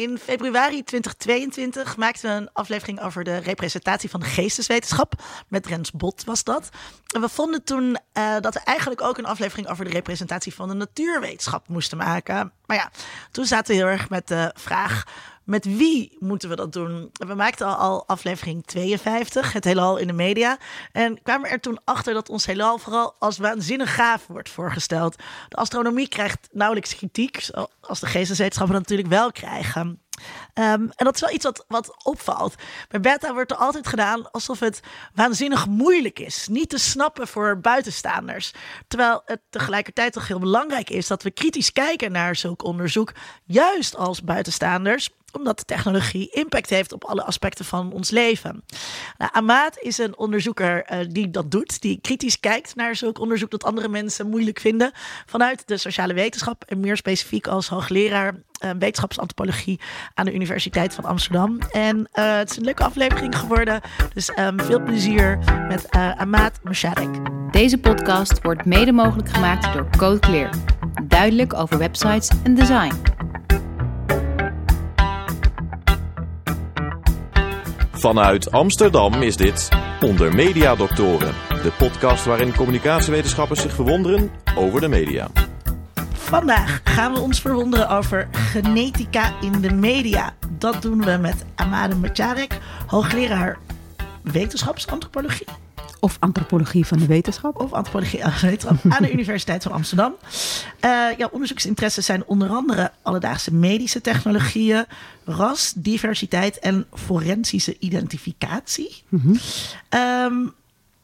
In februari 2022 maakten we een aflevering over de representatie van geesteswetenschap. Met Rens Bot was dat. En we vonden toen uh, dat we eigenlijk ook een aflevering over de representatie van de natuurwetenschap moesten maken. Maar ja, toen zaten we heel erg met de vraag met wie moeten we dat doen? We maakten al, aflevering 52, het heelal in de media. En kwamen er toen achter dat ons heelal vooral als waanzinnig gaaf wordt voorgesteld. De astronomie krijgt nauwelijks kritiek, als de geesteswetenschappen natuurlijk wel krijgen. Um, en dat is wel iets wat, wat opvalt. Bij beta wordt er altijd gedaan alsof het waanzinnig moeilijk is. Niet te snappen voor buitenstaanders. Terwijl het tegelijkertijd toch heel belangrijk is dat we kritisch kijken naar zulk onderzoek. Juist als buitenstaanders omdat technologie impact heeft op alle aspecten van ons leven. Nou, Amaat is een onderzoeker uh, die dat doet, die kritisch kijkt naar zulk onderzoek dat andere mensen moeilijk vinden vanuit de sociale wetenschap en meer specifiek als hoogleraar uh, wetenschapsantropologie aan de Universiteit van Amsterdam. En uh, het is een leuke aflevering geworden, dus um, veel plezier met Amaat Mosharek. Deze podcast wordt mede mogelijk gemaakt door Code Clear. Duidelijk over websites en design. Vanuit Amsterdam is dit Onder Media Doctoren, de podcast waarin communicatiewetenschappers zich verwonderen over de media. Vandaag gaan we ons verwonderen over genetica in de media. Dat doen we met Amade Macarek, hoogleraar wetenschapsantropologie of antropologie van de wetenschap. Of antropologie van de wetenschap aan de Universiteit van Amsterdam. Uh, jouw onderzoeksinteresses zijn onder andere alledaagse medische technologieën, ras, diversiteit en forensische identificatie. Mm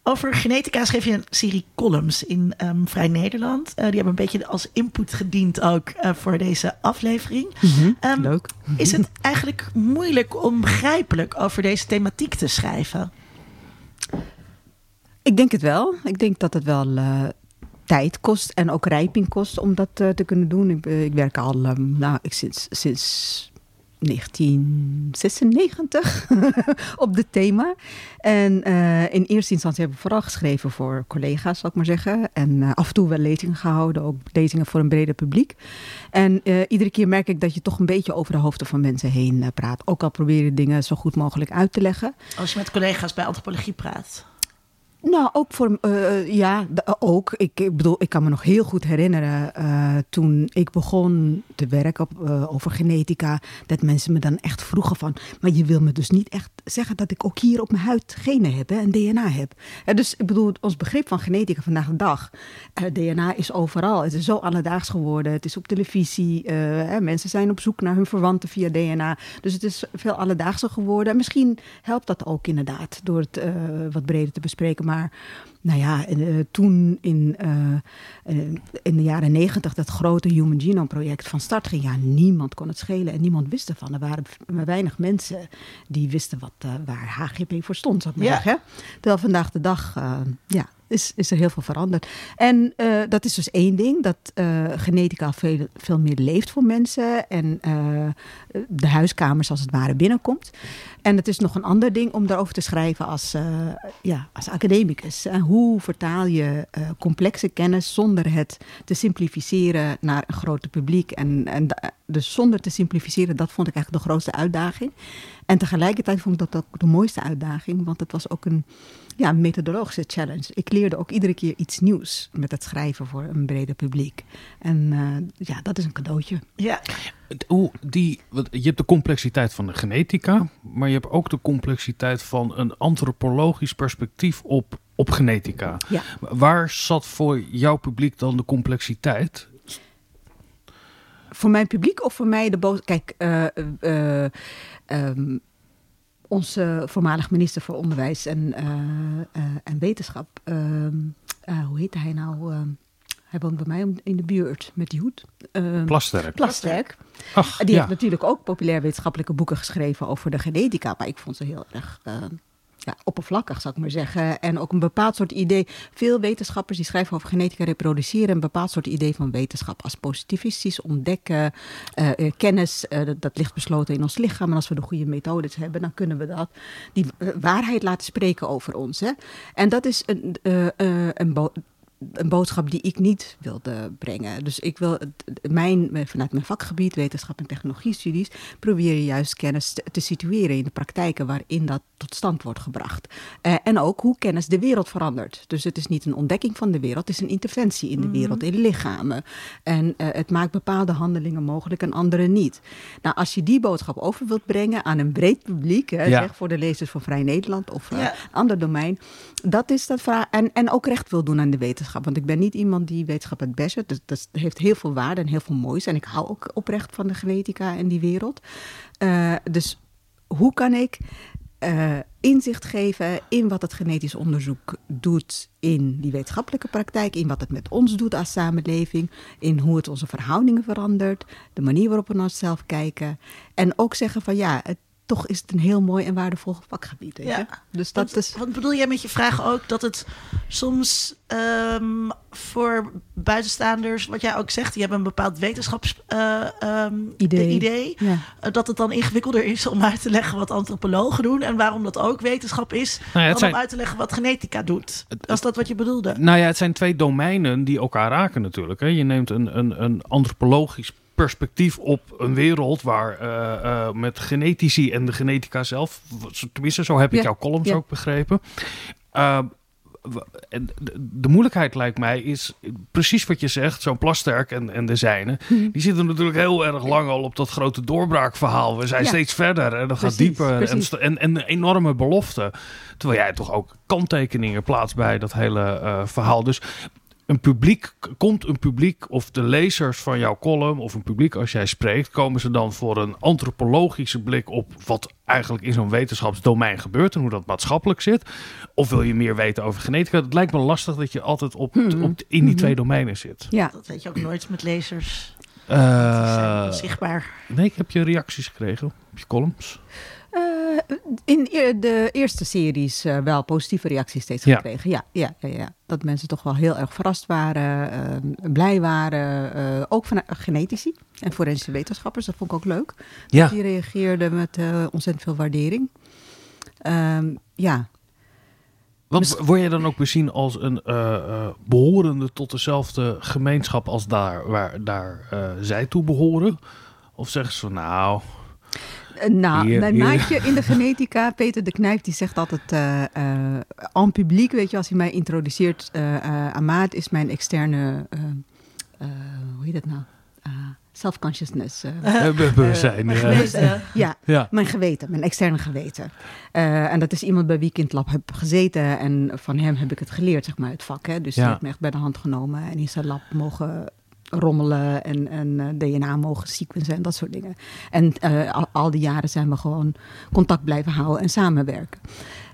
over genetica schreef je een serie columns in um, Vrij Nederland. Uh, die hebben een beetje als input gediend ook uh, voor deze aflevering. Mm -hmm, um, leuk. Is het eigenlijk moeilijk om begrijpelijk over deze thematiek te schrijven? Ik denk het wel. Ik denk dat het wel uh, tijd kost en ook rijping kost om dat uh, te kunnen doen. Ik, uh, ik werk al um, nou, ik, sinds, sinds 1996 op dit thema. En in eerste instantie heb ik vooral geschreven voor collega's, zal ik maar zeggen. En af en toe wel lezingen gehouden, ook lezingen voor een breder publiek. En iedere keer merk ik dat je toch een beetje over de hoofden van mensen heen praat. Ook al probeer je dingen zo goed mogelijk uit te leggen. Als je met collega's bij antropologie praat. Nou, ook voor, uh, ja, ook. Ik, ik, bedoel, ik kan me nog heel goed herinneren uh, toen ik begon te werken op, uh, over genetica, dat mensen me dan echt vroegen van, maar je wil me dus niet echt zeggen dat ik ook hier op mijn huid genen heb en DNA heb. dus ik bedoel, ons begrip van genetica vandaag de dag, DNA is overal. Het is zo alledaags geworden. Het is op televisie. Hè, mensen zijn op zoek naar hun verwanten via DNA. Dus het is veel alledaagser geworden. En misschien helpt dat ook inderdaad door het wat breder te bespreken. Maar nou ja, uh, toen in, uh, in de jaren negentig dat grote Human Genome Project van start ging, ja, niemand kon het schelen en niemand wist ervan. Er waren maar weinig mensen die wisten wat, waar HGP voor stond, zou ik maar ja. zeggen. Terwijl vandaag de dag, ja, is, is er heel veel veranderd. En uh, dat is dus één ding, dat uh, genetica veel, veel meer leeft voor mensen en uh, de huiskamers als het ware binnenkomt. En het is nog een ander ding om daarover te schrijven als, ja, als academicus. Hoe vertaal je complexe kennis zonder het te simplificeren naar een groter publiek? En, en dus zonder te simplificeren, dat vond ik eigenlijk de grootste uitdaging. En tegelijkertijd vond ik dat ook de mooiste uitdaging, want het was ook een ja, methodologische challenge. Ik leerde ook iedere keer iets nieuws met het schrijven voor een breder publiek. En uh, ja, dat is een cadeautje. Ja. Hoe die, je hebt de complexiteit van de genetica, maar je hebt ook de complexiteit van een antropologisch perspectief op, op genetica. Ja. Waar zat voor jouw publiek dan de complexiteit? Voor mijn publiek of voor mij de boos? Kijk, uh, uh, um, onze voormalig minister voor Onderwijs en, uh, uh, en Wetenschap, uh, hoe heet hij nou? Ehm, hij woont bij mij in de buurt met die hoed. Ehm, Plasterk. Plasterk. Ach, die ja. heeft natuurlijk ook populair wetenschappelijke boeken geschreven over de genetica, maar ik vond ze heel erg ja, oppervlakkig, zou ik maar zeggen. En ook een bepaald soort idee. Veel wetenschappers die schrijven over genetica reproduceren. Een bepaald soort idee van wetenschap als positivistisch, ontdekken, uh, uh, kennis. Uh, dat, ligt besloten in ons lichaam. En als we de goede methodes hebben, dan kunnen we dat, die waarheid laten spreken over ons. Hè? En dat is een, een een boodschap die ik niet wilde brengen. Dus ik wil mijn, vanuit mijn vakgebied, wetenschap en technologie-studies, probeer je juist kennis te, situeren in de praktijken waarin dat tot stand wordt gebracht. Uh, en ook hoe kennis de wereld verandert. Dus het is niet een ontdekking van de wereld, het is een interventie in de wereld, in lichamen. En uh, het maakt bepaalde handelingen mogelijk en andere niet. Nou, als je die boodschap over wilt brengen aan een breed publiek, hè, ja. zeg voor de lezers van Vrij Nederland of uh, ja. ander domein, dat is dat vraag. En, en ook recht wil doen aan de wetenschap. Want ik ben niet iemand die wetenschap het beste. Dus dat heeft heel veel waarde en heel veel moois. En ik hou ook oprecht van de genetica en die wereld. Uh, dus hoe kan ik uh, inzicht geven in wat het genetisch onderzoek doet in die wetenschappelijke praktijk, in wat het met ons doet als samenleving, in hoe het onze verhoudingen verandert, de manier waarop we naar onszelf kijken. En ook zeggen van ja, het, toch is het een heel mooi en waardevol vakgebied. Weet je? Ja. Dus dat wat, is. Wat bedoel jij met je vraag ook dat het soms um, voor buitenstaanders, wat jij ook zegt, je hebt een bepaald wetenschapsidee, uh, um, idee, idee ja. dat het dan ingewikkelder is om uit te leggen wat antropologen doen en waarom dat ook wetenschap is, Nou ja, dan zijn- om uit te leggen wat genetica doet. Was dat wat je bedoelde? Nou ja, het zijn twee domeinen die elkaar raken natuurlijk. Hè. Je neemt een, een, een antropologisch perspectief op een wereld waar eh, eh, met genetici en de genetica zelf, tenminste zo heb ik Ja, jouw columns ja. ook begrepen. Uh, w- en de, moeilijkheid lijkt mij is precies wat je zegt, zo'n Plasterk en, en de zijne. Mhm. Die zitten natuurlijk heel erg lang al op dat grote doorbraakverhaal. We zijn Ja. steeds verder en dat gaat dieper. En, en, en enorme belofte. Terwijl jij toch ook kanttekeningen plaatst bij dat hele eh, verhaal. Dus een publiek, komt een publiek of de lezers van jouw column of een publiek als jij spreekt, komen ze dan voor een antropologische blik op wat eigenlijk in zo'n wetenschapsdomein gebeurt en hoe dat maatschappelijk zit? Of wil je meer weten over genetica? Het lijkt me lastig dat je altijd op, Hmm. op, in die twee domeinen zit. Ja, Dat weet je ook nooit met lezers. Eh, zijn zichtbaar. nee, ik heb je reacties gekregen op je columns. Eh, in eer- de eerste series eh, wel positieve reacties steeds Ja. gekregen. Ja, ja, ja, ja. Dat mensen toch wel heel erg verrast waren, eh, blij waren. eh, ook van genetici en forensische wetenschappers. Dat vond ik ook leuk. Ja. Die reageerden met ontzettend veel waardering. Ehm, ja, Want word je dan ook bezien als een eh, eh, behorende tot dezelfde gemeenschap als daar waar daar zij toe behoren? Of zeggen ze van nou, Nou, Hier, mijn hier. maatje in de genetica, Peter de Knijp, die zegt altijd eh eh, en publiek, weet je, als hij mij introduceert, eh eh Amaat is mijn externe, eh, eh, hoe heet dat nou? Ah, self-consciousness. eh. eh, bewustzijn. Eh, geweten. ja, ja. mijn geweten, mijn externe geweten. Eh, en dat is iemand bij wie ik in het lab heb gezeten. En van hem heb ik het geleerd, zeg maar, het vak. Hè? Dus Ja. die heeft me echt bij de hand genomen en in zijn lab mogen rommelen en, en eh, DNA mogen sequencen en dat soort dingen. En eh, al, al die jaren zijn we gewoon contact blijven houden en samenwerken.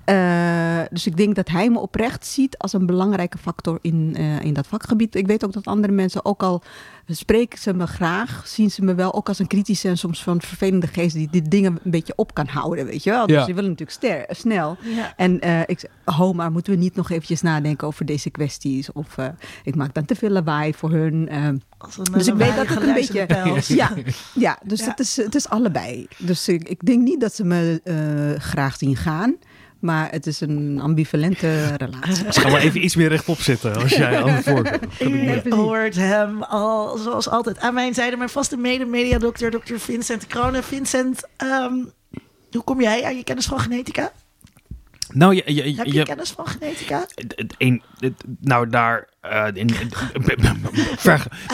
Eh, dus ik denk dat hij me oprecht ziet als een belangrijke factor in, eh, in dat vakgebied. Ik weet ook dat andere mensen, ook al spreken ze me graag, zien ze me wel ook als een kritische en soms van vervelende geest die die dingen een beetje op kan houden, weet je wel. Dus Ja. die willen natuurlijk ster- snel. Ja. En eh, ik zeg, ho, maar moeten we niet nog eventjes nadenken over deze kwesties? Of eh, ik maak dan te veel lawaai voor hun. eh. Een, Dus ik weet dat het een beetje- ja, ja, dus Ja. Het, is, het is allebei. Dus ik, ik denk niet dat ze me eh, graag zien gaan. Maar het is een ambivalente relatie. Dus ga maar even iets meer rechtop zitten als jij aan het. U hoort hem al, zoals altijd, aan mijn zijde. Mijn vaste mede-mediadokter, dokter Vincent Kronen. Vincent, ehm, hoe kom jij aan je kennis van genetica? Nou, je, je, Heb je, je, kennis van genetica? het- het een, nou, daar. eh, in,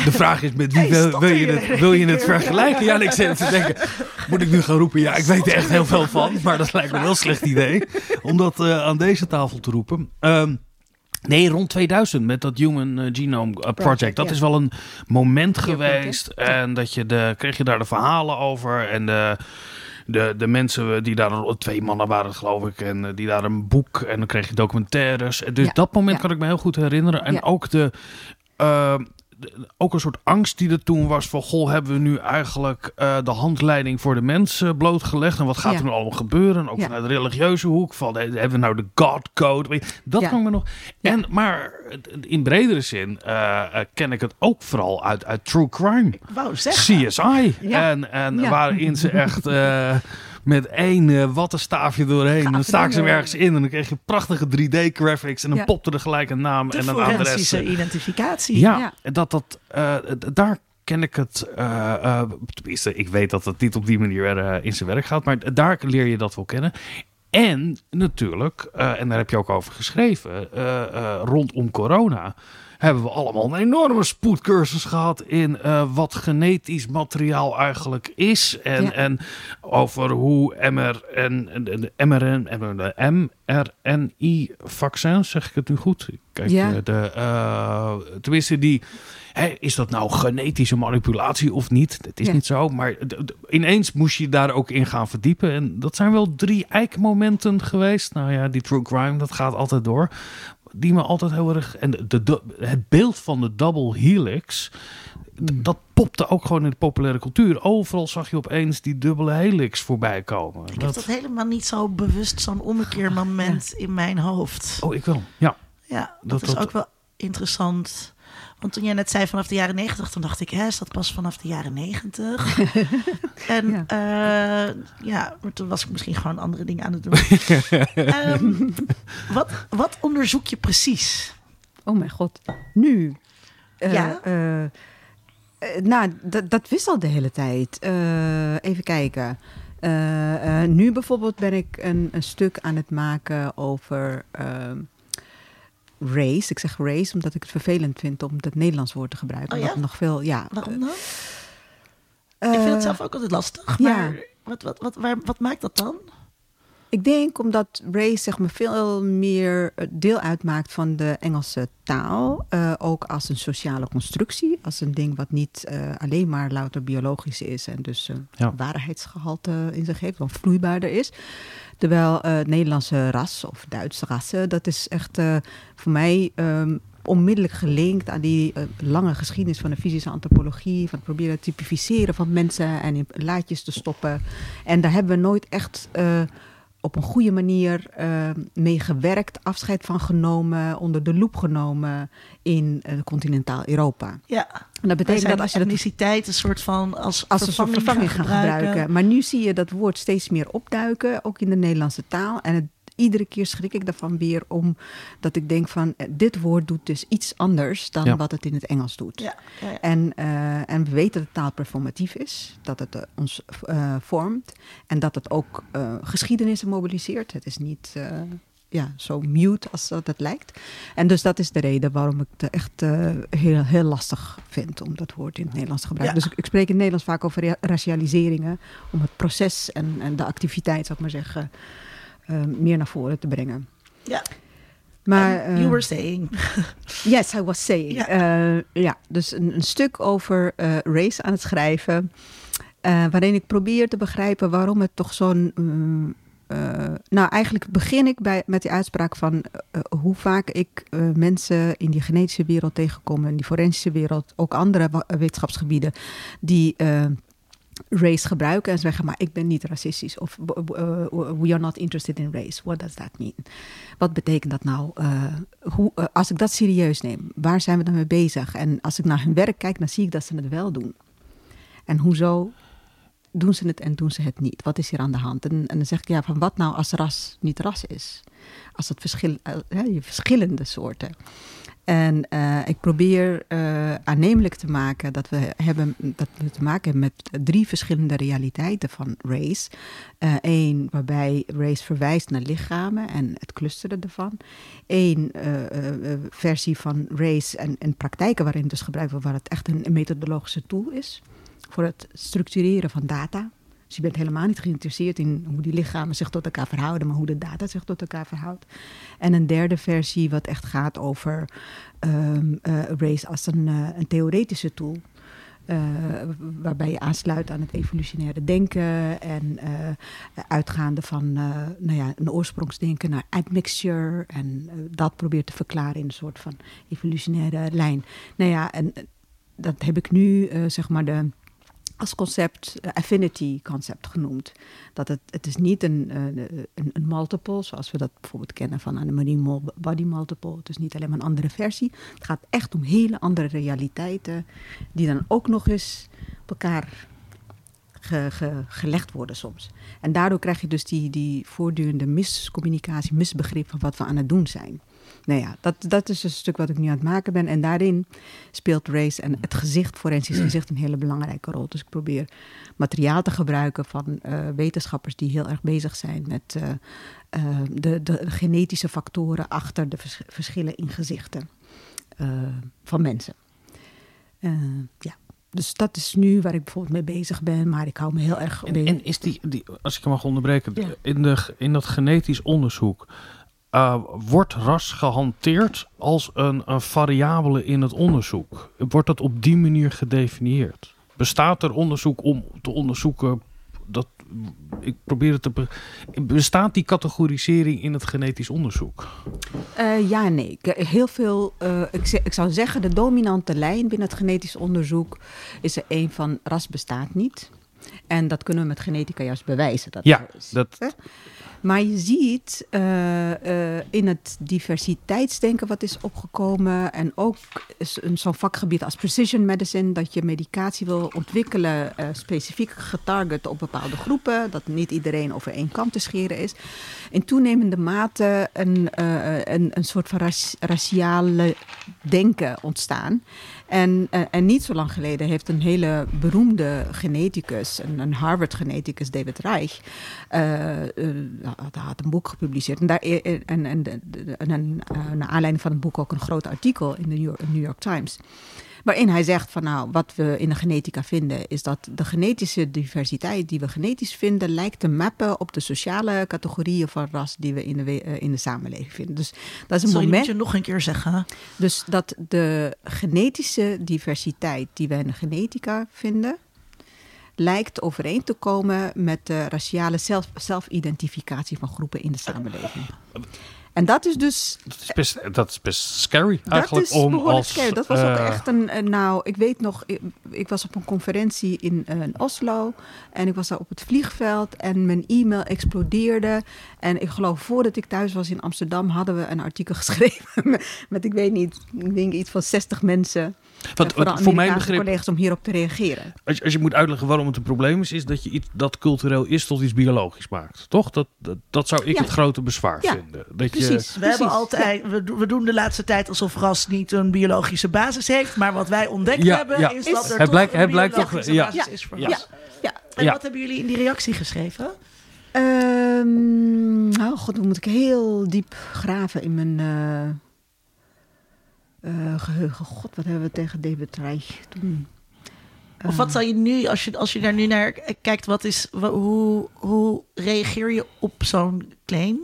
de vraag is: met wie Hey, wil, je het, wil je het vergelijken? Ja, ik zit te denken: moet ik nu gaan roepen? Ja, ik weet er echt heel veel van, maar dat lijkt me een heel slecht idee om dat eh, aan deze tafel te roepen. Ehm, nee, rond 2000 met dat Human eh, Genome eh, Project. Project, Dat ja. is wel een moment geweest. En dat je de, kreeg je daar de verhalen over. En de, de, de mensen die daar, twee mannen waren geloof ik, en eh, die daar een boek en dan kreeg je documentaires. Dus Ja, dat moment ja. kan ik me heel goed herinneren. En ook de, eh, de- ook een soort angst die er toen was van, goh, hebben we nu eigenlijk eh, de handleiding voor de mensen blootgelegd en wat gaat Ja. er nu allemaal gebeuren? Ook Ja. vanuit de religieuze hoek van, eh, hebben we nou de God Code? Dat Ja. kan me nog. En, maar in bredere zin eh, eh, ken ik het ook vooral uit, uit true crime. Zeg. CSI. En, en waarin ze echt eh, met één uh, wattenstaafje doorheen. Gaaf, dan staken ze hem ergens in en dan kreeg je prachtige 3D-graphics en dan Ja. popte er gelijk een naam De en een adres. forensische identificatie. Ja, dat, dat, eh, daar ken ik het. eh, tenminste, ik weet dat het niet op die manier in zijn werk gaat, maar daar leer je dat wel kennen. En natuurlijk, en daar heb je ook over geschreven, rondom corona hebben we allemaal een enorme spoedcursus gehad in eh, wat genetisch materiaal eigenlijk is. En, Ja. en over hoe MR en, en de mRN, mRNI-vaccins, zeg ik het nu goed? Kijk, Ja. eh, de, eh, tenminste, die, hè, is dat nou genetische manipulatie of niet? Het is Ja. niet zo, maar ineens moest je daar ook in gaan verdiepen. En dat zijn wel drie eikmomenten geweest. Nou ja, die true crime, dat gaat altijd door. Die me altijd heel erg... En de, de, het beeld van de double helix... d- Dat popte ook gewoon in de populaire cultuur. Overal zag je opeens die dubbele helix voorbij komen. Ik heb dat helemaal niet zo bewust, zo'n ommekeermoment in mijn hoofd. Oh, ik wel. Ja. Ja, dat, Dat- is dat- ook wel interessant. Want toen jij net zei vanaf de jaren negentig, toen dacht ik, hè, is dat pas vanaf de jaren negentig? en Ja. ja. ja, maar toen was ik misschien gewoon andere dingen aan het doen. Ehm, wat, wat onderzoek je precies? Oh mijn god. Nu. Eh, Ja? eh, eh, nou, dat, al de hele tijd. Eh, even kijken. Eh, eh, nu bijvoorbeeld ben ik een, een stuk aan het maken over ehm, race. Ik zeg race omdat ik het vervelend vind om het Nederlands woord te gebruiken. Oh omdat ja? het nog veel, ja. Waarom dan? Eh, ik vind het zelf ook altijd lastig. ja. Maar wat, wat, wat, waar, wat maakt dat dan? Ik denk omdat race zeg maar, veel meer eh, deel uitmaakt van de Engelse taal. eh, ook als een sociale constructie. Als een ding wat niet eh, alleen maar louter biologisch is. En dus een Ja. waarheidsgehalte in zich heeft. Wat vloeibaarder is. Terwijl eh, het Nederlandse ras of Duitse rassen. Dat is echt eh, voor mij... ehm, onmiddellijk gelinkt aan die eh, lange geschiedenis van de fysische antropologie, van het proberen te typificeren van mensen en in laadjes te stoppen. En daar hebben we nooit echt eh, op een goede manier eh, mee gewerkt, afscheid van genomen, onder de loep genomen in eh, continentaal Europa. Ja, En dat betekent dat als je dat etniciteit een soort van als, als een soort vervanging gaan gebruiken. Maar nu zie je dat woord steeds meer opduiken, ook in de Nederlandse taal. En het, iedere keer schrik ik daarvan weer om dat ik denk van eh, dit woord doet dus iets anders dan Ja. wat het in het Engels doet. Ja, ja, ja. En, eh, en we weten dat taal performatief is, dat het eh, ons eh, vormt en dat het ook eh, geschiedenissen mobiliseert. Het is niet eh, ja, zo mute als dat het lijkt. En dus dat is de reden waarom ik het echt eh, heel, heel lastig vind om dat woord in het Nederlands te gebruiken. Ja. Dus ik, ik spreek in het Nederlands vaak over ra- racialiseringen, om het proces en, en de activiteit, zou ik maar zeggen, meer naar voren te brengen. ja. Maar, eh, you were saying. Yes, I was saying. Ja. Ja, ja dus een, een stuk over eh, race aan het schrijven. eh, waarin ik probeer te begrijpen waarom het toch zo'n. mm, eh, nou, eigenlijk begin ik bij, met die uitspraak van eh, hoe vaak ik eh, mensen in die genetische wereld tegenkom, in die forensische wereld, ook andere wetenschapsgebieden, die eh, race gebruiken en zeggen, maar ik ben niet racistisch of uh, we are not interested in race. What does that mean? Wat betekent dat nou? Eh, hoe, eh, als ik dat serieus neem, waar zijn we dan mee bezig? En als ik naar hun werk kijk, dan zie ik dat ze het wel doen. En hoezo doen ze het en doen ze het niet? Wat is hier aan de hand? En, en dan zeg ik, ja, van wat nou als ras niet ras is? Als het verschil, eh, je verschillende soorten. En eh, ik probeer eh, aannemelijk te maken dat we, hebben, dat we te maken hebben met drie verschillende realiteiten van race. Eén waarbij race verwijst naar lichamen en het clusteren ervan. Eén eh, eh, versie van race en, en praktijken waarin dus gebruikt wordt, waar het echt een methodologische tool is voor het structureren van data. Dus je bent helemaal niet geïnteresseerd in hoe die lichamen zich tot elkaar verhouden, maar hoe de data zich tot elkaar verhoudt. En een derde versie wat echt gaat over ehm, eh, race als een, eh, een theoretische tool. eh, waarbij je aansluit aan het evolutionaire denken en uitgaande van nou ja, een oorsprongsdenken naar admixture en dat probeert te verklaren in een soort van evolutionaire lijn. Nou ja, en dat heb ik nu zeg maar de als concept, eh, affinity concept genoemd. Dat het, het is niet een, eh, een, een multiple, zoals we dat bijvoorbeeld kennen van Anne-Marie Body Multiple. Het is niet alleen maar een andere versie. Het gaat echt om hele andere realiteiten, die dan ook nog eens op elkaar ge- ge- gelegd worden soms. En daardoor krijg je dus die, die voortdurende miscommunicatie, misbegrip van wat we aan het doen zijn. Nou ja, dat, dat is een stuk wat ik nu aan het maken ben. En daarin speelt race en het gezicht, forensisch gezicht, een hele belangrijke rol. Dus ik probeer materiaal te gebruiken van eh, wetenschappers die heel erg bezig zijn met eh, eh, de, de genetische factoren achter de vers- verschillen in gezichten van mensen. Ja. Dus dat is nu waar ik bijvoorbeeld mee bezig ben, maar ik hou me heel erg En, en is die, die, als ik hem mag onderbreken, Ja. in, de, in dat genetisch onderzoek, eh, wordt ras gehanteerd als een, een variabele in het onderzoek? Wordt dat op die manier gedefinieerd? Bestaat er onderzoek om te onderzoeken dat ik probeer het te. be- Bestaat die categorisering in het genetisch onderzoek? Eh, ja nee. Ik- Heel veel, eh, ik, ik zou zeggen, de dominante lijn binnen het genetisch onderzoek is er een van ras bestaat niet. En dat kunnen we met genetica juist bewijzen. Dat Ja, is. dat-? Maar je ziet eh, eh, in het diversiteitsdenken wat is opgekomen en ook zo'n vakgebied als precision medicine, dat je medicatie wil ontwikkelen eh, specifiek getarget op bepaalde groepen, dat niet iedereen over één kam te scheren is. In toenemende mate een, een, een soort van raci- raciale denken ontstaan. En, eh, en niet zo lang geleden heeft een hele beroemde geneticus, een, een Harvard-geneticus, David Reich, eh, eh, had, een boek gepubliceerd. En, daar, en, en, en, naar aanleiding van het boek ook een groot artikel in de New York Times. Waarin hij zegt van nou, wat we in de genetica vinden, is dat de genetische diversiteit die we genetisch vinden, lijkt te mappen op de sociale categorieën van ras die we in de, we- eh, in de samenleving vinden. Dus dat is een Sorry, moment. moet je nog een keer zeggen. Dus dat de genetische diversiteit die wij in de genetica vinden, lijkt overeen te komen met de raciale zelf, zelfidentificatie van groepen in de samenleving. En dat is dus Dat is best, dat is best scary eigenlijk. dat is om als, scary. Dat was ook eh, echt een, een- nou, ik weet nog, ik, ik was op een conferentie in, eh, in Oslo en ik was daar op het vliegveld en mijn e-mail explodeerde. En ik geloof voordat ik thuis was in Amsterdam hadden we een artikel geschreven met, met, ik weet niet, ik denk iets van 60 mensen. Want, voor mijn begrip, collega's om hierop te reageren. als je, als je moet uitleggen waarom het een probleem is, is dat je iets dat cultureel is tot iets biologisch maakt. Toch? Dat, dat, dat zou ik Ja. het grote bezwaar Ja, vinden. Dat Precies. Je, We, hebben altijd, we, do- we doen de laatste tijd alsof ras niet een biologische basis heeft. Maar wat wij ontdekt Ja, hebben, ja. is Is- dat er Het toch blijkt- een het blijkt toch- ja. basis Ja. is voor Ja. ras. Ja. En Ja. wat hebben jullie in die reactie geschreven? Ehm, oh god, dan moet ik heel diep graven in mijn eh, eh, geheugen. God, wat hebben we tegen Reich toen? Of wat zal je nu, als je, als je daar nu naar kijkt, wat is, hoe, hoe reageer je op zo'n claim?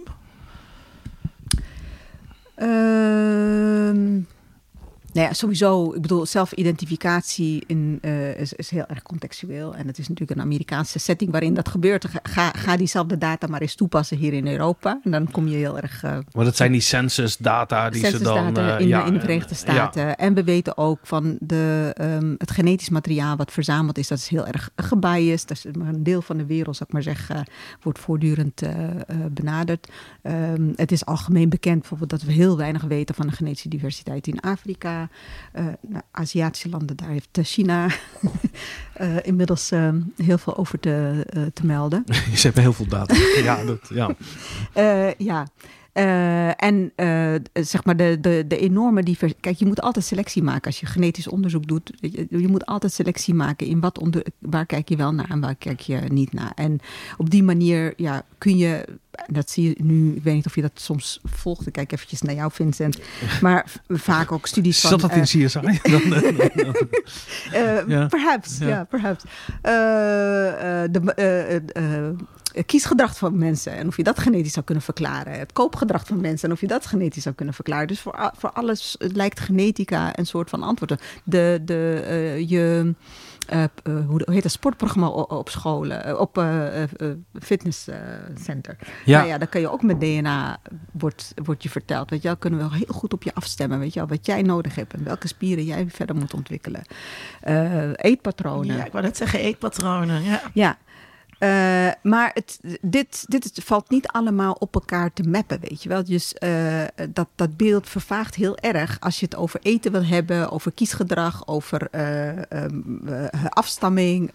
Ehm, nou ja, sowieso. Ik bedoel, zelfidentificatie in, eh, is, is heel erg contextueel. En het is natuurlijk een Amerikaanse setting waarin dat gebeurt. Ga, ga, diezelfde data maar eens toepassen hier in Europa. En dan kom je heel erg eh, maar dat zijn die census data die ze dan... censusdata eh, in, ja, in de Verenigde Staten. En we weten ook van de, ehm, het genetisch materiaal wat verzameld is, dat is heel erg gebiased. Dat is maar een deel van de wereld, zou ik maar zeggen, wordt voortdurend benaderd. Ehm, het is algemeen bekend bijvoorbeeld dat we heel weinig weten van de genetische diversiteit in Afrika. Eh, nou, Aziatische landen, daar heeft eh, China eh, inmiddels heel veel over te, te melden. Ze hebben heel veel data. ja, dat, ja. Ja. Eh, en eh, zeg maar de, de, de enorme diversiteit. Kijk, je moet altijd selectie maken als je genetisch onderzoek doet. Je, je moet altijd selectie maken in wat onder, waar kijk je wel naar en waar kijk je niet naar. En op die manier ja, kun je, dat zie je nu, ik weet niet of je dat soms volgt. Ik kijk eventjes naar jou, Vincent. Maar vaak ook studies van. Zat dat in eh, CSI? Dan, dan- Ja. Perhaps, Ja. ja, perhaps. Eh, de, eh, kiesgedrag van mensen en of je dat genetisch zou kunnen verklaren. Het koopgedrag van mensen en of je dat genetisch zou kunnen verklaren. Dus voor, voor alles lijkt genetica een soort van antwoord. De, de, eh, je, eh, eh, hoe heet het, sportprogramma op scholen, op eh, eh, eh, fitnesscenter. Ja. Nou ja, dan kun je ook met DNA, wordt, wordt je verteld. Weet je wel, kunnen we heel goed op je afstemmen. Weet je wel, wat jij nodig hebt en welke spieren jij verder moet ontwikkelen. Eh, eetpatronen. Ja, ik wou net zeggen eetpatronen. Ja. Ja. Eh, maar het, dit, dit valt niet allemaal op elkaar te mappen, weet je wel. Dus eh, dat, dat beeld vervaagt heel erg als je het over eten wil hebben, over kiesgedrag, over eh, ehm, eh, afstamming.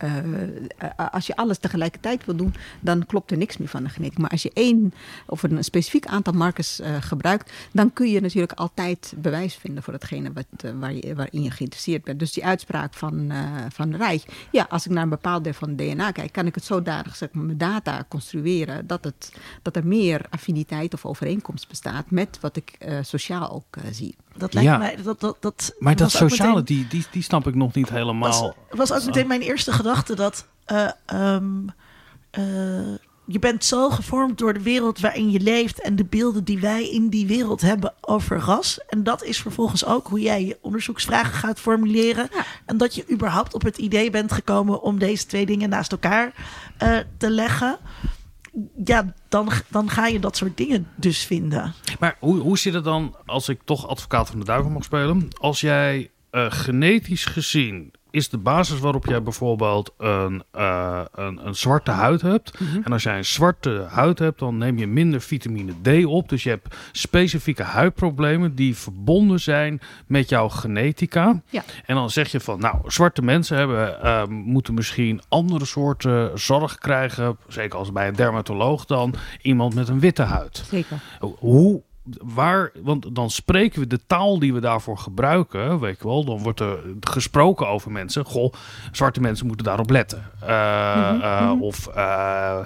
als je alles tegelijkertijd wil doen, dan klopt er niks meer van de genetica. Maar als je één of een specifiek aantal markers gebruikt, dan kun je natuurlijk altijd bewijs vinden voor hetgene wat, waar je, waarin je geïnteresseerd bent. Dus die uitspraak van, van Reich, ja, als ik naar een bepaald deel van DNA kijk, kan ik het zodanig zeg maar, mijn data construeren dat, het, dat er meer affiniteit of overeenkomst bestaat met wat ik eh, sociaal ook eh, zie. Dat lijkt Ja. mij. Dat, dat, dat Maar dat sociale, meteen- die, die, die snap ik nog niet helemaal. was, was ook meteen mijn eerste gedachte dat eh, ehm, eh, je bent zo gevormd door de wereld waarin je leeft en de beelden die wij in die wereld hebben over ras. En dat is vervolgens ook hoe jij je onderzoeksvragen gaat formuleren. Ja. En dat je überhaupt op het idee bent gekomen om deze twee dingen naast elkaar eh, te leggen. Ja, dan, dan ga je dat soort dingen dus vinden. Maar hoe, hoe zit het dan, als ik toch advocaat van de duivel mag spelen, als jij eh, genetisch gezien is de basis waarop jij bijvoorbeeld een, eh, een, een zwarte huid hebt. En als jij een zwarte huid hebt, dan neem je minder vitamine D op. Dus je hebt specifieke huidproblemen die verbonden zijn met jouw genetica. Ja. En dan zeg je van, nou, zwarte mensen hebben, eh, moeten misschien andere soorten zorg krijgen. Zeker als bij een dermatoloog dan iemand met een witte huid. Zeker. Hoe, waar, want dan spreken we de taal die we daarvoor gebruiken, weet je wel. Dan wordt er gesproken over mensen. Goh, zwarte mensen moeten daarop letten. Eh, eh, Of eh,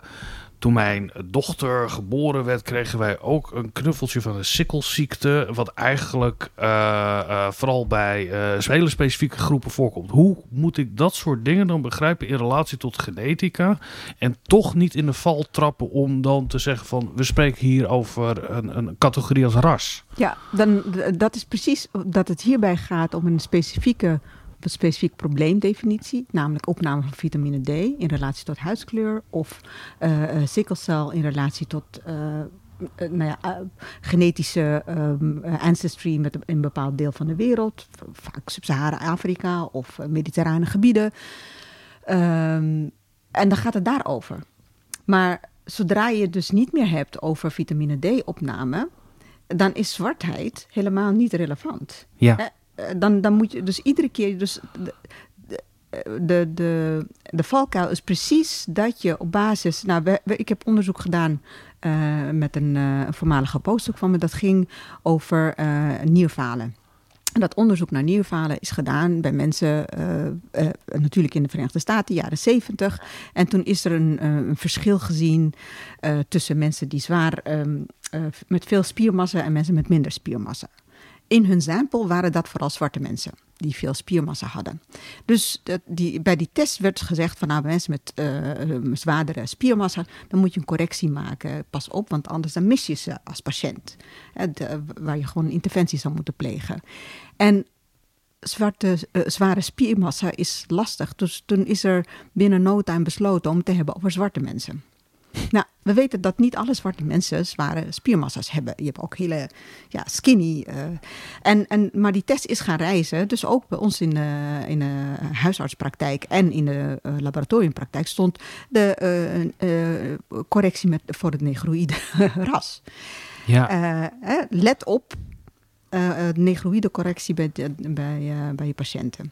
toen mijn dochter geboren werd, kregen wij ook een knuffeltje van een sikkelziekte. Wat eigenlijk eh, eh, vooral bij eh hele specifieke groepen voorkomt. Hoe moet ik dat soort dingen dan begrijpen in relatie tot genetica? En toch niet in de val trappen om dan te zeggen van we spreken hier over een, een categorie als ras. Ja, dan, dat is precies dat het hierbij gaat om een specifieke een specifiek probleemdefinitie, namelijk opname van vitamine D in relatie tot huidskleur of eh, sikkelcel in relatie tot eh, nou ja, genetische ehm, eh, ancestry met een, bepaald deel van de wereld, vaak Sub-Sahara-Afrika of mediterrane gebieden. Ehm, en dan gaat het daarover. Maar zodra je het dus niet meer hebt over vitamine D-opname, dan is zwartheid helemaal niet relevant. Ja. Eh, dan, dan moet je dus iedere keer. Dus de, de, de, de, valkuil is precies dat je op basis. Nou, ik heb onderzoek gedaan eh, met een, eh, voormalige postdoc van me. Dat ging over eh nierfalen. En dat onderzoek naar nierfalen is gedaan bij mensen, natuurlijk in de Verenigde Staten, jaren 70. En toen is er een, een verschil gezien tussen mensen die zwaar ehm, eh, met veel spiermassa en mensen met minder spiermassa. In hun sample waren dat vooral zwarte mensen die veel spiermassa hadden. Dus dat, die, bij die test werd gezegd van nou, mensen met eh, zwaardere spiermassa, dan moet je een correctie maken. Pas op, want anders dan mis je ze als patiënt. Hè, waar je gewoon interventie zou moeten plegen. En zwarte, eh, zware spiermassa is lastig. Dus toen is er binnen no time besloten om te hebben over zwarte mensen. Nou, we weten dat niet alle zwarte mensen zware spiermassa's hebben. Je hebt ook hele ja, skinny. eh, en, en, maar die test is gaan reizen. Dus ook bij ons in de, in de huisartspraktijk en in de eh, laboratoriumpraktijk stond de eh, eh, correctie met, voor het negroïde ras. Ja. Eh, let op eh, eh, negroïde correctie bij, de- bij, eh, bij je patiënten.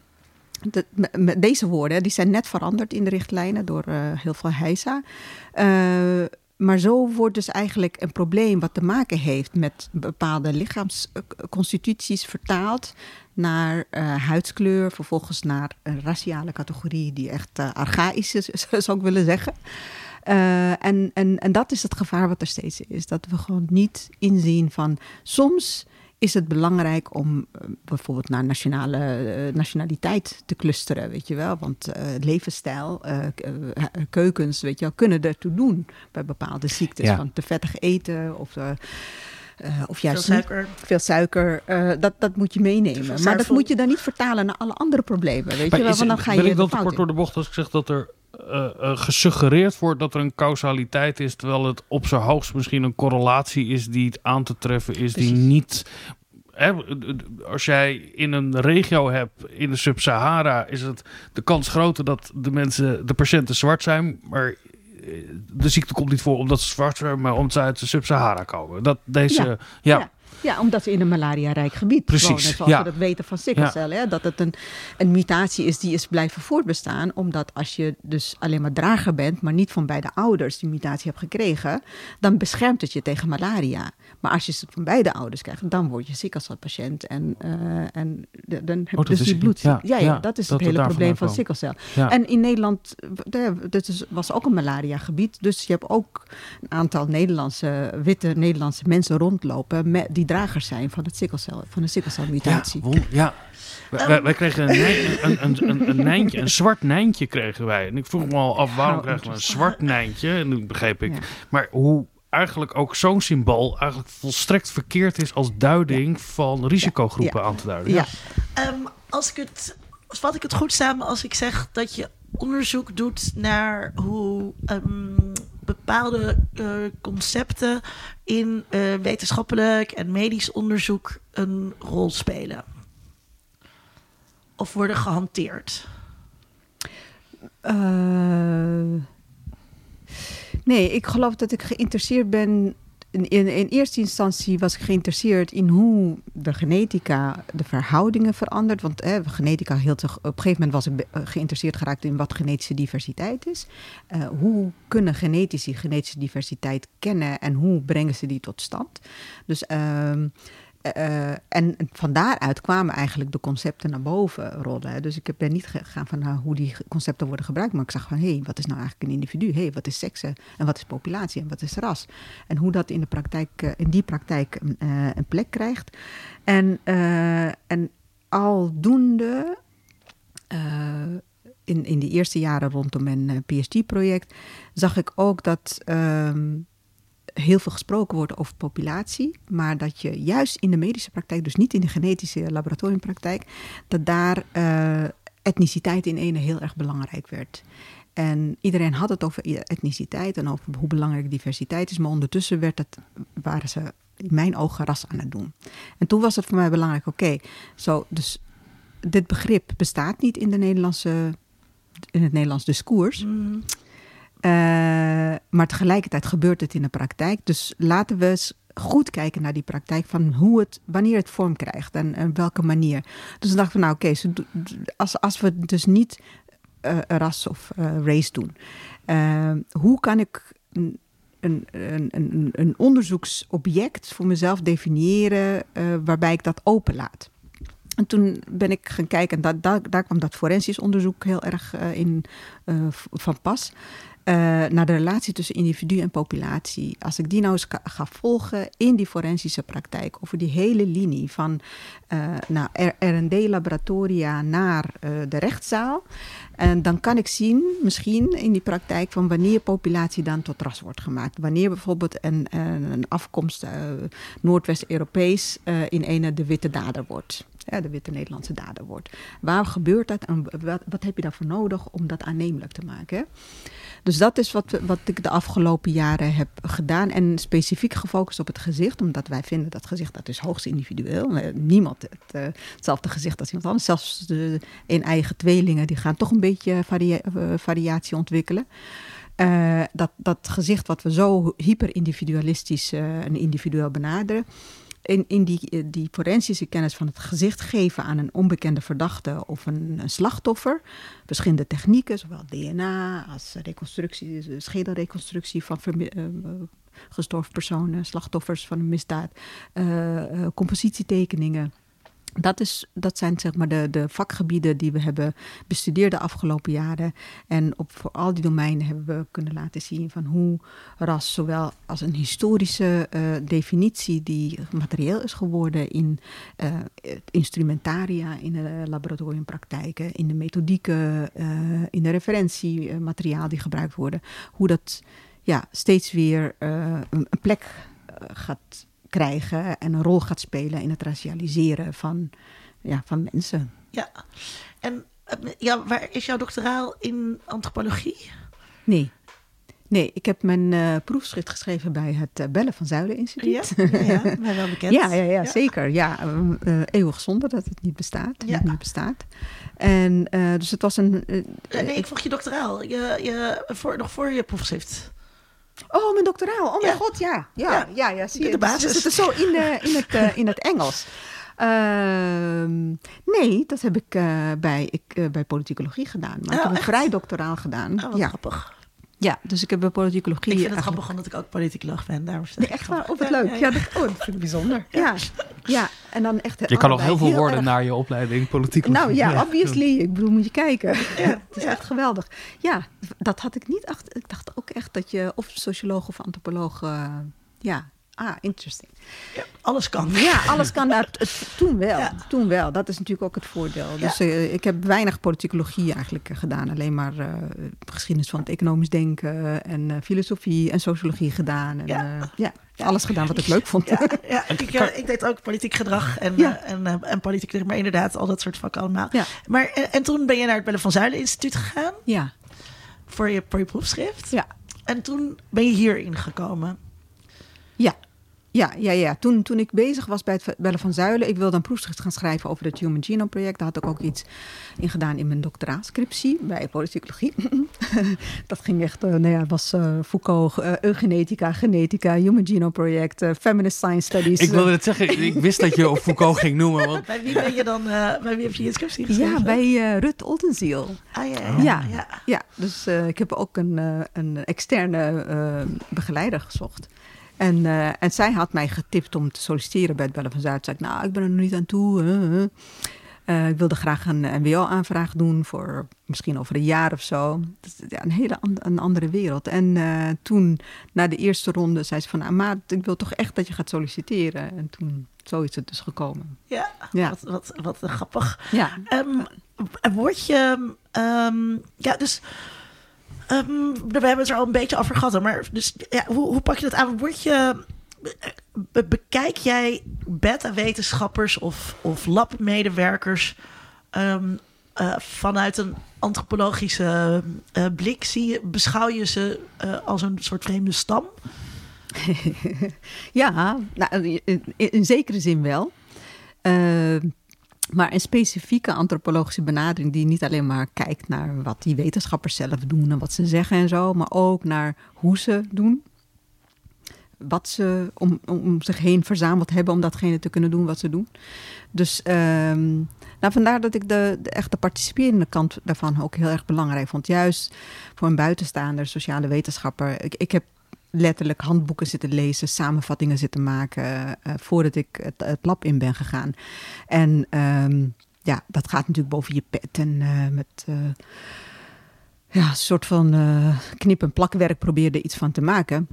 Met- deze woorden die zijn net veranderd in de richtlijnen door eh, heel veel heisa. Eh, maar zo wordt dus eigenlijk een probleem wat te maken heeft met bepaalde lichaamsconstituties vertaald naar eh, huidskleur, vervolgens naar een raciale categorie die echt archaïs is, zou ik willen zeggen. En, en, en dat is het gevaar wat er steeds is. Dat we gewoon niet inzien van soms is het belangrijk om eh, bijvoorbeeld naar nationale eh, nationaliteit te clusteren, weet je wel. Want eh, levensstijl, keukens, weet je wel, kunnen ertoe doen bij bepaalde ziektes. Ja. Van te vettig eten of, of Veel juist niet veel suiker. dat, dat moet je meenemen. Maar dat moet je dan niet vertalen naar alle andere problemen, weet Maar je wel. Want dan ga ben je ik de dan te fout kort door de bocht als ik zeg dat er eh, eh, gesuggereerd wordt dat er een causaliteit is, terwijl het op zijn hoogst misschien een correlatie is die het aan te treffen is, die niet. Hè, als jij in een regio hebt, in de Sub-Sahara, is het de kans groter dat de mensen, de patiënten zwart zijn. Maar de ziekte komt niet voor omdat ze zwart zijn, maar omdat ze uit de Sub-Sahara komen. Dat deze, ja, ja. Ja, omdat ze in een malaria-rijk gebied Precies, wonen. Zoals ja. we dat weten van sikkelcel. Hè? Dat het een, een mutatie is die is blijven voortbestaan. Omdat als je dus alleen maar drager bent, maar niet van beide ouders die mutatie hebt gekregen, dan beschermt het je tegen malaria. Maar als je het van beide ouders krijgt, dan word je sikkelcelpatiënt. En, eh, en de- dan heb je dat dus die bloed. ja, Ja, dat is dat het hele probleem van sikkelcel. Ja. En in Nederland, eh, dit is- was ook een malaria-gebied. Dus je hebt ook een aantal Nederlandse, witte Nederlandse mensen rondlopen met, die dragers zijn van, het sikkelcel, van de sikkelcelmutatie. Ja, won- ja. Wij, wij- wij kregen een, een, een, een, een nijntje, een zwart nijntje kregen wij. En ik vroeg me al af, waarom Oh, krijgen we een zwart nijntje? En toen begreep ik. Maar hoe eigenlijk ook zo'n symbool eigenlijk volstrekt verkeerd is als duiding van risicogroepen Ja. aan te duiden. Ja. Ehm, als ik het, vat ik het goed samen als ik zeg dat je onderzoek doet naar hoe ehm, bepaalde eh, concepten in eh, wetenschappelijk en medisch onderzoek een rol spelen? Of worden gehanteerd? Eh, nee, ik geloof dat ik geïnteresseerd ben. In, in, in eerste instantie was ik geïnteresseerd in hoe de genetica de verhoudingen verandert. Want genetica hield zich. Op een gegeven moment was ik eh, geïnteresseerd geraakt in wat genetische diversiteit is. Eh, hoe kunnen genetici genetische diversiteit kennen en hoe brengen ze die tot stand? Dus. ehm, eh, en van daaruit kwamen eigenlijk de concepten naar boven rollen. Dus ik ben niet gegaan van nou, hoe die concepten worden gebruikt, maar ik zag van hé, hey, wat is nou eigenlijk een individu? Hé, hey, wat is seks en wat is populatie en wat is ras? En hoe dat in, de praktijk, eh, in die praktijk eh, een plek krijgt. En, eh, en aldoende eh, in, in de eerste jaren rondom mijn eh, PhD-project zag ik ook dat ehm, heel veel gesproken wordt over populatie, maar dat je juist in de medische praktijk, dus niet in de genetische laboratoriumpraktijk, dat daar eh, etniciteit in ene heel erg belangrijk werd. En iedereen had het over etniciteit en over hoe belangrijk diversiteit is, maar ondertussen werd het, waren ze in mijn ogen ras aan het doen. En toen was het voor mij belangrijk, oké, zo, dus dit begrip bestaat niet in, de Nederlandse, in het Nederlands discours. Eh, maar tegelijkertijd gebeurt het in de praktijk. Dus laten we eens goed kijken naar die praktijk van hoe het, wanneer het vorm krijgt en, en welke manier. Dus dacht ik van nou oké, als, als we dus niet eh, ras of eh, race doen, eh, hoe kan ik een, een, een, een, onderzoeksobject voor mezelf definiëren eh, waarbij ik dat openlaat? En toen ben ik gaan kijken, en da- da- daar kwam dat forensisch onderzoek heel erg eh, in eh, van pas. Eh, naar de relatie tussen individu en populatie. Als ik die nou eens ga volgen in die forensische praktijk, over die hele linie van eh nou, RD-laboratoria naar eh, de rechtszaal. En dan kan ik zien, misschien in die praktijk, van wanneer populatie dan tot ras wordt gemaakt. Wanneer bijvoorbeeld een, een, afkomst eh, Noordwest-Europees eh, in ene de witte dader wordt. Ja, de witte Nederlandse dader wordt. Waar gebeurt dat en wat, heb je daarvoor nodig om dat aannemelijk te maken? Dus dat is wat, wat ik de afgelopen jaren heb gedaan. En specifiek gefocust op het gezicht. Omdat wij vinden dat gezicht dat is hoogst individueel. Eh, Niemand het, eh, hetzelfde gezicht als iemand anders. Zelfs de een eigen tweelingen die gaan toch een beetje eh, variatie ontwikkelen. Eh, dat, dat gezicht wat we zo hyper-individualistisch eh, en individueel benaderen. In, in die, die forensische kennis van het gezicht geven aan een onbekende verdachte of een, slachtoffer. Verschillende technieken, zowel DNA als reconstructie, dus schedelreconstructie van eh, gestorven personen, slachtoffers van een misdaad, compositietekeningen. Dat, is, dat zijn zeg maar de, de vakgebieden die we hebben bestudeerd de afgelopen jaren. En op, voor al die domeinen hebben we kunnen laten zien van hoe ras zowel als een historische eh, definitie die materieel is geworden in eh, instrumentaria, in de laboratoriumpraktijken, in de methodieken, eh, in de referentiemateriaal die gebruikt worden, hoe dat ja, steeds weer een, plek gaat krijgen en een rol gaat spelen in het racialiseren van, ja, van mensen. ja. En eh, ja, waar is jouw doctoraal in antropologie? Nee. Nee, ik heb mijn eh, proefschrift geschreven bij het uh, Bellen van Zuilen Instituut. Ja, ja, ja, wel bekend. Ja, ja, ja, zeker. Ja, uh, eeuwig zonde dat het niet bestaat. Ja. Niet bestaat. En dus het was een... nee, ik vroeg je doctoraal. Je, je, voor, nog voor je proefschrift. Oh, mijn doctoraal. Oh mijn god, ja. Ja, ja, ja, ja zie je. De basis. Dus het is zo in, de, in, het, in het Engels. Ehm, nee, dat heb ik bij, ik, bij politicologie gedaan. Maar oh, ik heb een vrij doctoraal gedaan. Oh, wat ja. grappig. Ja, dus ik heb bij politicologie... Ik vind het grappig omdat ik ook politicoloog ben. Daarom nee, echt waar? Oh, wat leuk. Ja, dat, oh, dat vind ik bijzonder. Ja, ja. en dan echt... Je kan nog heel veel worden naar je opleiding politicologie. Nou ja, obviously. Ik bedoel, moet je kijken. Ja, het is echt geweldig. Ja, dat had ik niet achter... Ik dacht ook echt dat je of socioloog of antropoloog... Uh, ja, ah, interesting. Ja, alles kan. Ja, alles kan. Nou, toen wel. Toen wel. Dat is natuurlijk ook het voordeel. Dus uh, ik heb weinig politicologie eigenlijk uh, gedaan. Alleen maar uh, geschiedenis van het economisch denken en filosofie en sociologie gedaan. En, ja. ja. alles gedaan wat ik leuk vond. Ja, ja ik, ik, deed ook politiek gedrag en, en, en politiek, maar inderdaad al dat soort vakken allemaal. Maar, en toen ben je naar het Bellen van Zuilen Instituut gegaan. Ja. Voor je, voor je proefschrift. Ja. En toen ben je hierin gekomen. Ja, ja, ja, ja. Toen, toen ik bezig was bij het Bellen van Zuilen, ik wilde een proefschrift gaan schrijven over het Human Genome Project. Daar had ik ook iets in gedaan in mijn doctoraatscriptie bij politicologie. dat ging echt, uh, nou ja, was uh, Foucault, uh, eugenetica, genetica, Human Genome Project, feminist science studies. Ik wilde het zeggen, ik wist dat je Foucault ging noemen. Want... Bij wie ben je dan, bij wie heb je je scriptie geschreven? Ja, bij Rut Oldenziel. Ah ja, ja. Ja, ja. ja dus ik heb ook een, een externe begeleider gezocht. En, uh, en zij had mij getipt om te solliciteren bij het Bellen van Zuid. Zei ik, nou, ik ben er nog niet aan toe. Uh, uh, ik wilde graag een MWO-aanvraag doen voor misschien over een jaar of zo. Dat is ja, een hele een andere wereld. En toen, na de eerste ronde, zei ze van... Ah, maar ik wil toch echt dat je gaat solliciteren. En toen, zo is het dus gekomen. Ja, ja. Wat, wat, wat grappig. Ja. Um, word je... Um, ja, dus Um, we hebben het er al een beetje over gehad. Maar dus, ja, hoe, hoe pak je dat aan? Word je, bekijk jij beta-wetenschappers of, of labmedewerkers um, uh, vanuit een antropologische uh, blik? Zie je, beschouw je ze als een soort vreemde stam? ja, nou, in, in, zekere zin wel. Ehm, maar een specifieke antropologische benadering die niet alleen maar kijkt naar wat die wetenschappers zelf doen en wat ze zeggen en zo, maar ook naar hoe ze doen. Wat ze om, om zich heen verzameld hebben om datgene te kunnen doen wat ze doen. Dus um, nou, vandaar dat ik de, de echte participerende kant daarvan ook heel erg belangrijk vond. Juist voor een buitenstaander, sociale wetenschapper. Ik, ik heb letterlijk handboeken zitten lezen, samenvattingen zitten maken uh, voordat ik het, lab in ben gegaan. En um, ja, dat gaat natuurlijk boven je pet en uh, met ja, een soort van knip- en plakwerk probeerde iets van te maken.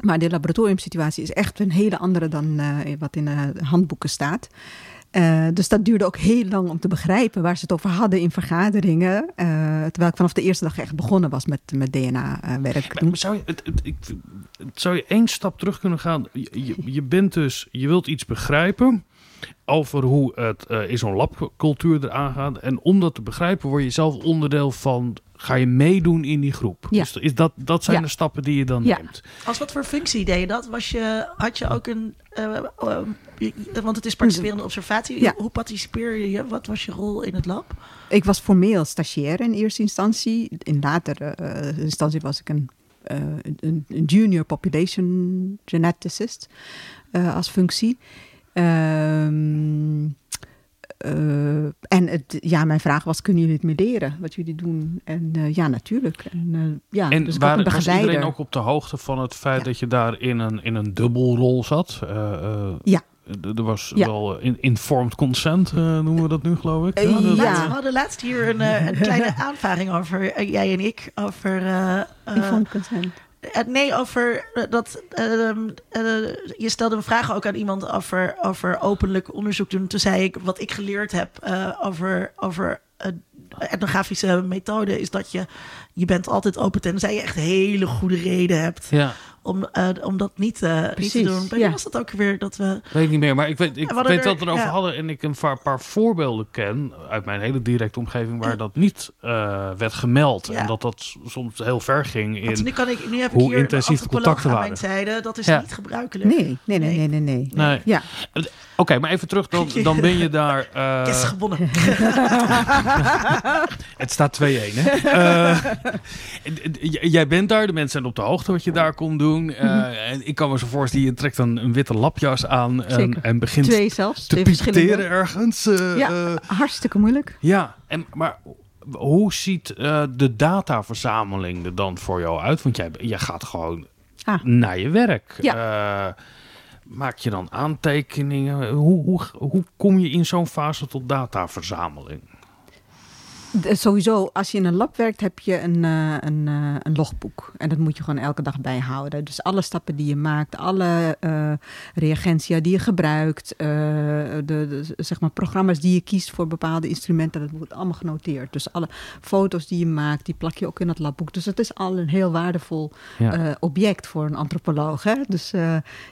Maar de laboratoriumsituatie is echt een hele andere dan wat in handboeken staat. Uh, dus dat duurde ook heel lang om te begrijpen waar ze het over hadden in vergaderingen. Uh, terwijl ik vanaf de eerste dag echt begonnen was met, met DNA-werk. Uh, zou, je, zou je één stap terug kunnen gaan? Je, je, bent dus, je wilt iets begrijpen over hoe het in zo'n labcultuur eraan gaat. En om dat te begrijpen word je zelf onderdeel van ga je meedoen in die groep. Ja. Dus is dat, dat zijn de stappen die je dan ja. neemt. Als wat voor functie deed je dat? Was je, had je ook een... Uh, uh, want het is participerende observatie. Ja. Hoe participeer je? Wat was je rol in het lab? Ik was formeel stagiair in eerste instantie. In latere uh, instantie was ik een, een, een, junior population geneticist als functie. Ehm uh, en het, ja, mijn vraag was, kunnen jullie het meer leren, wat jullie doen? En uh, ja, natuurlijk. En, uh, ja, en dus waar, ik was iedereen ook op de hoogte van het feit ja. dat je daar in een, in een dubbelrol zat? ja. Er was ja. wel in, informed consent, noemen we dat nu, geloof ik. Ja, ja. We hadden laatst hier een, een kleine aanvaring over, jij en ik, over... informed consent. Nee, over uh, dat. Uh, je stelde een vraag ook aan iemand over, over openlijk onderzoek doen. Toen zei ik wat ik geleerd heb over, over etnografische methode. Is dat je, je bent altijd open tenzij je echt hele goede reden hebt. Ja. Om, eh, om dat niet, eh, niet te doen. Bij ja. was dat ook weer dat we... Weet ik niet meer, maar ik weet, ik weet dat we er- erover ja. hadden en ik een paar, paar voorbeelden ken uit mijn hele directe omgeving waar dat niet eh, werd gemeld. Ja. En dat dat soms heel ver ging Want in. nu, kan ik, nu heb hoe ik hier intensief de contacten aan waren. mijn zijde. Dat is Ja. niet gebruikelijk. Nee, nee, nee, nee, nee. nee. Nee. Ja, Oké, maar even terug, dan, dan ben je daar. eh, Yes, gewonnen. Het staat 2-1, hè? Eh, j- jij bent daar, de mensen zijn op de hoogte wat je daar komt doen. Eh, en ik kan me zo voorstellen, je trekt een, een witte lapjas aan en, en begint twee zelfs. te pipeteren ergens. eh, Ja, eh, hartstikke moeilijk. ja. En, maar hoe ziet eh, de dataverzameling er dan voor jou uit? Want jij, jij gaat gewoon Ah. naar je werk. Eh, maak je dan aantekeningen? Hoe, hoe, hoe kom je in zo'n fase tot dataverzameling? De- sowieso, als je in een lab werkt, heb je een, eh, een, eh, een logboek. En dat moet je gewoon elke dag bijhouden. Dus alle stappen die je maakt, alle eh reagentia die je gebruikt, de, de, zeg maar, programma's die je kiest voor bepaalde instrumenten, dat wordt allemaal genoteerd. Dus alle foto's die je maakt, die plak je ook in het labboek. Dus het is al een heel waardevol Ja. object voor een antropoloog. Hè? Dus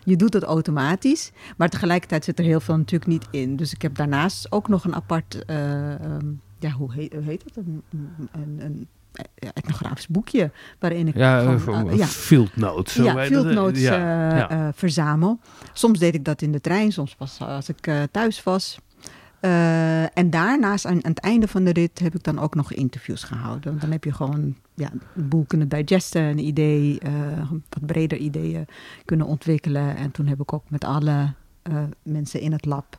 je doet het automatisch. Maar tegelijkertijd zit er heel veel natuurlijk niet in. Dus ik heb daarnaast ook nog een apart, eh, ehm, ja, hoe heet, hoe heet dat? Een, een, eh, etnografisch boekje waarin ik Ja, gewoon, eh, eh, ja, field notes. zo ja, heet field notes Ja, eh, ja. eh, verzamel. Soms deed ik dat in de trein, soms pas als ik eh, thuis was. Eh, en daarnaast, aan, aan het einde van de rit, heb ik dan ook nog interviews gehouden. Want dan heb je gewoon ja, een boel kunnen digesten, een idee, eh, wat breder ideeën kunnen ontwikkelen. En toen heb ik ook met alle eh, mensen in het lab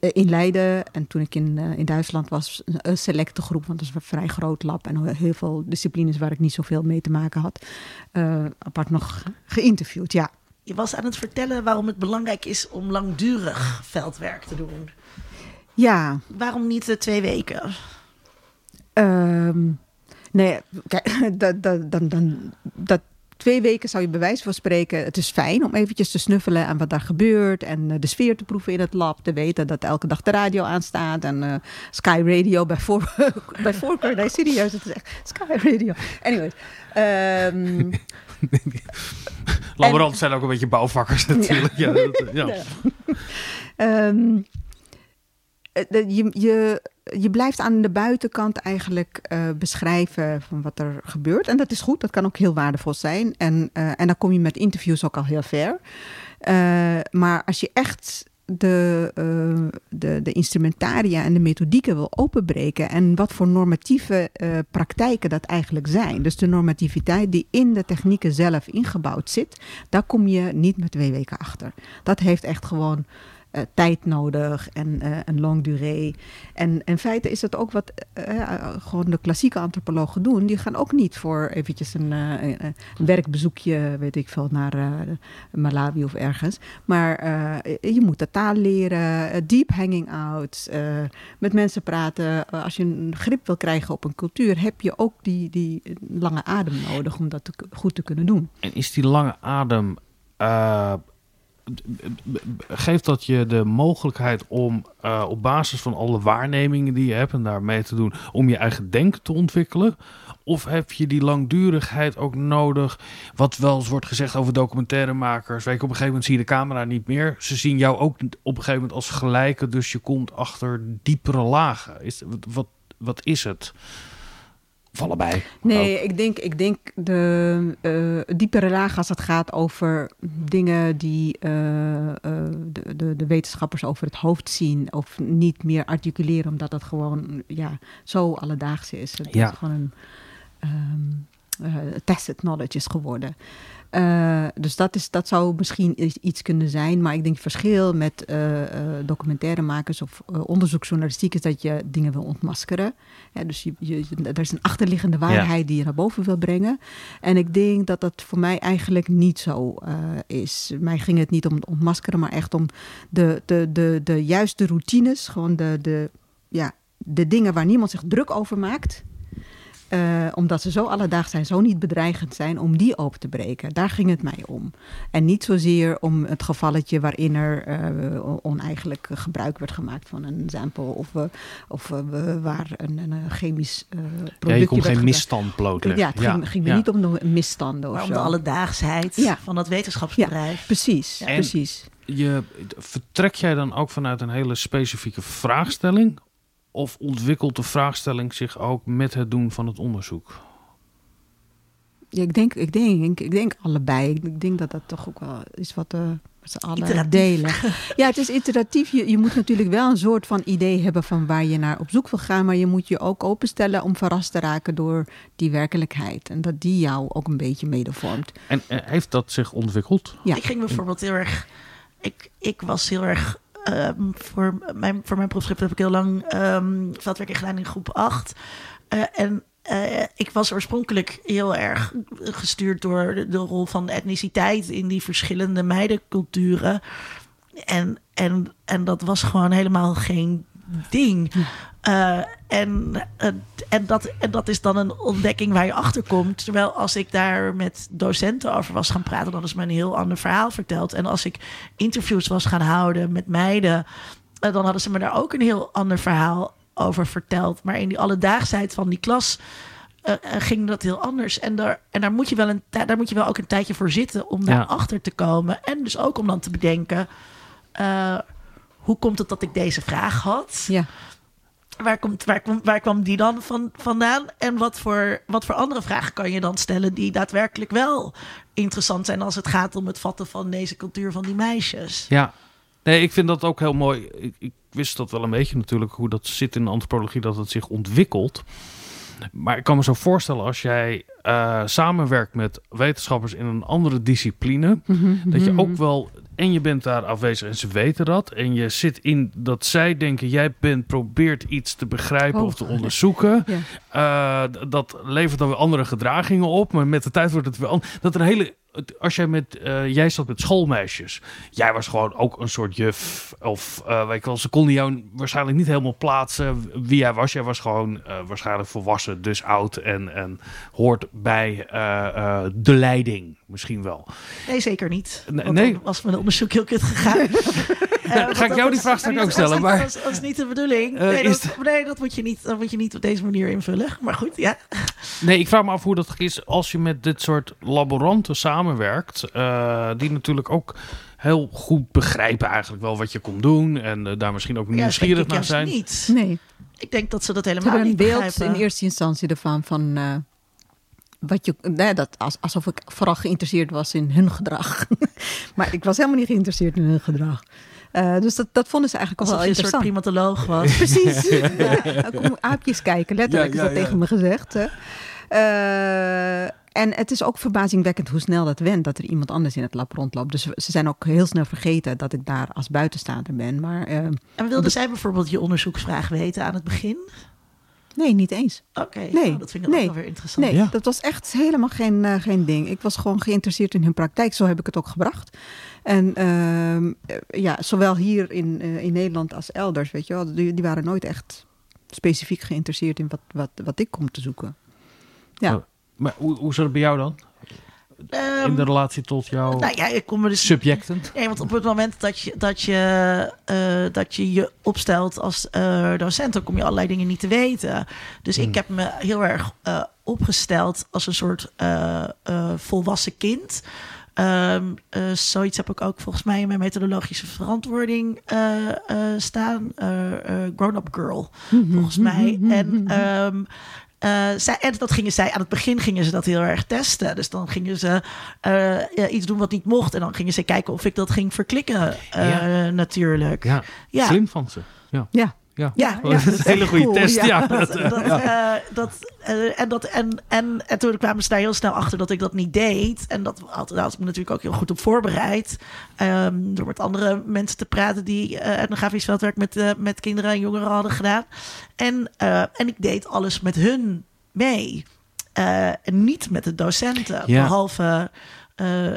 eh, in Leiden en toen ik in, eh, in Duitsland was, een- selecte groep, want dat is een vrij groot lab en heel veel disciplines waar ik niet zoveel mee te maken had, eh, apart nog geïnterviewd. Ja, Je was aan het vertellen waarom het belangrijk is om langdurig veldwerk te doen. ja Waarom niet eh, twee weken? Ehm, nee, kijk, dat, dat, dan, dan, dat twee weken zou je bij wijze van spreken. Het is fijn om eventjes te snuffelen aan wat daar gebeurt. En eh, de sfeer te proeven in het lab. Te weten dat elke dag de radio aanstaat. En eh, Sky Radio bij, voor, bij voorkeur. Nee, serieus, het is echt Sky Radio. Anyway. ehm, Laborant zijn ook een beetje bouwvakkers natuurlijk. Ja. dat, ja. Ja. Eh, je, je, je blijft aan de buitenkant eigenlijk eh, beschrijven van wat er gebeurt. En dat is goed, dat kan ook heel waardevol zijn. En, eh, en dan kom je met interviews ook al heel ver. Maar als je echt de, de, de instrumentaria en de methodieken wil openbreken en wat voor normatieve praktijken dat eigenlijk zijn. Dus de normativiteit die in de technieken zelf ingebouwd zit, daar kom je niet met twee weken achter. Dat heeft echt gewoon eh, tijd nodig en eh, een long durée. En in feite is dat ook wat eh, gewoon de klassieke antropologen doen. Die gaan ook niet voor eventjes een, een, werkbezoekje, weet ik veel, naar Malawi of ergens. Maar je moet de taal leren, deep hanging out, met mensen praten. Als je een grip wil krijgen op een cultuur, heb je ook die, die lange adem nodig om dat goed te kunnen doen. En is die lange adem. Geeft dat je de mogelijkheid om eh, op basis van alle waarnemingen die je hebt en daar mee te doen, om je eigen denken te ontwikkelen? Of heb je die langdurigheid ook nodig? Wat wel eens wordt gezegd over documentairemakers. Weet op een gegeven moment zie je de camera niet meer. Ze zien jou ook op een gegeven moment als gelijke, dus je komt achter diepere lagen. Is, wat, wat is het? Of allebei? Nee, ik denk, ik denk de eh diepere laag als het gaat over dingen die eh, eh, de, de, de wetenschappers over het hoofd zien of niet meer articuleren, omdat het gewoon ja, zo alledaags is. Het Ja. is gewoon een ehm, eh, tacit knowledge is geworden. Eh, dus dat, is, dat zou misschien iets kunnen zijn. Maar ik denk het verschil met eh, eh, documentairemakers of onderzoeksjournalistiek is dat je dingen wil ontmaskeren. Ja, dus je, je, er is een achterliggende waarheid die je naar boven wil brengen. En ik denk dat dat voor mij eigenlijk niet zo is. Mij ging het niet om het ontmaskeren, maar echt om de, de, de, de juiste routines. Gewoon de, de, ja, de dingen waar niemand zich druk over maakt. Eh, omdat ze zo alledaags zijn, zo niet bedreigend zijn, om die open te breken. Daar ging het mij om. En niet zozeer om het gevalletje waarin er uh, oneigenlijk gebruik werd gemaakt van een sample of, uh, of waar een, een chemisch product. Ja, je kon geen misstand blootleggen. Ja, het ging, ja. ging ja. niet om de misstanden maar of om zo. de alledaagsheid ja. van dat wetenschapsbedrijf. Ja, precies, precies. Je, vertrek jij dan ook vanuit een hele specifieke vraagstelling? Of ontwikkelt de vraagstelling zich ook met het doen van het onderzoek? Ja, ik, denk, ik, denk, ik denk allebei. Ik denk dat dat toch ook wel is wat uh, met z'n allen delen. Ja, het is iteratief. Je, je moet natuurlijk wel een soort van idee hebben van waar je naar op zoek wil gaan. Maar je moet je ook openstellen om verrast te raken door die werkelijkheid. En dat die jou ook een beetje mede vormt. En uh, heeft dat zich ontwikkeld? Ja. Ik ging bijvoorbeeld heel erg... Ik, ik was heel erg Um, voor, mijn, voor mijn proefschrift heb ik heel lang um, veldwerking gedaan in groep 8. Uh, en uh, ik was oorspronkelijk heel erg gestuurd door de, de, rol van etniciteit in die verschillende meidenculturen. En, en, en dat was gewoon helemaal geen ding. Uh, en, uh, en, dat, en dat is dan een ontdekking waar je achter komt. Terwijl als ik daar met docenten over was gaan praten, dan is me een heel ander verhaal verteld. En als ik interviews was gaan houden met meiden, uh, dan hadden ze me daar ook een heel ander verhaal over verteld. Maar in die alledaagsheid van die klas. Uh, ging dat heel anders. En daar, en daar, moet je wel een, daar moet je wel ook een tijdje voor zitten om daarachter ja. te komen. En dus ook om dan te bedenken: uh, hoe komt het dat ik deze vraag had? Ja. Waar, komt, waar, kwam, waar kwam die dan van, vandaan? En wat voor, wat voor andere vragen kan je dan stellen die daadwerkelijk wel interessant zijn als het gaat om het vatten van deze cultuur van die meisjes? Ja, nee, ik vind dat ook heel mooi. Ik, ik wist dat wel een beetje natuurlijk, hoe dat zit in de antropologie, dat het zich ontwikkelt. Maar ik kan me zo voorstellen als jij uh, samenwerkt met wetenschappers in een andere discipline, mm-hmm, dat je ook wel en je bent daar afwezig en ze weten dat. En je zit in dat zij denken, jij bent, probeert iets te begrijpen oh, of te onderzoeken. Ja. Uh, dat levert dan weer andere gedragingen op. Maar met de tijd wordt het weer anders. Dat er een hele. Als jij met. Uh, jij zat met schoolmeisjes. Jij was gewoon ook een soort juf. Of uh, weet wel, ze konden jou waarschijnlijk niet helemaal plaatsen wie jij was. Jij was gewoon waarschijnlijk volwassen, dus oud. En, en hoort bij de leiding misschien wel. Nee, zeker niet. Nee, nee. was mijn onderzoek heel kut gegaan. uh, ga ik jou die vraag straks ook stellen. Maar... Dat is, dat is niet de bedoeling. Nee, uh, dat, nee, dat, moet je niet, dat moet je niet op deze manier invullen. Maar goed, ja. Nee, ik vraag me af hoe dat is als je met dit soort laboranten samenwerkt. Uh, die natuurlijk ook heel goed begrijpen eigenlijk wel wat je komt doen. En uh, daar misschien ook nieuwsgierig ja, naar zijn. Niet. Nee. Ik denk dat ze dat helemaal ze niet een beeld begrijpen. in eerste instantie ervan van... Uh, wat je, nee, dat, alsof ik vooral geïnteresseerd was in hun gedrag. maar ik was helemaal niet geïnteresseerd in hun gedrag. Uh, dus dat, dat vonden ze eigenlijk alsof wel je interessant. een soort primatoloog was. Precies. ja, kom aapjes kijken, letterlijk ja, ja, is dat tegen me gezegd. Hè. Uh, en het is ook verbazingwekkend hoe snel dat went, dat er iemand anders in het lab rondloopt. Dus ze zijn ook heel snel vergeten dat ik daar als buitenstaander ben. Maar, uh, en wilde zij bijvoorbeeld je onderzoeksvraag weten aan het begin? Nee, niet eens. Oké, okay, nee, nou, dat vind ik nee, ook wel weer interessant. Nee, ja. dat was echt helemaal geen, uh, geen ding. Ik was gewoon geïnteresseerd in hun praktijk. Zo heb ik het ook gebracht. En uh, ja, zowel hier in, uh, in Nederland als elders, weet je wel, die, die waren nooit echt specifiek geïnteresseerd in wat, wat, wat ik kom te zoeken. Ja. Oh, maar hoe, hoe zat het bij jou dan? In de relatie tot jouw nou ja, ik kom er dus, subjecten? Nee, want op het moment dat je dat je, uh, dat je, je opstelt als uh, docent, dan kom je allerlei dingen niet te weten. Dus hmm. ik heb me heel erg uh, opgesteld als een soort volwassen kind. Um, zoiets heb ik ook volgens mij in mijn methodologische verantwoording staan. grown-up girl, volgens mij. En um, uh, zij, en dat gingen zij, aan het begin gingen ze dat heel erg testen. Dus dan gingen ze iets doen wat niet mocht. En dan gingen ze kijken of ik dat ging verklikken, ja. natuurlijk. Ja. ja, slim van ze. Ja. ja. Ja, ja, ja dat is een hele goede cool, test. Ja. Dat, dat, uh, dat, uh, en, dat, en, en, en toen kwamen ze daar heel snel achter dat ik dat niet deed. En dat had, daar had ik me natuurlijk ook heel goed op voorbereid. Um, door met andere mensen te praten die uh, etnografisch veldwerk met, met kinderen en jongeren hadden gedaan. En, en ik deed alles met hun mee. en niet met de docenten. Ja. Behalve eh, eh,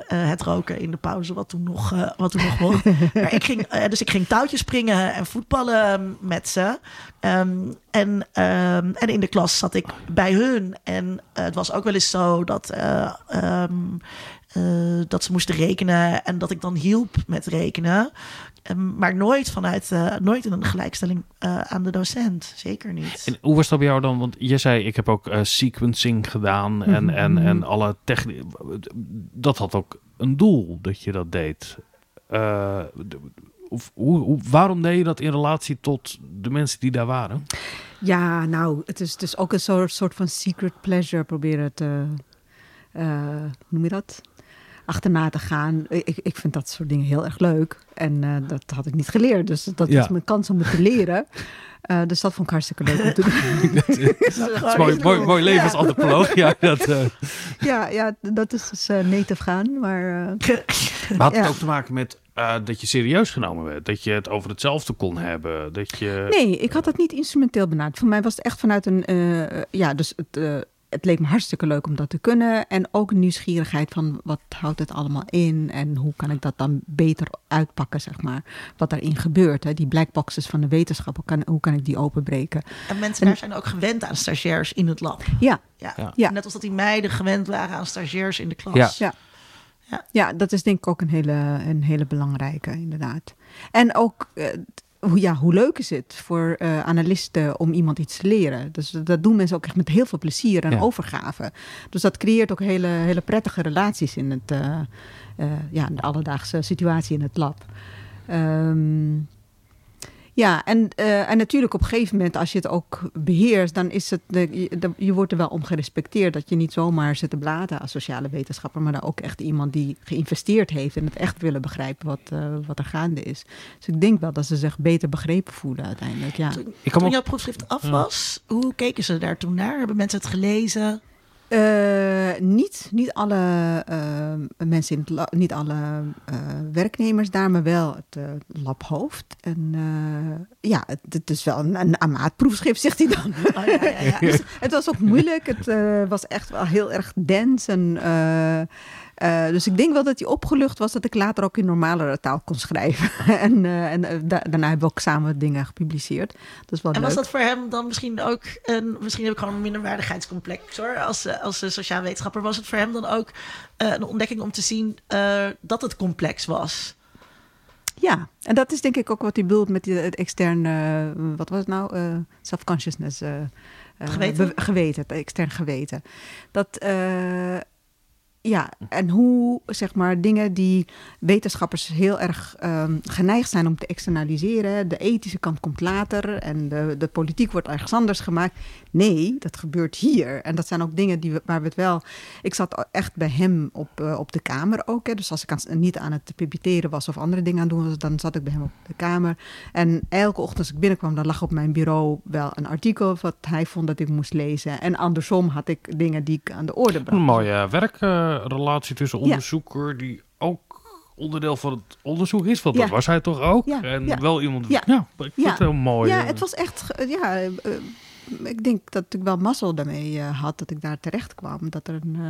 het roken in de pauze, wat toen nog, eh, wat toen nog mocht. maar ik ging, eh, dus ik ging touwtjes springen en voetballen met ze. Ehm, en, ehm, en in de klas zat ik bij hun. En eh, het was ook wel eens zo dat, eh, ehm, eh, dat ze moesten rekenen en dat ik dan hielp met rekenen. Ehm, maar nooit vanuit, eh, nooit in een gelijkstelling eh, aan de docent. Zeker niet. En hoe was dat bij jou dan? Want je zei, ik heb ook eh, sequencing gedaan en, en, en alle techniek. Dat had ook een doel dat je dat deed. Eh, of, hoe, hoe, waarom deed je dat in relatie tot de mensen die daar waren? Ja, nou, het is dus ook een soort, soort van secret pleasure proberen te, eh, hoe noem je dat? Achterna te gaan. Ik, ik vind dat soort dingen heel erg leuk. En eh, dat had ik niet geleerd. Dus dat Ja. is mijn kans om het te leren. Eh, dus dat vond ik hartstikke leuk om te doen. dat is mooi, mooi, mooi levensantropoloog. Ja, dat, eh. ja, ja, dat is dus eh native gaan. Maar eh, Maar had het Ja. ook te maken met eh, dat je serieus genomen werd? Dat je het over hetzelfde kon hebben? Dat je... Nee, ik had dat niet instrumenteel benaderd. Voor mij was het echt vanuit een. eh, ja, dus het, eh, het leek me hartstikke leuk om dat te kunnen. En ook nieuwsgierigheid van wat houdt het allemaal in en hoe kan ik dat dan beter uitpakken, zeg maar. Wat daarin gebeurt. Hè? Die blackboxes van de wetenschap, hoe kan, hoe kan ik die openbreken? En mensen daar zijn ook gewend aan stagiairs in het lab. Ja, Ja. Ja. Ja. Net als dat die meiden gewend waren aan stagiairs in de klas. Ja. Ja. ja, dat is denk ik ook een hele, een hele belangrijke, inderdaad. En ook. Ja, hoe leuk is het voor eh, analisten om iemand iets te leren? Dus dat doen mensen ook echt met heel veel plezier en Ja. overgave. Dus dat creëert ook hele, hele prettige relaties in, het, eh, eh, ja, in de alledaagse situatie in het lab. Ehm, ja, en, eh, en natuurlijk op een gegeven moment, als je het ook beheerst, dan is het, de, je, de- je wordt er wel om gerespecteerd. Dat je niet zomaar zit te blaten als sociale wetenschapper, maar dan ook echt iemand die geïnvesteerd heeft en het echt willen begrijpen wat, eh, wat er gaande is. Dus ik denk wel dat ze zich beter begrepen voelen uiteindelijk. Ja. Toen, Ik jouw proefschrift af Ja. was, hoe keken ze daar toen naar? Hebben mensen het gelezen? Eh, niet, niet alle eh, mensen in het niet alle eh, werknemers daar, maar wel het labhoofd. En ja, het, het is wel een, een zegt hij dan. Oh, ja, ja, ja. Dus het was ook moeilijk. Het was echt wel heel erg dens. En, eh, eh, dus ik denk wel dat hij opgelucht was dat ik later ook in normalere taal kon schrijven. en en eh, da- daarna hebben we ook samen dingen gepubliceerd. Dat is wel En leuk. was dat voor hem dan misschien ook een, misschien heb ik gewoon een minderwaardigheidscomplex hoor. Als, eh, als eh, sociaal wetenschapper was het voor hem dan ook eh, een ontdekking om te zien eh, dat het complex was. Ja, en dat is denk ik ook wat hij bedoelt met die, het extern, eh, wat was het nou? Eh, self-consciousness. eh, eh, Geweten? be- geweten, het extern geweten. Dat, eh, ja, en hoe, zeg maar, dingen die wetenschappers heel erg ehm, geneigd zijn om te externaliseren. De ethische kant komt later en de, de politiek wordt ergens anders gemaakt. Nee, dat gebeurt hier. En dat zijn ook dingen die we, waar we het wel... Ik zat echt bij hem op, eh, op de kamer ook. Hè. Dus als ik aan, niet aan het pipeteren was of andere dingen aan het doen was... dan zat ik bij hem op de kamer. En elke ochtend als ik binnenkwam, dan lag op mijn bureau wel een artikel... wat hij vond dat ik moest lezen. En andersom had ik dingen die ik aan de orde bracht. Een mooie werkrelatie tussen Ja. onderzoeker die ook onderdeel van het onderzoek is. Want Ja. dat was hij toch ook? Ja, En wel iemand... Ja. Ja, ik vind Ja. het heel mooi. Ja, eh. het was echt. Ja, eh, ik denk dat ik wel mazzel daarmee eh, had dat ik daar terecht kwam. Dat er een. eh,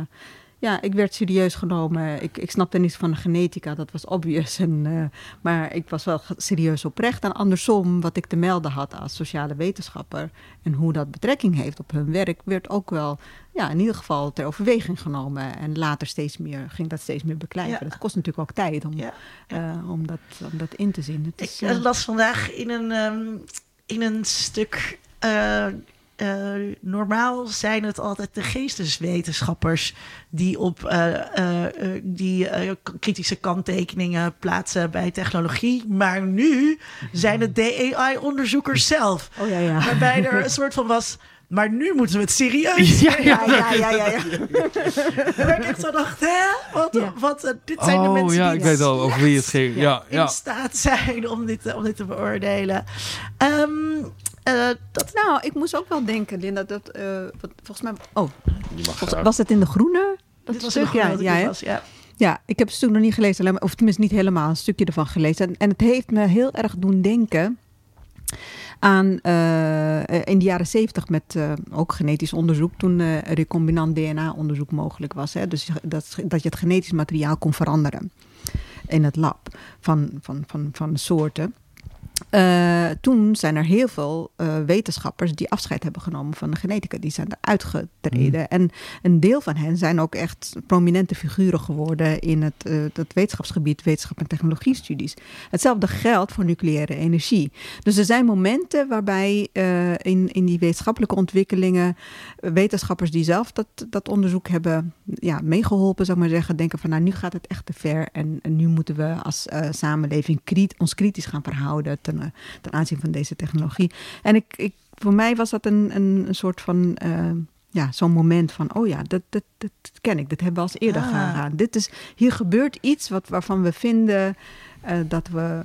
ja, ik werd serieus genomen. Ik, ik snapte niets van de genetica, dat was obvious. En, eh, maar ik was wel serieus oprecht. En andersom, wat ik te melden had als sociale wetenschapper en hoe dat betrekking heeft op hun werk, werd ook wel ja, in ieder geval ter overweging genomen. En later steeds meer, ging dat steeds meer beklijven. Ja. Dat kost natuurlijk ook tijd om, Ja. om, dat, om dat in te zien. Het Ik is, eh, las vandaag in een, ehm, in een stuk. Eh, eh, normaal zijn het altijd de geesteswetenschappers die op eh, die eh, kritische kanttekeningen plaatsen bij technologie. Maar nu zijn het DAI-onderzoekers zelf. oh ja, ja. Waarbij er een soort van was. Maar nu moeten we het serieus. Ja, Ja, ja, ja, ja. ja. Waar ik echt zo dacht, hè? Wat, Ja. wat, dit zijn de oh mensen ja, die ik weet al over wie het ging. Ja, in ja. staat zijn om dit, te- om dit te beoordelen. Ehm, eh, dat, Nou, ik moest ook wel denken, Linda, dat eh, wat, volgens mij. Oh, volgens- was het in de groene? Dat dit was stuk? ja, ja, ja, was, ja. ja, ik heb het toen nog niet gelezen, alleen maar- of tenminste niet helemaal, een stukje ervan gelezen. En, en het heeft me heel erg doen denken aan eh, in de jaren zeventig met uh, ook genetisch onderzoek, toen uh, recombinant DNA-onderzoek mogelijk was. Hè? Dus dat, dat je het genetisch materiaal kon veranderen in het lab van, van, van, van soorten. Uh, toen zijn er heel veel uh, wetenschappers die afscheid hebben genomen van de genetica. Die zijn eruit getreden. Mm. En een deel van hen zijn ook echt prominente figuren geworden in het, uh, het wetenschapsgebied, wetenschap en technologiestudies. Hetzelfde geldt voor nucleaire energie. Dus er zijn momenten waarbij in, in die wetenschappelijke ontwikkelingen wetenschappers die zelf dat, dat onderzoek hebben ja, meegeholpen, zou ik maar zeggen, denken van nou nu gaat het echt te ver en, en nu moeten we als samenleving ons kritisch gaan verhouden ten, eh, ten aanzien van deze technologie. En ik, ik, voor mij was dat een, een, een soort van. Uh, ja, zo'n moment van, oh ja, dat, dat, dat ken ik. Dat hebben we als eerder ah. gedaan. Dit is, hier gebeurt iets wat, waarvan we vinden uh, dat we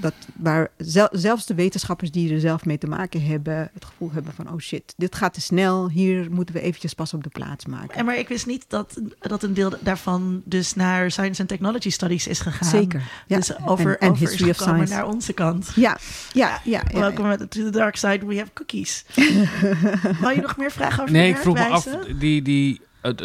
dat waar zelfs de wetenschappers die er zelf mee te maken hebben, het gevoel hebben van: oh shit, dit gaat te snel, hier moeten we eventjes pas op de plaats maken. En maar ik wist niet dat, dat een deel daarvan dus naar Science and Technology Studies is gegaan. Zeker. Ja. Dus over, en, over history of science. naar onze kant. Ja, ja, ja. ja Welcome to the dark side, we have cookies. Wil je nog meer vragen over Nee, ik vroeg me af, die, die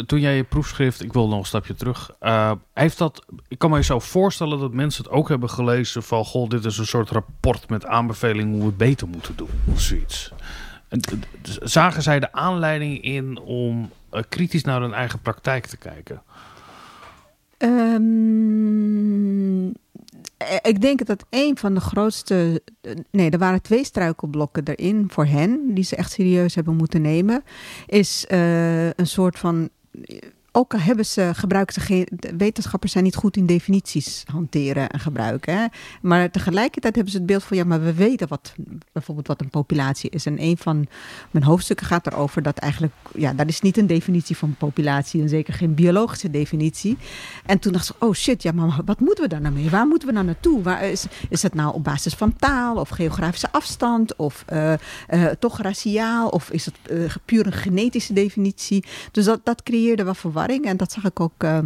toen jij je proefschrift, ik wil nog een stapje terug, uh, heeft dat, ik kan me zo voorstellen dat mensen het ook hebben gelezen van, goh, dit is een soort rapport met aanbevelingen hoe we het beter moeten doen, of zoiets. En, zagen zij de aanleiding in om uh, kritisch naar hun eigen praktijk te kijken? Um, ik denk dat een van de grootste. Nee, er waren twee struikelblokken erin voor hen, die ze echt serieus hebben moeten nemen. Is uh, een soort van ook hebben ze, gebruiken ze geen, wetenschappers zijn niet goed in definities hanteren en gebruiken. Maar tegelijkertijd hebben ze het beeld van, ja, maar we weten wat, bijvoorbeeld wat een populatie is. En een van mijn hoofdstukken gaat erover dat eigenlijk, ja, dat is niet een definitie van populatie en zeker geen biologische definitie. En toen dacht ze, oh shit, ja, maar wat moeten we daar nou mee? Waar moeten we nou naartoe? Waar is, is het nou op basis van taal of geografische afstand of uh, uh, toch raciaal of is het uh, puur een genetische definitie? Dus dat, dat creëerde wat verwarring. En dat zag ik ook uh,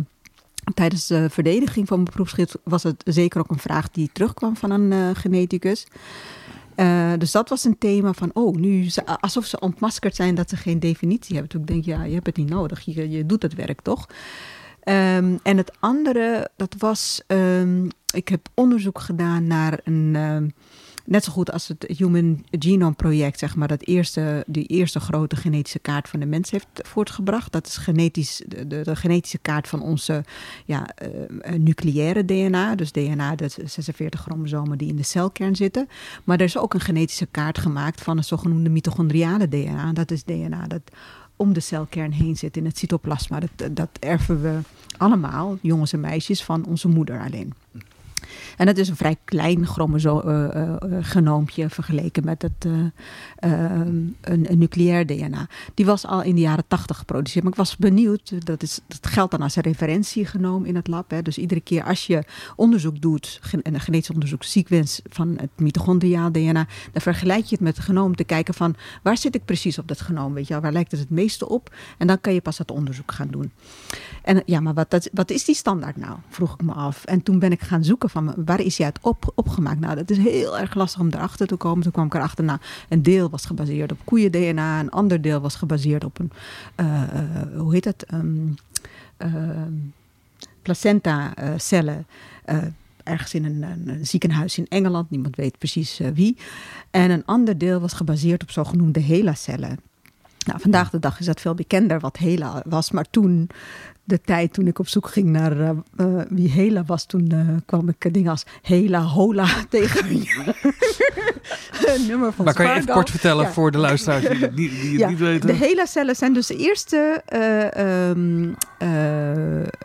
tijdens de verdediging van mijn proefschrift. Was het zeker ook een vraag die terugkwam van een uh, geneticus. Uh, dus dat was een thema van, oh, nu alsof ze ontmaskerd zijn dat ze geen definitie hebben. Toen ik denk, ja, je hebt het niet nodig, je, je doet het werk toch? Um, en het andere, dat was, um, ik heb onderzoek gedaan naar een, um, Net zo goed als het Human Genome Project, zeg maar, dat eerste, die eerste grote genetische kaart van de mens heeft voortgebracht. Dat is genetisch, de, de, genetische kaart van onze ja, uh, nucleaire DNA. Dus DNA, de 46 chromosomen die in de celkern zitten. Maar er is ook een genetische kaart gemaakt van een zogenoemde mitochondriale DNA. Dat is DNA dat om de celkern heen zit in het cytoplasma. Dat, dat erven we allemaal, jongens en meisjes, van onze moeder alleen. En dat is een vrij klein chromosoomgenoompje uh, vergeleken met het, een, een, nucleair DNA. Die was al in de jaren tachtig geproduceerd. Maar ik was benieuwd, dat, is, dat geldt dan als een referentiegenoom in het lab. Hè. Dus iedere keer als je onderzoek doet, een genetisch onderzoek, sequence van het mitochondriaal DNA, dan vergelijk je het met het genoom te kijken van waar zit ik precies op dat genoom, weet je wel, waar lijkt het het meeste op? En dan kan je pas dat onderzoek gaan doen. En ja, maar wat, dat, wat is die standaard nou? Vroeg ik me af. En toen ben ik gaan zoeken van waar is hij uit op, opgemaakt? Nou, dat is heel erg lastig om erachter te komen. Toen kwam ik erachter, nou, een deel was gebaseerd op koeien-DNA, een ander deel was gebaseerd op een, uh, uh, hoe heet het? Um, placenta-cellen. ergens in een, een, ziekenhuis in Engeland, niemand weet precies wie. En een ander deel was gebaseerd op zogenoemde HeLa-cellen. Nou, vandaag de dag is dat veel bekender wat HeLa was, maar toen de tijd toen ik op zoek ging naar uh, uh, wie Hela was, toen uh, kwam ik dingen als Hela, Hola tegen. nummer van Maar kan je even kort vertellen ja. voor de luisteraars die, die, die het ja. niet weten? De Hela-cellen zijn dus de eerste, um,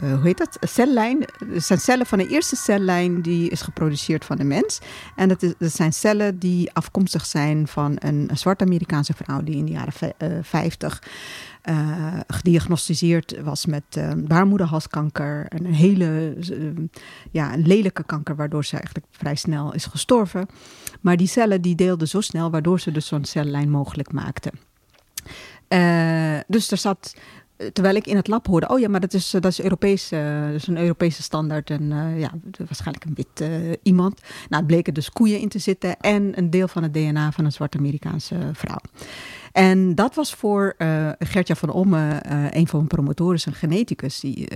hoe heet dat, cellijn. Het zijn cellen van de eerste cellijn die is geproduceerd van de mens. En dat, is, dat zijn cellen die afkomstig zijn van een, een zwarte Amerikaanse vrouw die in de jaren 50 uh, gediagnosticeerd was met uh, baarmoederhalskanker. Een hele uh, ja, een lelijke kanker, waardoor ze eigenlijk vrij snel is gestorven. Maar die cellen die deelden zo snel, waardoor ze dus zo'n cellijn mogelijk maakten. dus er zat terwijl ik in het lab hoorde, oh ja, maar dat is, dat is, Europees, dat is een Europese standaard. En ja, waarschijnlijk een wit iemand. Nou, het bleken dus koeien in te zitten en een deel van het DNA van een zwarte Amerikaanse vrouw. En dat was voor Gertja van Omme, een van mijn promotoren, een geneticus, die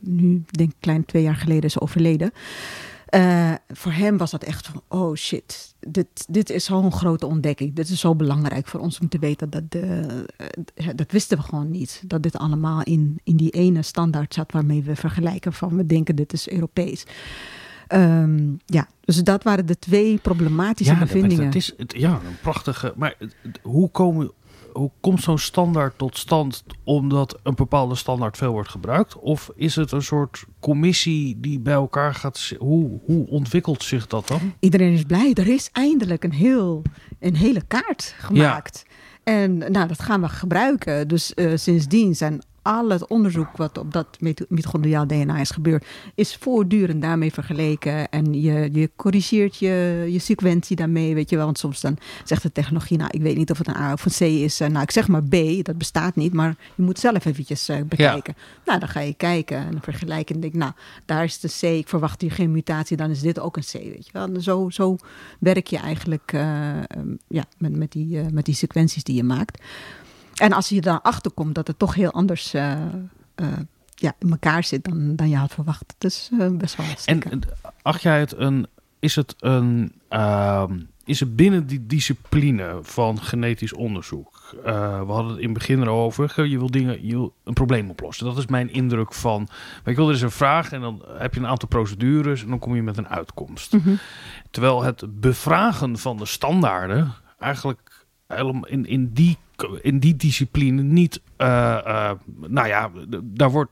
nu, denk ik, klein twee jaar geleden is overleden. Uh, voor hem was dat echt van, oh shit, dit, dit is zo'n grote ontdekking. Dit is zo belangrijk voor ons om te weten dat de, uh, dat wisten we gewoon niet. Dat dit allemaal in, in die ene standaard zat waarmee we vergelijken van we denken dit is Europees. Um, ja, dus dat waren de twee problematische ja, bevindingen. Het is, het, ja, een prachtige. Maar hoe komen hoe komt zo'n standaard tot stand omdat een bepaalde standaard veel wordt gebruikt? Of is het een soort commissie die bij elkaar gaat? Hoe, hoe ontwikkelt zich dat dan? Iedereen is blij. Er is eindelijk een, heel, een hele kaart gemaakt. En nou, dat gaan we gebruiken. Dus uh, sindsdien zijn al het onderzoek wat op dat mitochondriaal DNA is gebeurd, is voortdurend daarmee vergeleken. En je, je corrigeert je, je sequentie daarmee, weet je wel. Want soms dan zegt de technologie, nou, ik weet niet of het een A of een C is. Nou, ik zeg maar B, dat bestaat niet, maar je moet zelf eventjes uh, bekijken. Nou, dan ga je kijken en vergelijken en denk, nou, daar is de C, ik verwacht hier geen mutatie, dan is dit ook een C, weet je wel. En zo, zo werk je eigenlijk uh, ja, met, met, die, uh, met die sequenties die je maakt. En als je daarachter komt dat het toch heel anders uh, uh, ja, in elkaar zit dan, dan je had verwacht. Dat is uh, best wel lastig. En acht jij het een, is het een, ehm, is het binnen die discipline van genetisch onderzoek? we hadden het in het begin erover. Je wil dingen, je wil een probleem oplossen. Dat is mijn indruk van. Ik wil er is een vraag en dan heb je een aantal procedures en dan kom je met een uitkomst. Mhm. Mm -hmm. Terwijl het bevragen van de standaarden eigenlijk helemaal in, in die in die discipline niet. Uh, uh, nou ja, daar wordt.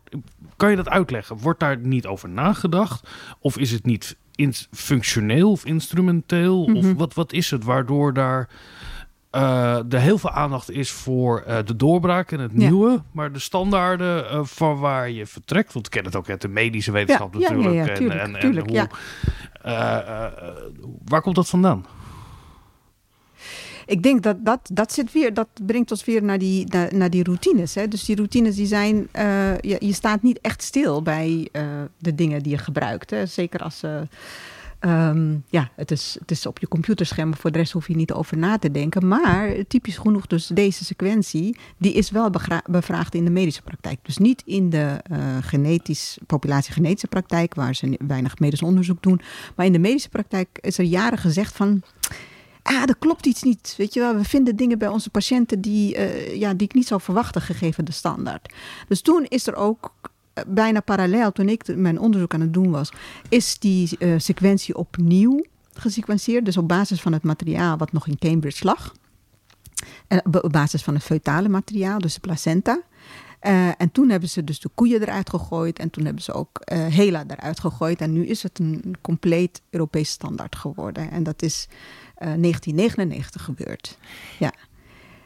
Kan je dat uitleggen? Wordt daar niet over nagedacht? Of is het niet in, functioneel of instrumenteel? Mm -hmm. Of wat, wat is het waardoor daar. Uh, er heel veel aandacht is voor de doorbraak en het ja. nieuwe, maar de standaarden van waar je vertrekt, want ik ken het ook uit de medische wetenschap ja, natuurlijk. Ja, ja, tuurlijk, en, en, tuurlijk, en hoe, waar komt dat vandaan? Ik denk dat dat, dat zit weer, dat brengt ons weer naar die, naar, die routines. Hè? Dus die routines die zijn, uh, je, je, staat niet echt stil bij uh, de dingen die je gebruikt. Hè? Zeker als uh, ja, het is, het is op je computerscherm, voor de rest hoef je niet over na te denken. Maar typisch genoeg, dus deze sequentie, die is wel bevraagd in de medische praktijk. Dus niet in de genetisch, populatie genetische praktijk, waar ze weinig medisch onderzoek doen. Maar in de medische praktijk is er jaren gezegd van ah, er klopt iets niet. Weet je wel, we vinden dingen bij onze patiënten die, uh, ja, die ik niet zou verwachten gegeven de standaard. Dus toen is er ook uh, bijna parallel, toen ik mijn onderzoek aan het doen was, is die uh, sequentie opnieuw gesequenceerd. Dus op basis van het materiaal wat nog in Cambridge lag. En op basis van het feutale materiaal, dus de placenta. En toen hebben ze dus de koeien eruit gegooid. En toen hebben ze ook Hela eruit gegooid. En nu is het een compleet Europees standaard geworden. En dat is 1999 gebeurd. Ja.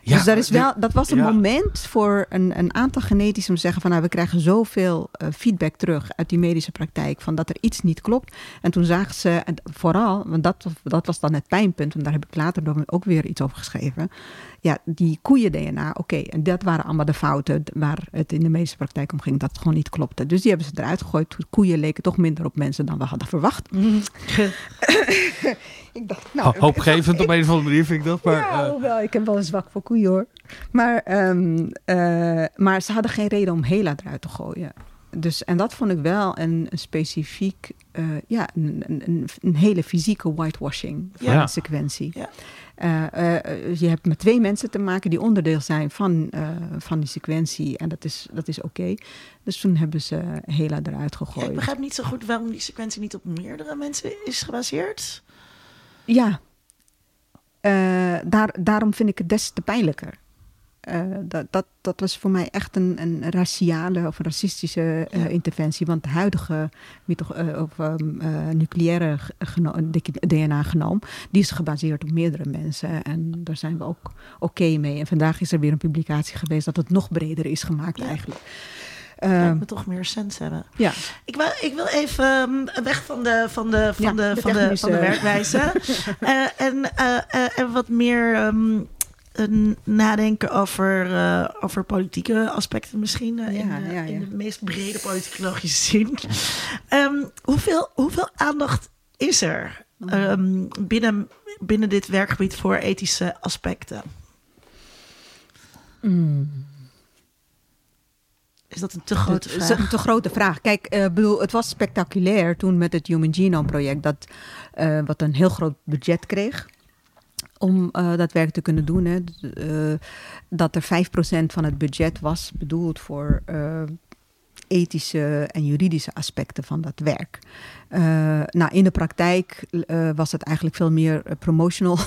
Ja, dus dat, is wel, dat was een ja. moment voor een, een aantal genetici om te zeggen van nou, we krijgen zoveel uh, feedback terug uit die medische praktijk van dat er iets niet klopt. En toen zagen ze, vooral, want dat, dat was dan het pijnpunt, en daar heb ik later ook weer iets over geschreven. Ja, die koeien-DNA, oké, okay, en dat waren allemaal de fouten waar het in de medische praktijk om ging, dat het gewoon niet klopte. Dus die hebben ze eruit gegooid. Koeien leken toch minder op mensen dan we hadden verwacht. ik dacht, nou, Hoopgevend op een of andere manier vind ik dat. Maar, ja, hoewel, ik heb wel een zwak voor koeien hoor. Maar, um, uh, maar ze hadden geen reden om Hela eruit te gooien. Dus, en dat vond ik wel een, een specifiek, uh, ja, een, een, een, hele fysieke whitewashing van Ja. de sequentie. Ja. Uh, uh, je hebt met twee mensen te maken die onderdeel zijn van, uh, van die sequentie. En dat is, dat is oké. Okay. Dus toen hebben ze Hela eruit gegooid. Ja, ik begrijp niet zo goed waarom die sequentie niet op meerdere mensen is gebaseerd. Ja, daar, daarom vind ik het des te pijnlijker. Uh, dat, dat, dat was voor mij echt een, een raciale of racistische uh, ja. interventie. Want de huidige uh, of, um, nucleaire geno DNA-genoom... die is gebaseerd op meerdere mensen. En daar zijn we ook oké okay mee. En vandaag is er weer een publicatie geweest... dat het nog breder is gemaakt ja. eigenlijk. Uh, we toch meer sens hebben. Ja. Ik, wil, ik wil even um, weg van de, van de, van de, de, van de, van de werkwijze. en, en wat meer een nadenken over, uh, over politieke aspecten misschien. Uh, Ja, in, de- ja, in ja. de meest brede politicologische zin. Ehm, hoeveel, hoeveel aandacht is er ehm, binnen, binnen dit werkgebied voor ethische aspecten? Is dat een te grote Dat is vraag? een te grote vraag. Kijk, eh, bedoel, het was spectaculair toen met het Human Genome Project, dat, eh, wat een heel groot budget kreeg om eh, dat werk te kunnen doen. Hè. Eh, dat er 5% van het budget was bedoeld voor eh, ethische en juridische aspecten van dat werk. Eh, nou, in de praktijk eh, was het eigenlijk veel meer eh, promotional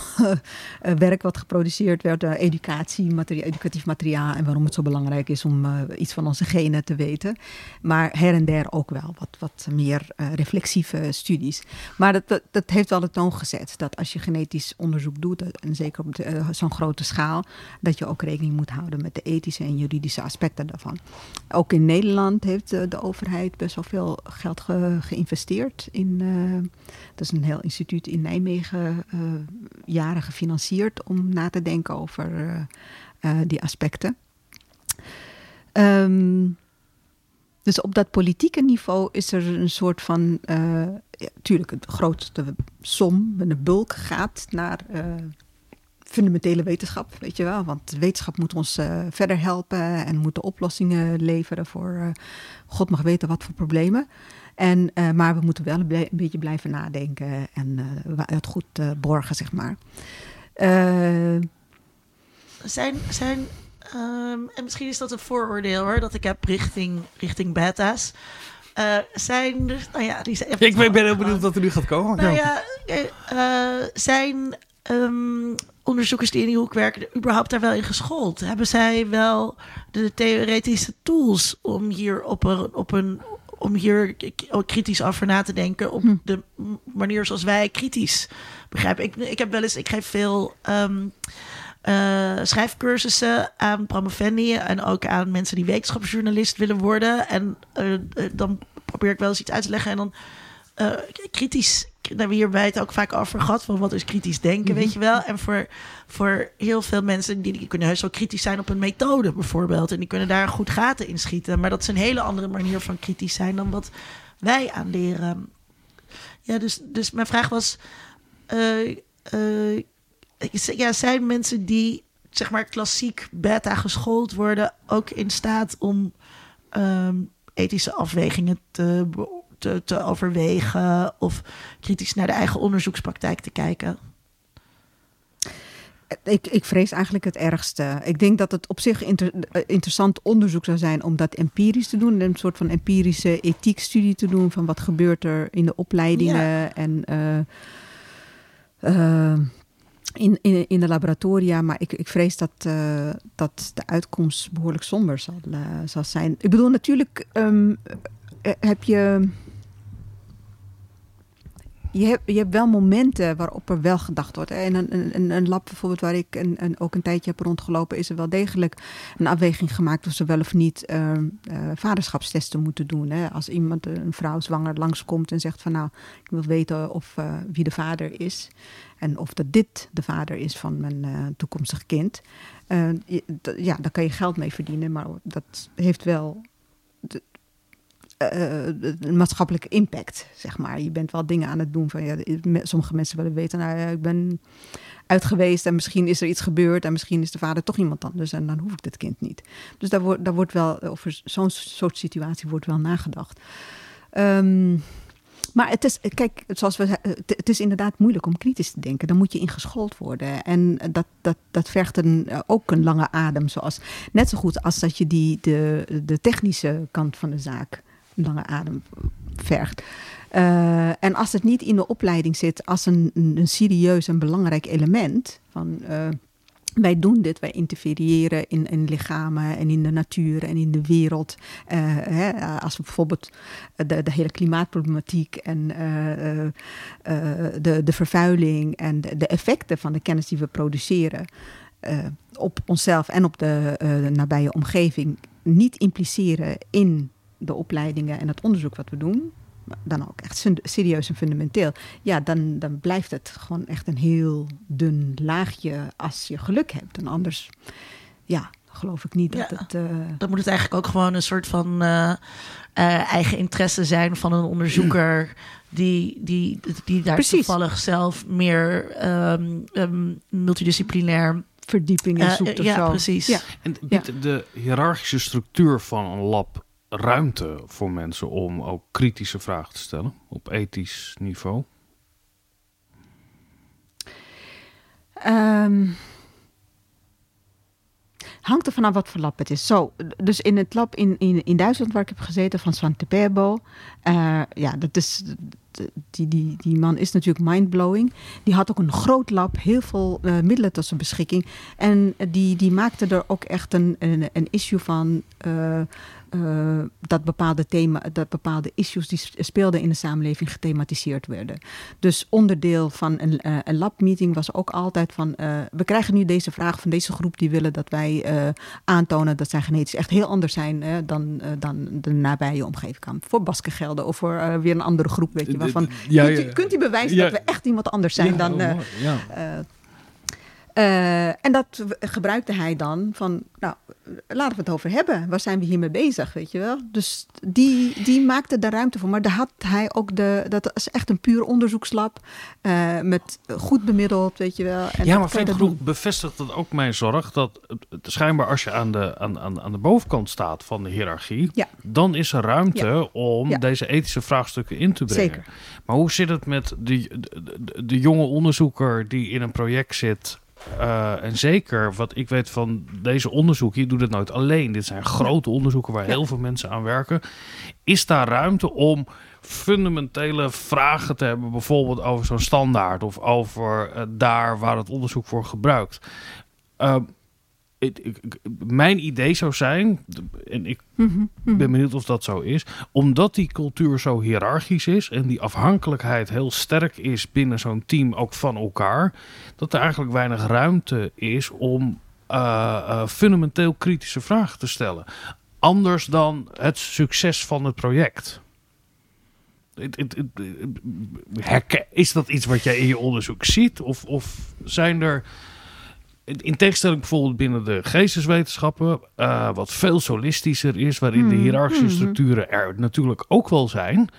werk wat geproduceerd werd, educatie, educatief materiaal en waarom het zo belangrijk is om iets van onze genen te weten. Maar her en der ook wel wat, wat meer reflexieve studies. Maar dat, dat, heeft wel de toon gezet dat als je genetisch onderzoek doet, en zeker op zo'n grote schaal, dat je ook rekening moet houden met de ethische en juridische aspecten daarvan. Ook in Nederland heeft de overheid best wel veel geld ge- geïnvesteerd in. eh, dat is een heel instituut in Nijmegen, eh, jaren gefinancierd om na te denken over eh, die aspecten. Ehm, dus op dat politieke niveau is er een soort van. eh ja, tuurlijk, de grootste som, de bulk gaat naar. fundamentele wetenschap, weet je wel. Want wetenschap moet ons verder helpen en moet de oplossingen leveren voor God mag weten wat voor problemen. En, eh, maar we moeten wel een, ble- een beetje blijven nadenken en eh, het goed eh, borgen, zeg maar. Eh, Zijn, zijn ehm, en misschien is dat een vooroordeel hoor, dat ik heb richting, richting beta's. Eh, zijn nou ja, die zijn, Ik ben, ben heel benieuwd wat er nu gaat komen. Nou Ja. ja, zijn ehm, onderzoekers die in die hoek werken er überhaupt daar wel in geschoold? Hebben zij wel de theoretische tools om hier op een, op een om hier kritisch over na te denken op de m- manier zoals wij kritisch begrijpen. Ik, ik heb wel eens, ik geef veel ehm, eh, schrijfcursussen aan promovendi en ook aan mensen die wetenschapsjournalist willen worden. En eh, eh, dan probeer ik wel eens iets uit te leggen en dan eh, kritisch. Daar hebben we hierbij het ook vaak over gehad. Van wat is kritisch denken, weet je wel. En voor, voor heel veel mensen, die, die kunnen heus wel kritisch zijn op een methode bijvoorbeeld. En die kunnen daar goed gaten in schieten. Maar dat is een hele andere manier van kritisch zijn dan wat wij aanleren. Ja, dus, dus mijn vraag was... eh, eh, ja, zijn mensen die zeg maar klassiek beta geschoold worden... ook in staat om ehm, ethische afwegingen te, be- te, te overwegen... of kritisch naar de eigen onderzoekspraktijk te kijken? Ik, ik vrees eigenlijk het ergste. Ik denk dat het op zich inter- eh, interessant onderzoek zou zijn om dat empirisch te doen. Een soort van empirische ethiekstudie te doen van wat gebeurt er in de opleidingen en eh, eh, in, in, in de laboratoria. Maar ik, ik vrees dat, dat de uitkomst behoorlijk somber zal, zal zijn. Ik bedoel, natuurlijk ehm, eh, heb je je hebt, je hebt wel momenten waarop er wel gedacht wordt. In een, een, een lab bijvoorbeeld waar ik een, een, ook een tijdje heb rondgelopen... is er wel degelijk een afweging gemaakt... of ze wel of niet eh, eh, vaderschapstesten moeten doen. Hè. Als iemand, een vrouw zwanger, langskomt en zegt van... nou, ik wil weten of, eh, wie de vader is... en of dat dit de vader is van mijn eh, toekomstig kind. Eh, ja, daar kan je geld mee verdienen... maar dat heeft wel eh, een maatschappelijke impact, zeg maar. Je bent wel dingen aan het doen van ja, sommige mensen willen weten, nou ja, ik ben uit geweest en misschien is er iets gebeurd en misschien is de vader toch iemand anders en dan hoef ik dit kind niet. Dus daar wordt, daar wordt wel over zo'n soort situatie wordt wel nagedacht. Ehm, maar het is, kijk, zoals we zei- het, is inderdaad moeilijk om kritisch te denken. Dan moet je ingeschoold worden. En dat, dat, dat vergt een, eh, ook een lange adem. Zoals, net zo goed als dat je die, de, de technische kant van de zaak lange adem vergt. Eh, en als het niet in de opleiding zit als een, een, serieus en belangrijk element van eh, wij doen dit, wij interfereren in, in lichamen en in de natuur en in de wereld. Eh, hè, als we bijvoorbeeld de, de hele klimaatproblematiek en de, de vervuiling en de, de effecten van de kennis die we produceren op onszelf en op de eh, nabije omgeving niet impliceren in de opleidingen en het onderzoek wat we doen. dan ook echt serieus en fundamenteel, ja, dan, dan blijft het gewoon echt een heel dun laagje als je geluk hebt. En anders, ja, geloof ik niet dat Ja. het. eh, Dan moet het eigenlijk ook gewoon een soort van eh, eh, eigen interesse zijn van een onderzoeker. Die, die, die daar Precies. toevallig zelf meer ehm, ehm, multidisciplinair. verdieping in zoekt of ja, zo. precies. Ja. En biedt de hiërarchische structuur van een lab ruimte voor mensen om ook kritische vragen te stellen op ethisch niveau? Ehm, hangt er vanaf wat voor lab het is. Zo, dus in het lab in, in, in Duitsland waar ik heb gezeten van Svante Perbo. eh, ja, dat is, die, die, die man is natuurlijk mindblowing. Die had ook een groot lab, heel veel eh, middelen tot zijn beschikking. En die, die maakte er ook echt een, een, een issue van. eh, eh, dat bepaalde thema, dat bepaalde issues die speelden in de samenleving gethematiseerd werden. Dus onderdeel van een, eh, een labmeeting was ook altijd van... eh, we krijgen nu deze vraag van deze groep die willen dat wij aantonen... dat zij genetisch echt heel anders zijn dan, dan de nabije omgeving kan. Voor Basken gelden of voor weer een andere groep, weet je. Waarvan, Ja, kunt, u, kunt u bewijzen Ja. dat we echt iemand anders zijn Ja, dan... oh, eh, en dat gebruikte hij dan van, nou, laten we het over hebben. Waar zijn we hiermee bezig, weet je wel? Dus die, die maakte daar ruimte voor. Maar daar had hij ook de, dat is echt een puur onderzoekslab. eh, met goed bemiddeld, weet je wel. En ja, maar doen. bevestigt dat ook mijn zorg dat schijnbaar als je aan de, aan, aan, aan de bovenkant staat van de hiërarchie, Ja. dan is er ruimte om Ja. deze ethische vraagstukken in te brengen. Zeker. Maar hoe zit het met de, de, de, de jonge onderzoeker die in een project zit? Eh, en zeker wat ik weet van deze onderzoeken, je doet het nooit alleen. Dit zijn grote onderzoeken waar heel veel mensen aan werken. Is daar ruimte om fundamentele vragen te hebben, bijvoorbeeld over zo'n standaard of over eh, daar waar het onderzoek voor gebruikt? Eh, ik- ik- ik- mijn idee zou zijn, en ik Mhm, mhm. ben benieuwd of dat zo is. Omdat die cultuur zo hiërarchisch is en die afhankelijkheid heel sterk is binnen zo'n team ook van elkaar, dat er eigenlijk weinig ruimte is om eh, eh, fundamenteel kritische vragen te stellen. Anders dan het succes van het project. Is dat iets wat jij in je onderzoek ziet? Of, of zijn er in tegenstelling bijvoorbeeld binnen de geesteswetenschappen, eh, wat veel solistischer is, waarin de Mhm, hiërarchische mhm. structuren er natuurlijk ook wel zijn.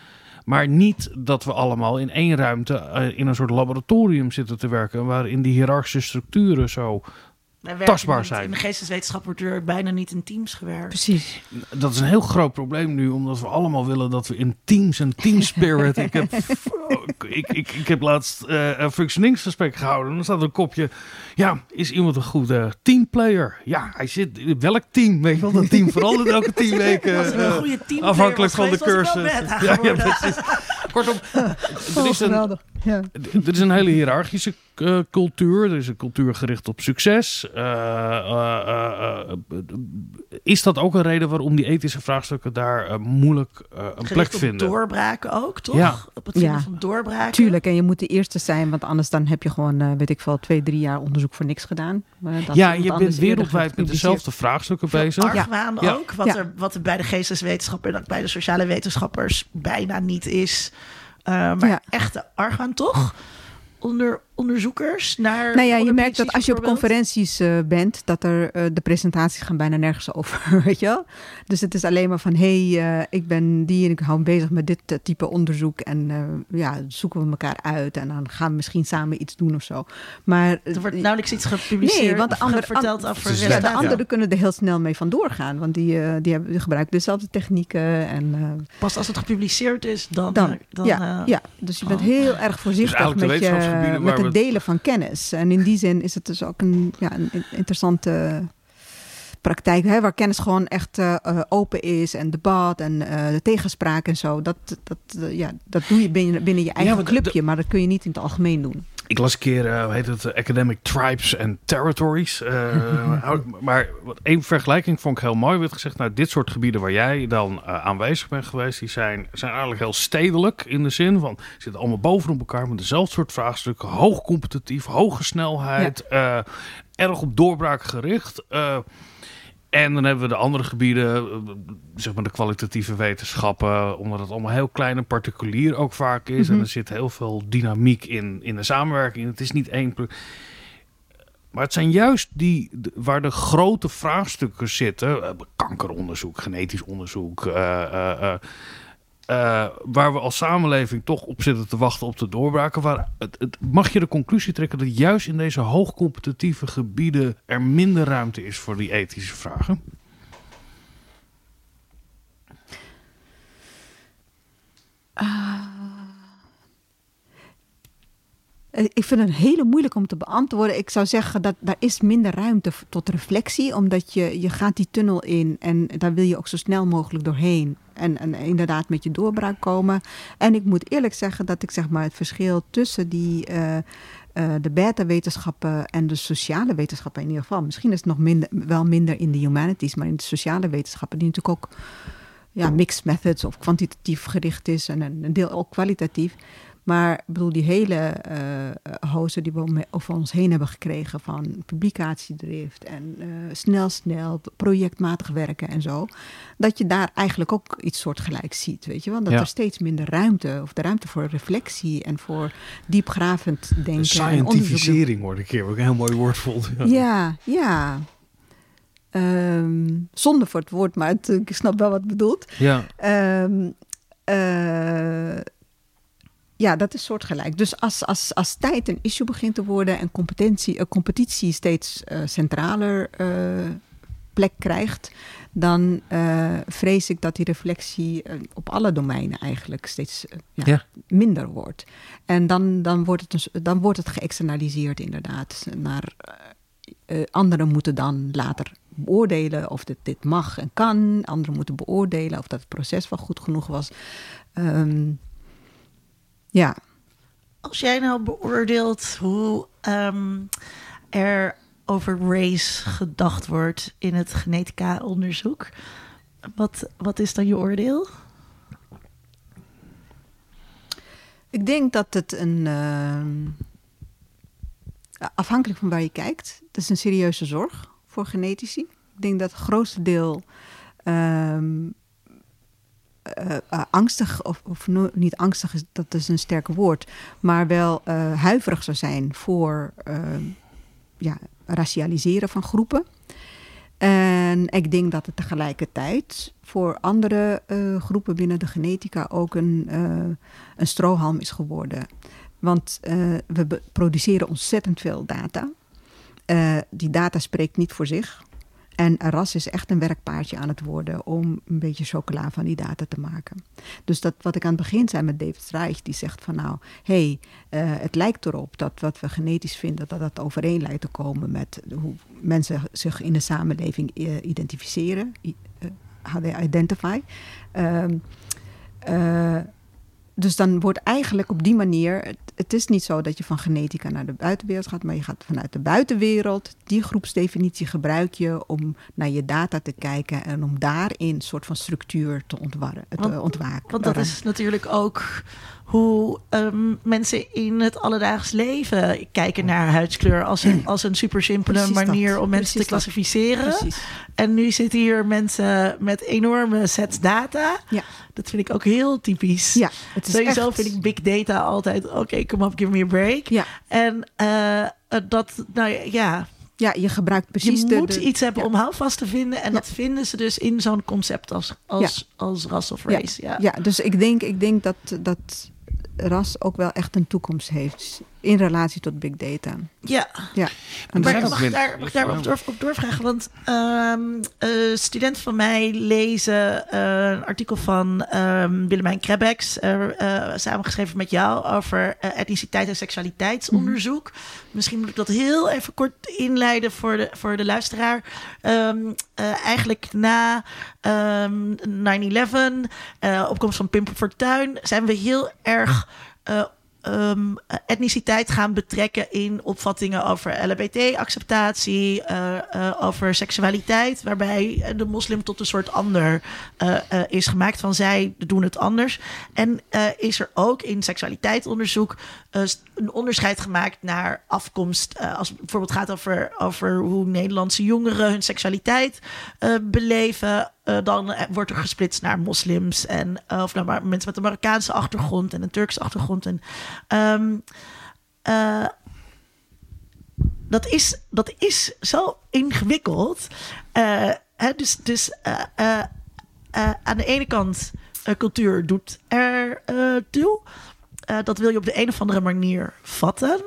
Maar niet dat we allemaal in één ruimte eh, in een soort laboratorium zitten te werken, waarin die hiërarchische structuren zo. Tastbaar niet- zijn. In de geesteswetenschap wordt er bijna niet in teams gewerkt. Precies. Dat is een heel groot probleem nu, omdat we allemaal willen dat we in teams en team spirit. ik, heb, ik, ik, ik heb laatst eh, een functioneringsgesprek gehouden. En dan staat er een kopje. Ja, is iemand een goede teamplayer? Ja, hij zit in welk team? Weet je wel, dat team verandert elke tien weken. Eh, goede team afhankelijk van de geweest, cursus. Ja, ja, geworden. precies. Kortom, er is een, er is een hele hiërarchische eh, cultuur. Er is een cultuur gericht op succes. Eh, eh, eh, eh, is dat ook een reden waarom die ethische vraagstukken daar eh, moeilijk eh, een plek Gericht op vinden? doorbraken ook, toch? Ja. Op het vinden Ja. van doorbraken. Tuurlijk, en je moet de eerste zijn, want anders dan heb je gewoon, eh, weet ik veel, twee, drie jaar onderzoek voor niks gedaan. Maar dat ja, je bent wereldwijd met dezelfde vraagstukken bezig. argwaan Ja. ook, wat, Ja. er, wat er bij de geesteswetenschappen en ook bij de sociale wetenschappers bijna niet is. Uh, maar Ja. echte argwaan toch? Onder onderzoekers naar. Nou ja, je merkt dat als je op conferenties eh, bent, dat er eh, de presentaties gaan bijna nergens over, weet je wel? Dus het is alleen maar van, hé, hey, eh, ik ben die en ik hou me bezig met dit type onderzoek en eh, ja, zoeken we elkaar uit en dan gaan we misschien samen iets doen of zo. Maar Er wordt nauwelijks iets gepubliceerd Nee, want de of andere- verteld an- over Het is ja, net- de anderen kunnen er heel snel mee vandoor gaan, want die, eh, die, hebben, die gebruiken dezelfde technieken en eh, Pas als het gepubliceerd is, dan. dan, eh, dan ja, ja, dus je bent oh. heel erg voorzichtig de met, je, met het delen van kennis. En in die zin is het dus ook een, ja, een in- interessante praktijk, hè, waar kennis gewoon echt eh, eh, open is en debat en eh, de tegenspraak en zo. Dat, dat, ja, dat doe je binnen, binnen je eigen clubje, maar dat kun je niet in het algemeen doen. Ik las een keer, eh, hoe heet het, Academic Tribes and Territories. Hou- maar wat één vergelijking vond ik heel mooi. werd gezegd, nou, dit soort gebieden waar jij dan eh, aanwezig bent geweest, die zijn, zijn eigenlijk heel stedelijk in de zin van, ze zitten allemaal bovenop elkaar met dezelfde soort vraagstukken. Hoog competitief, hoge snelheid, erg op doorbraak gericht. En dan hebben we de andere gebieden, eh, zeg maar de kwalitatieve wetenschappen, omdat het allemaal heel klein en particulier ook vaak is. En Mhm. er zit heel veel dynamiek in, in de samenwerking. Het is niet één. Maar het zijn juist die waar de grote vraagstukken zitten: kankeronderzoek, genetisch onderzoek. eh, eh, eh, waar we als samenleving toch op zitten te wachten op de doorbraken. Waar het, mag je de conclusie trekken dat juist in deze hoogcompetitieve gebieden er minder ruimte is voor die ethische vragen? Eh, Ik vind het hele moeilijk om te beantwoorden. Ik zou zeggen dat daar is minder ruimte tot reflectie, omdat je, je gaat die tunnel in en daar wil je ook zo snel mogelijk doorheen. En, en inderdaad met je doorbraak komen. En ik moet eerlijk zeggen dat ik zeg maar het verschil tussen die, eh, eh, de beta-wetenschappen en de sociale wetenschappen in ieder geval. Misschien is het nog minder, wel minder in de humanities, maar in de sociale wetenschappen, die natuurlijk ook ja, mixed methods of kwantitatief gericht is en een een deel ook kwalitatief. Maar ik bedoel, die hele eh hozen die we over ons heen hebben gekregen van publicatiedrift en eh, snel, snel, projectmatig werken en zo. Dat je daar eigenlijk ook iets soortgelijks ziet, weet je wel. Dat Ja. er steeds minder ruimte, of de ruimte voor reflectie en voor diepgravend denken. De scientificering wordt een keer ook een heel mooi woord vond. Ja, ja. Ehm, zonde voor het woord, maar het, ik snap wel wat bedoeld. ja. Ehm, eh, ja, dat is soortgelijk. Dus als, als, als tijd een issue begint te worden en competentie, eh, competitie steeds eh, centraler eh, plek krijgt, dan vrees ik dat die reflectie op alle domeinen eigenlijk steeds ja, Ja. minder wordt. En dan, dan, wordt het dan wordt het geëxternaliseerd inderdaad. Naar, anderen moeten dan later beoordelen of dit, dit mag en kan. Anderen moeten beoordelen of dat het proces wel goed genoeg was. Ehm, ja, Als jij nou beoordeelt hoe ehm, er over race gedacht wordt in het genetica-onderzoek, wat, wat is dan je oordeel? ik denk dat het een. ehm, afhankelijk van waar je kijkt, het is een serieuze zorg voor genetici. Ik denk dat het grootste deel. ehm, eh, eh, angstig, of, of niet angstig, is, dat is een sterk woord, maar wel eh, huiverig zou zijn voor ehm, ja, racialiseren van groepen. En ik denk dat het tegelijkertijd voor andere groepen binnen de genetica ook een, een strohalm is geworden. Want we produceren ontzettend veel data. Die data spreekt niet voor zich. En RAS is echt een werkpaardje aan het worden om een beetje chocola van die data te maken. Dus dat wat ik aan het begin zei met David Streich, die zegt van nou, hé, hey, eh, het lijkt erop dat wat we genetisch vinden, dat dat overeen lijkt te komen met hoe mensen zich in de samenleving eh, identificeren, eh, how they identify. Eh, dus dan wordt eigenlijk op die manier. Het, het is niet zo dat je van genetica naar de buitenwereld gaat, maar je gaat vanuit de buitenwereld. Die groepsdefinitie gebruik je om naar je data te kijken en om daarin een soort van structuur te ontwarren, te Want- ontwaken. Want dat is natuurlijk ook hoe ehm, mensen in het alledaags leven kijken naar huidskleur als een, als een super simpele dat. manier om mensen Precies te klassificeren. En nu zitten hier mensen met enorme sets data. Ja. Dat vind ik ook heel typisch. Ja, het is Sowieso echt- vind ik big data altijd, oké, kom op, give me a break. Ja, En eh, eh, dat, nou ja, ja, je gebruikt precies je de, moet de- iets hebben ja. om houvast te vinden. En Ja. dat vinden ze dus in zo'n concept als, als, als ras of race. Ja. Ja, dus ik denk, ik denk dat, dat ras ook wel echt een toekomst heeft in relatie tot big data. ja. Ja. En Maar mag ik daar, mag ik daar op, door, op doorvragen? Want ehm eh, studenten van mij lezen eh, een artikel van ehm, Willemijn Krebbeks, eh, eh, samengeschreven met jou, over eh, etniciteit en seksualiteitsonderzoek. Misschien moet ik dat heel even kort inleiden voor de, voor de luisteraar. Ehm, eh, eigenlijk na ehm 9-11, eh, opkomst van Pim Fortuyn, zijn we heel erg eh, ehm, etniciteit gaan betrekken in opvattingen over LHBT-acceptatie, eh, eh, over seksualiteit, waarbij de moslim tot een soort ander eh, eh, is gemaakt van zij doen het anders. En eh, is er ook in seksualiteitsonderzoek eh, een onderscheid gemaakt naar afkomst, eh, als het bijvoorbeeld gaat over, over hoe Nederlandse jongeren hun seksualiteit eh, beleven. Eh, dan eh, wordt er gesplitst naar moslims en eh, of naar Mar- mensen met een Marokkaanse achtergrond en een Turkse achtergrond. En, ehm, eh, dat, is, dat is zo ingewikkeld. Hè, dus dus aan de ene kant, cultuur doet er toe. Dat wil je op de een of andere manier vatten.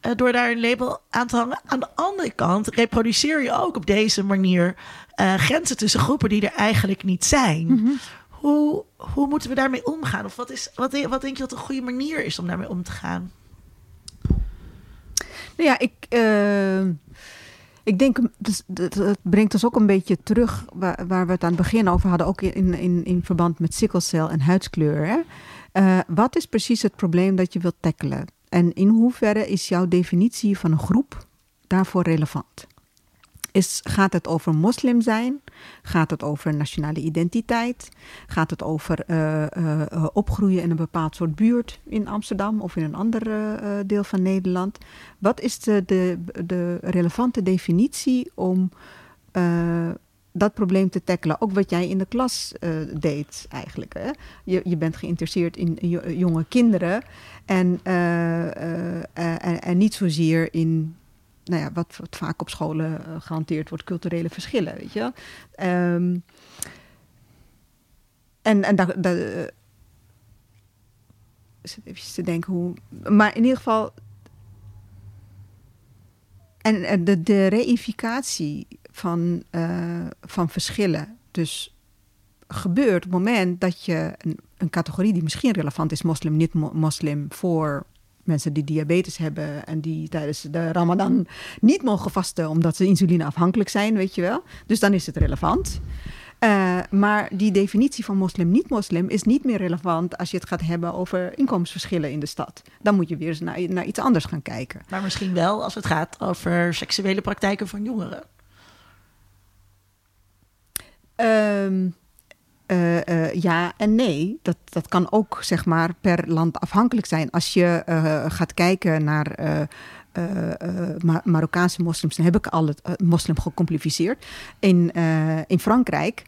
eh, door daar een label aan te hangen. Aan de andere kant reproduceer je ook op deze manier eh, grenzen tussen groepen die er eigenlijk niet zijn. Hoe, hoe moeten we daarmee omgaan? Of wat, is, wat, wat denk je dat een goede manier is om daarmee om te gaan? Nou ja, ik, eh, ik denk, dus, dat, dat brengt ons ook een beetje terug waar, waar we het aan het begin over hadden, ook in, in, in verband met sikkelcel en huidskleur. Hè? Eh, wat is precies het probleem dat je wilt tackelen? En in hoeverre is jouw definitie van een groep daarvoor relevant? Is, gaat het over moslim zijn? Gaat het over nationale identiteit? Gaat het over eh, eh, eh, opgroeien in een bepaald soort buurt in Amsterdam of in een ander deel van Nederland? Wat is de, de, de relevante definitie om dat probleem te tackelen? Ook wat jij in de klas deed eigenlijk. Hè? Je, je bent geïnteresseerd in jo- jonge kinderen en, en, en niet zozeer in nou ja, wat, wat vaak op scholen eh, gehanteerd wordt, culturele verschillen. Weet je? Ehm, en en daar, eh, even te denken hoe. Maar in ieder geval. En, de, de reificatie van, eh, van verschillen. Dus gebeurt op het moment dat je een, een categorie die misschien relevant is, moslim, niet mo- moslim, voor mensen die diabetes hebben en die tijdens de Ramadan niet mogen vasten omdat ze insulineafhankelijk zijn, weet je wel. Dus dan is het relevant. Eh, maar die definitie van moslim-niet-moslim is niet meer relevant als je het gaat hebben over inkomensverschillen in de stad. Dan moet je weer eens naar, naar iets anders gaan kijken. Maar misschien wel als het gaat over seksuele praktijken van jongeren. Ehm, eh, eh, ja en nee. Dat, dat kan ook zeg maar per land afhankelijk zijn. Als je eh, gaat kijken naar eh, eh, Ma- Marokkaanse moslims, dan heb ik al het eh, moslim gecomplificeerd. In, in Frankrijk,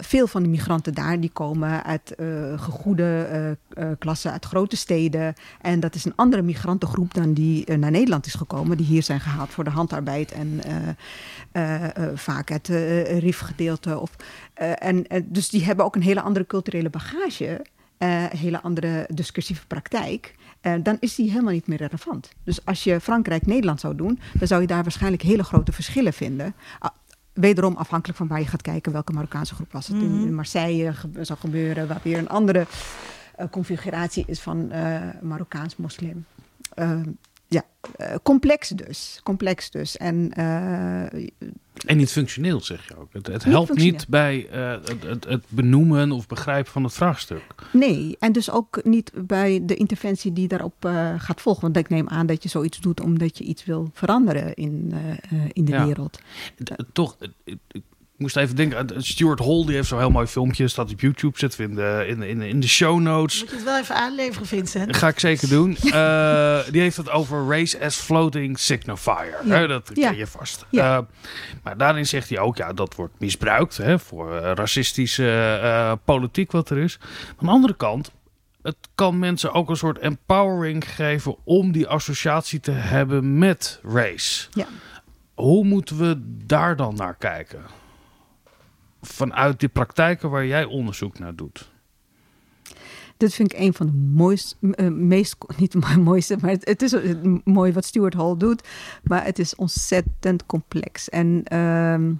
veel van de migranten daar die komen uit eh, gegoede klassen, uit grote steden. En dat is een andere migrantengroep dan die naar Nederland is gekomen, die hier zijn gehaald voor de handarbeid en vaak het uh, RIF-gedeelte. En, dus die hebben ook een hele andere culturele bagage, hele andere discussieve praktijk. Eh, dan is die helemaal niet meer relevant. Dus als je Frankrijk-Nederland zou doen, dan zou je daar waarschijnlijk hele grote verschillen vinden. Ah, Wederom afhankelijk van waar je gaat kijken, welke Marokkaanse groep was het. In, in Marseille ge- zou gebeuren, waar weer een andere eh, configuratie is van eh, Marokkaans-moslim. Ja, eh, complex dus. Complex dus. En eh, En niet functioneel, zeg je ook. Het, het Niet helpt niet bij eh, het, het, het benoemen of begrijpen van het vraagstuk. nee, en dus ook niet bij de interventie die daarop gaat volgen. Want ik neem aan dat je zoiets doet omdat je iets wil veranderen in, in de Ja. wereld. Toch, moest even denken, aan- Stuart Hall die heeft zo'n heel mooi filmpje, staat op YouTube, zetten we in de, in, in, de- in de show notes. Moet je het wel even aanleveren, Vincent? Dat ga ik zeker doen. Eh, die heeft het over race as floating signifier. Ja. Hè, dat ken Ja. je vast. Ja. Eh, maar daarin zegt hij ook, ja, dat wordt misbruikt hè, voor eh, racistische eh, politiek wat er is. Aan de andere kant, het kan mensen ook een soort empowering geven om die associatie te hebben met race. Ja. Hoe moeten we daar dan naar kijken? Vanuit die praktijken waar jij onderzoek naar doet. Dit vind ik een van de mooiste, eh, meest, niet de mooiste, maar het, het is mooi wat Stuart Hall doet. Maar het is ontzettend complex. En ehm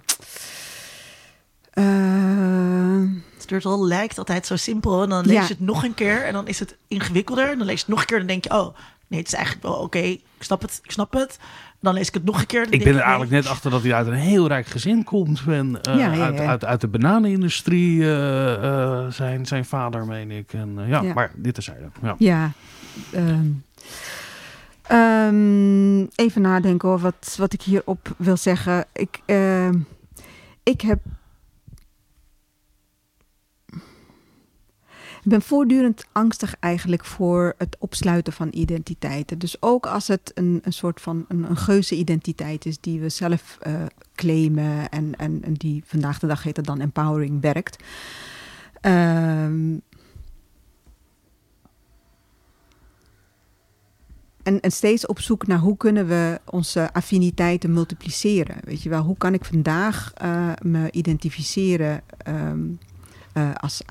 eh, Stuart Hall lijkt altijd zo simpel. En dan lees Ja. je het nog een keer en dan is het ingewikkelder. En dan lees je het nog een keer en dan denk je... oh, nee, het is eigenlijk wel oké. ik snap het, ik snap het. Dan lees ik het nog een keer. dan Ik ben er eigenlijk net achter dat hij uit een heel rijk gezin komt. En, eh, Ja, ja, Uit, ja. uit, uit de bananenindustrie eh, zijn, zijn vader, meen ik. En, ja, maar dit is hij. Ja. Ja. ehm, ehm, even nadenken hoor, wat, wat ik hierop wil zeggen. Ik, ehm, ik heb. Ik ben voortdurend angstig eigenlijk voor het opsluiten van identiteiten. Dus ook als het een, een soort van een, een geuze identiteit is die we zelf eh, claimen en, en, en die vandaag de dag heet het dan empowering werkt. Ehm, En, en steeds op zoek naar hoe kunnen we onze affiniteiten multipliceren. Weet je wel, hoe kan ik vandaag eh, me identificeren ehm, eh, als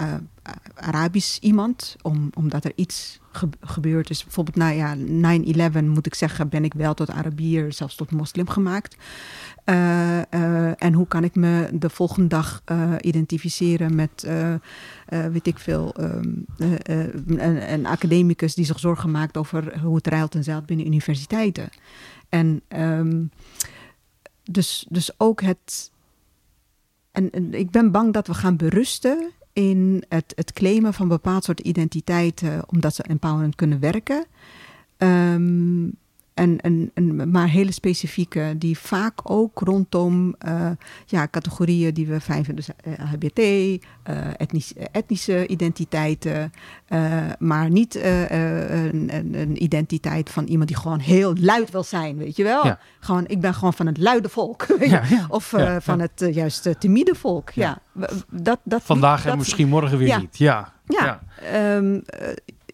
Arabisch iemand, om, omdat er iets ge- gebeurd is. Bijvoorbeeld, nou ja, 9-11 moet ik zeggen, ben ik wel tot Arabier, zelfs tot moslim gemaakt. Eh, eh, en hoe kan ik me de volgende dag eh, identificeren met, weet ik veel, eh, een, academicus die zich zorgen maakt over hoe het rijlt en zeilt binnen universiteiten. En ehm, dus, dus ook het. En ik ben bang dat we gaan berusten in het, het claimen van bepaald soort identiteiten, omdat ze empowerend kunnen werken. Ehm, en, en, en, maar hele specifieke, die vaak ook rondom eh, ja, categorieën die we fijn vinden. Dus eh, HBT, eh, etnisch, etnische identiteiten. eh, maar niet eh, eh, een, een, een identiteit van iemand die gewoon heel luid wil zijn, weet je wel? Ja. Gewoon, ik ben gewoon van het luide volk. Ja, ja. Of eh, van het eh, juist eh, timide volk. Ja. Dat, dat, Vandaag dat, en misschien morgen weer ja. niet. Ja. Ja, ehm, eh,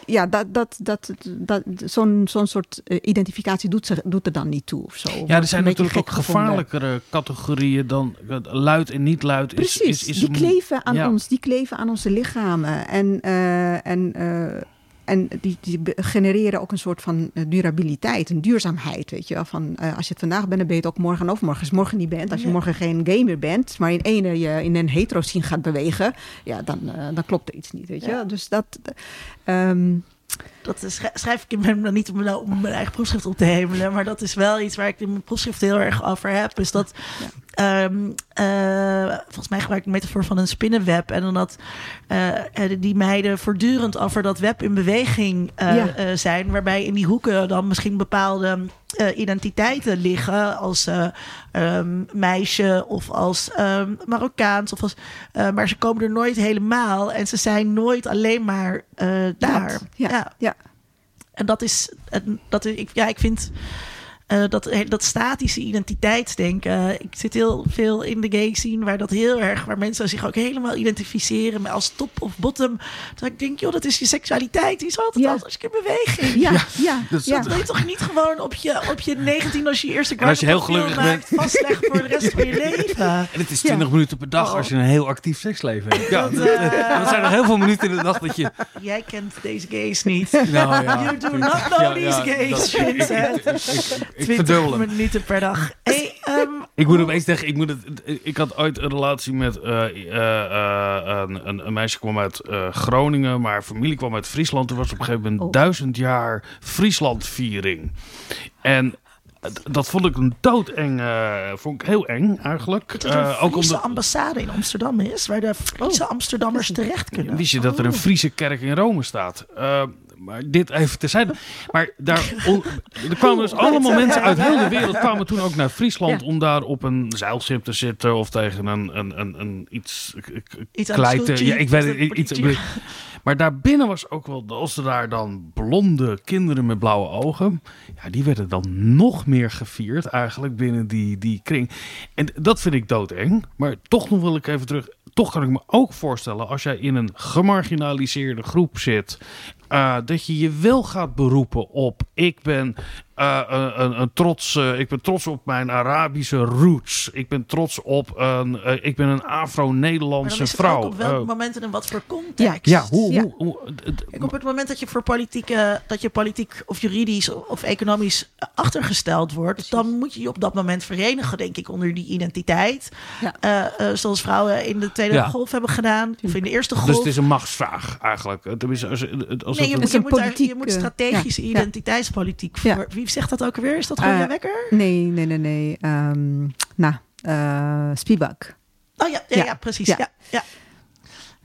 ja dat, dat, dat, dat, zo'n zo'n soort eh, identificatie doet, ze, doet er dan niet toe of zo. Ja, er zijn natuurlijk ook gevaarlijkere categorieën dan eh, luid en niet luid. Is, Precies, is, is die kleven aan ons, die kleven aan onze lichamen. En, eh, en, eh, en die, die genereren ook een soort van eh, durabiliteit, een duurzaamheid. Weet je wel? Van, eh, als je het vandaag bent, dan ben je het ook morgen en overmorgen. Als je morgen niet bent, als je morgen geen gamer bent, maar in ene je in een hetero scene gaat bewegen, ja, dan, eh, dan klopt er iets niet. Weet je? Ja. Dus dat. ehm, Dat schrijf- ik in mijn, niet om, nou, mijn eigen proefschrift op te hemelen, maar dat is wel iets waar ik in mijn proefschrift heel erg over heb. Is dat, ehm, eh, volgens mij gebruik ik de metafoor van een spinnenweb. En dan dat eh, eh, die meiden voortdurend over dat web in beweging Ja. zijn. Waarbij in die hoeken dan misschien bepaalde identiteiten liggen. Als eh, ehm, meisje of als ehm, Marokkaans. Of als, maar ze komen er nooit helemaal. En ze zijn nooit alleen maar daar. dat. Ja, ja. ja. En dat is, dat is ik, ja, ik vind eh, dat, dat statische identiteitsdenken. Ik zit heel veel in de gay scene waar dat heel erg, waar mensen zich ook helemaal identificeren met als top of bottom. Dat ik denk, joh, dat is je seksualiteit. Die is altijd Ja. als, als ik in beweging. Ja, ja, dat- ja. Dat wil je toch niet gewoon op je, op je 19 als je je eerste En als je heel gelukkig maakt, vastleggen voor de rest van je leven. En het is 20 minuten per dag Oh. als je een heel actief seksleven hebt. Ja, Dat, eh, er zijn nog heel veel minuten in de dag dat je... Jij kent deze gays niet. Nou, ja, You do not know these gays, dat- ik- ik- Vincent. Ik- ik- Ik 20 verdubbel hem. minuten per dag. Hey, ehm, Ik moet opeens zeggen, ik, moet het, ik had ooit een relatie met eh, eh, eh, een, een, meisje kwam uit Groningen, maar haar familie kwam uit Friesland. Er was op een gegeven moment Oh. duizend jaar Frieslandviering. En dat vond ik een doodeng, eh vond ik heel eng eigenlijk. dat er een ook Friese omdat, ambassade in Amsterdam is, waar de Friese Amsterdammers terecht kunnen. Wist je dat er een Friese kerk in Rome staat? Eh, maar dit even terzijde. Maar daar er kwamen dus allemaal mensen uit heel de wereld kwamen toen ook naar Friesland Ja. om daar op een zeilschip te zitten of tegen een, een, een, een iets, Iets. Ja, ik weet het. Iets maar daarbinnen was ook wel, als er daar dan blonde kinderen met blauwe ogen, ja, die werden dan nog meer gevierd eigenlijk binnen die, die kring. En dat vind ik doodeng. Maar toch nog wil ik even terug. Toch kan ik me ook voorstellen als jij in een gemarginaliseerde groep zit, eh, dat je je wel gaat beroepen op ik ben eh, een, een, een trots, eh, ik ben trots op mijn Arabische roots. Ik ben trots op een, eh, ik ben een Maar dan Afro-Nederlandse is het vrouw. ook op welk Eh, moment en in wat voor context. ja, hoe, Ja. hoe, hoe- Kijk, op het moment dat je voor politieke, dat je politiek of juridisch of economisch achtergesteld wordt, dan moet je je op dat moment verenigen, denk ik, onder die identiteit. Ja. Eh, eh, zoals vrouwen in de tweede Ja. golf hebben gedaan, of in de eerste golf. Dus het is een machtsvraag eigenlijk. Tenminste, als, als nee, het Nee, je, het- moet, is je, een moet daar- politiek, je moet eh, strategische ja, identiteitspolitiek Ja. voor. Wie zegt dat ook alweer? Is dat gewoon Eh, je wekker? Nee, nee, nee, nee. Ehm nou, eh Spivak. Oh ja, ja, ja. ja, precies. Ja. Ja. Ja,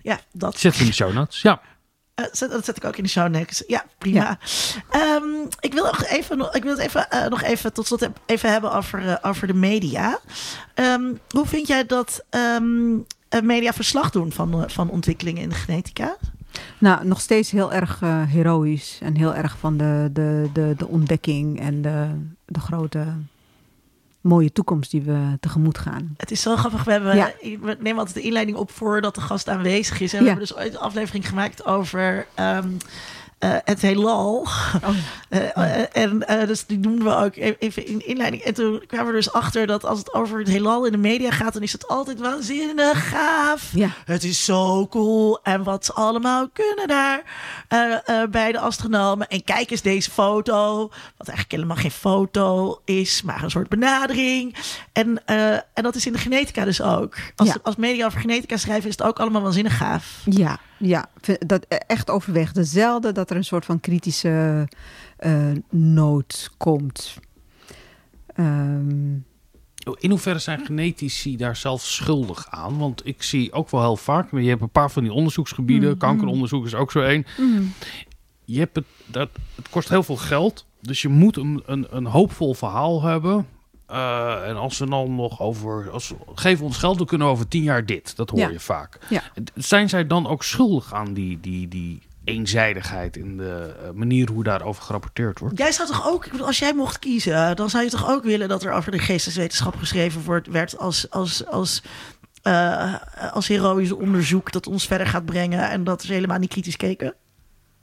ja. dat. Zet het in de show notes. Ja. Eh, zet- dat zet ik ook in de show notes. Ja, prima. Ehm, ik wil nog even, nog- ik wil het even, nog even tot slot even hebben over, over de media. Ehm, hoe vind jij dat media verslag doen van, van ontwikkelingen in de genetica? Nou, nog steeds heel erg eh, heroïs en heel erg van de, de, de, de ontdekking en de, de grote mooie toekomst die we tegemoet gaan. Het is zo grappig. We, hebben, Ja. we nemen altijd de inleiding op voordat de gast aanwezig is. En we Ja. hebben dus ooit een aflevering gemaakt over ehm, eh, het heelal. Eh, eh, en dus die noemden we ook e- even in inleiding. En toen kwamen we dus achter dat als het over het heelal in de media gaat, dan is het altijd waanzinnig gaaf. Ja. Het is zo cool. En wat ze allemaal kunnen daar bij de astronomen. En kijk eens deze foto. Wat eigenlijk helemaal geen foto is, maar een soort benadering. En, en dat is in de genetica dus ook. Als, Ja. als media over genetica schrijven, is het ook allemaal waanzinnig gaaf. Ja, ja, dat echt overweegt. Zelden dat er een soort van kritische eh, nood komt. Ehm, In hoeverre zijn genetici daar zelf schuldig aan? Want ik zie ook wel heel vaak, je hebt een paar van die onderzoeksgebieden, kankeronderzoek is ook zo één. Je hebt het, dat, het kost heel veel geld, dus je moet een, een, een hoopvol verhaal hebben. Eh, en als we dan nog over, als, geef ons geld, dan kunnen we over tien jaar dit. Dat hoor Ja. je vaak. Ja. Zijn zij dan ook schuldig aan die, die, die eenzijdigheid in de eh, manier hoe daarover gerapporteerd wordt? Jij zou toch ook, ik bedoel, als jij mocht kiezen, dan zou je toch ook willen dat er over de geesteswetenschap geschreven wordt, werd als, als, als, eh, als heroïsch onderzoek dat ons verder gaat brengen en dat ze helemaal niet kritisch keken?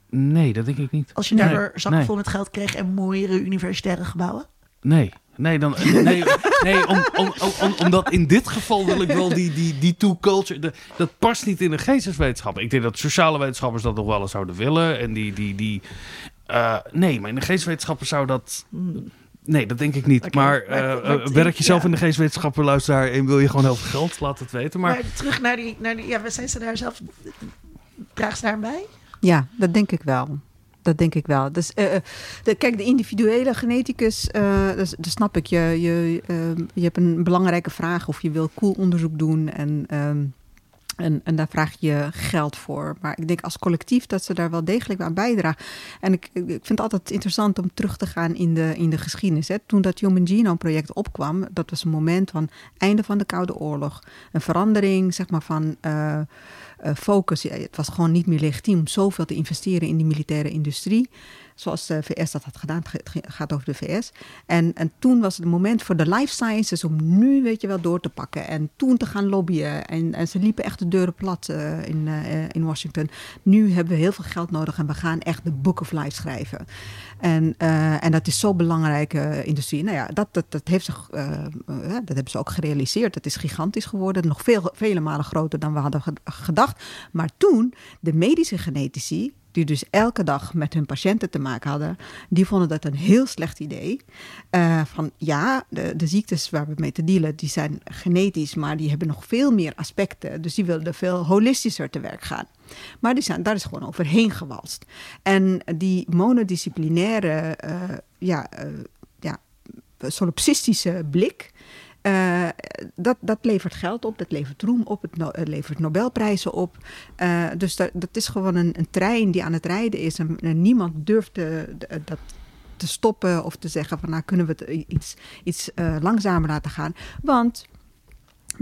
Nee, dat denk ik niet. Als je Nee, daardoor zakken nee. vol met geld kreeg en mooiere universitaire gebouwen? Nee, nee, dan, nee, nee om, om, om, om- omdat in dit geval wil ik wel die, die, die two culture. de- dat past niet in de geesteswetenschappen. Ik denk dat sociale wetenschappers dat nog wel eens zouden willen. En die. die, die eh, nee, maar in de geesteswetenschappen zou dat. Nee, dat denk ik niet. Maar eh, maar- werk je zelf ja. in de geesteswetenschappen, luisteraar, en wil je gewoon heel veel geld, laat het weten. Maar, Maar, terug naar die, naar die, ja, we zijn ze daar zelf, dragen ze daar bij? Ja, dat denk ik wel. Dat denk ik wel. Dus, eh, eh, de, kijk, de individuele geneticus, eh dus, dat snap ik. Je, je, ehm, je hebt een belangrijke vraag of je wil cool onderzoek doen en, ehm, en, en daar vraag je geld voor. Maar ik denk als collectief dat ze daar wel degelijk aan bijdragen. En ik, ik vind het altijd interessant om terug te gaan in de, in de geschiedenis. Hè. Toen dat Human Genome Project opkwam, dat was een moment van einde van de Koude Oorlog. Een verandering, zeg maar, van... eh, focus. Het was gewoon niet meer legitiem om zoveel te investeren in die militaire industrie. Zoals de VS dat had gedaan. Het gaat over de VS. En, en toen was het moment voor de life sciences om nu, weet je wel, door te pakken. En toen te gaan lobbyen. En, en ze liepen echt de deuren plat eh, in, eh, in Washington. Nu hebben we heel veel geld nodig en we gaan echt de Book of Life schrijven. En, eh, en dat is zo belangrijke industrie. Nou ja, dat, dat, dat, heeft eh, eh, dat hebben ze ook gerealiseerd. Het is gigantisch geworden. Nog veel, vele malen groter dan we hadden ge- gedacht. Maar toen, de medische genetici, die dus elke dag met hun patiënten te maken hadden, die vonden dat een heel slecht idee. Eh, van ja, de, de ziektes waar we mee te dealen, die zijn genetisch, maar die hebben nog veel meer aspecten. Dus die wilden veel holistischer te werk gaan. Maar die zijn, daar is gewoon overheen gewalst. En die monodisciplinaire, eh, ja, eh, ja, solipsistische blik. eh, dat, dat levert geld op, dat levert roem op, het, levert Nobelprijzen op. Dus dat, is gewoon een, een trein die aan het rijden is. En, niemand durft dat te stoppen of te zeggen van nou kunnen we het iets, iets langzamer laten gaan. Want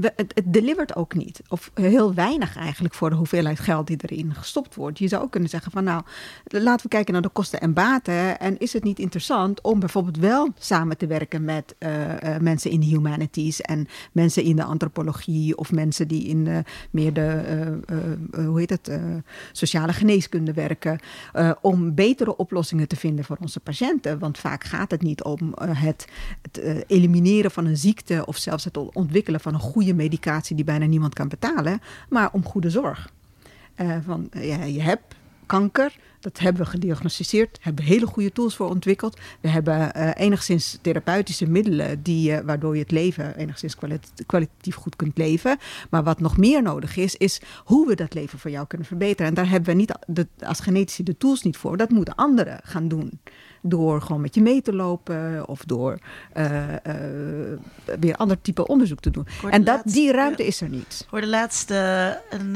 het, het delivert ook niet. Of heel weinig eigenlijk voor de hoeveelheid geld die erin gestopt wordt. Je zou ook kunnen zeggen van nou, laten we kijken naar de kosten en baten. En is het niet interessant om bijvoorbeeld wel samen te werken met eh, eh, mensen in de humanities en mensen in de antropologie of mensen die in eh, meer de, hoe heet het, sociale geneeskunde werken. om betere oplossingen te vinden voor onze patiënten. Want vaak gaat het niet om het, het elimineren van een ziekte of zelfs het ontwikkelen van een goede medicatie die bijna niemand kan betalen, maar om goede zorg. Eh, van, eh, ja, je hebt kanker, Dat hebben we gediagnosticeerd, hebben hele goede tools voor ontwikkeld. We hebben eh, enigszins therapeutische middelen die, waardoor je het leven enigszins kwalit- kwalitatief goed kunt leven. Maar wat nog meer nodig is, is hoe we dat leven voor jou kunnen verbeteren. En daar hebben we niet de, als genetici de tools niet voor. Dat moeten anderen gaan doen. Door gewoon met je mee te lopen of door eh, eh, weer ander type onderzoek te doen. En dat, die ruimte ja. is er niet. Ik hoorde laatst eh, een,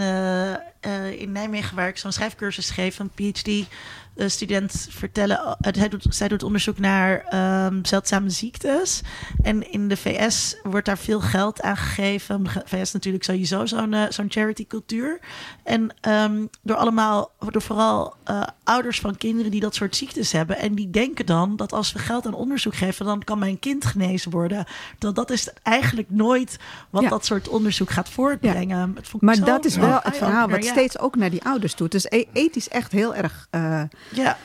in Nijmegen, waar ik zo'n schrijfcursus geef, een PhD-student vertellen. eh, hij doet, zij doet onderzoek naar ehm, zeldzame ziektes. En in de VS wordt daar veel geld aan gegeven. De VS is natuurlijk sowieso zo'n eh, zo'n charity-cultuur. En ehm, door allemaal, door vooral eh, ouders van kinderen die dat soort ziektes hebben. En die denken dan dat als we geld aan onderzoek geven, dan kan mijn kind genezen worden. Dat dat is eigenlijk nooit wat Ja. dat soort onderzoek gaat voortbrengen. Maar dat is wel het verhaal wat steeds ook naar die ouders doet. Dus e- ethisch echt heel erg eh, Ja,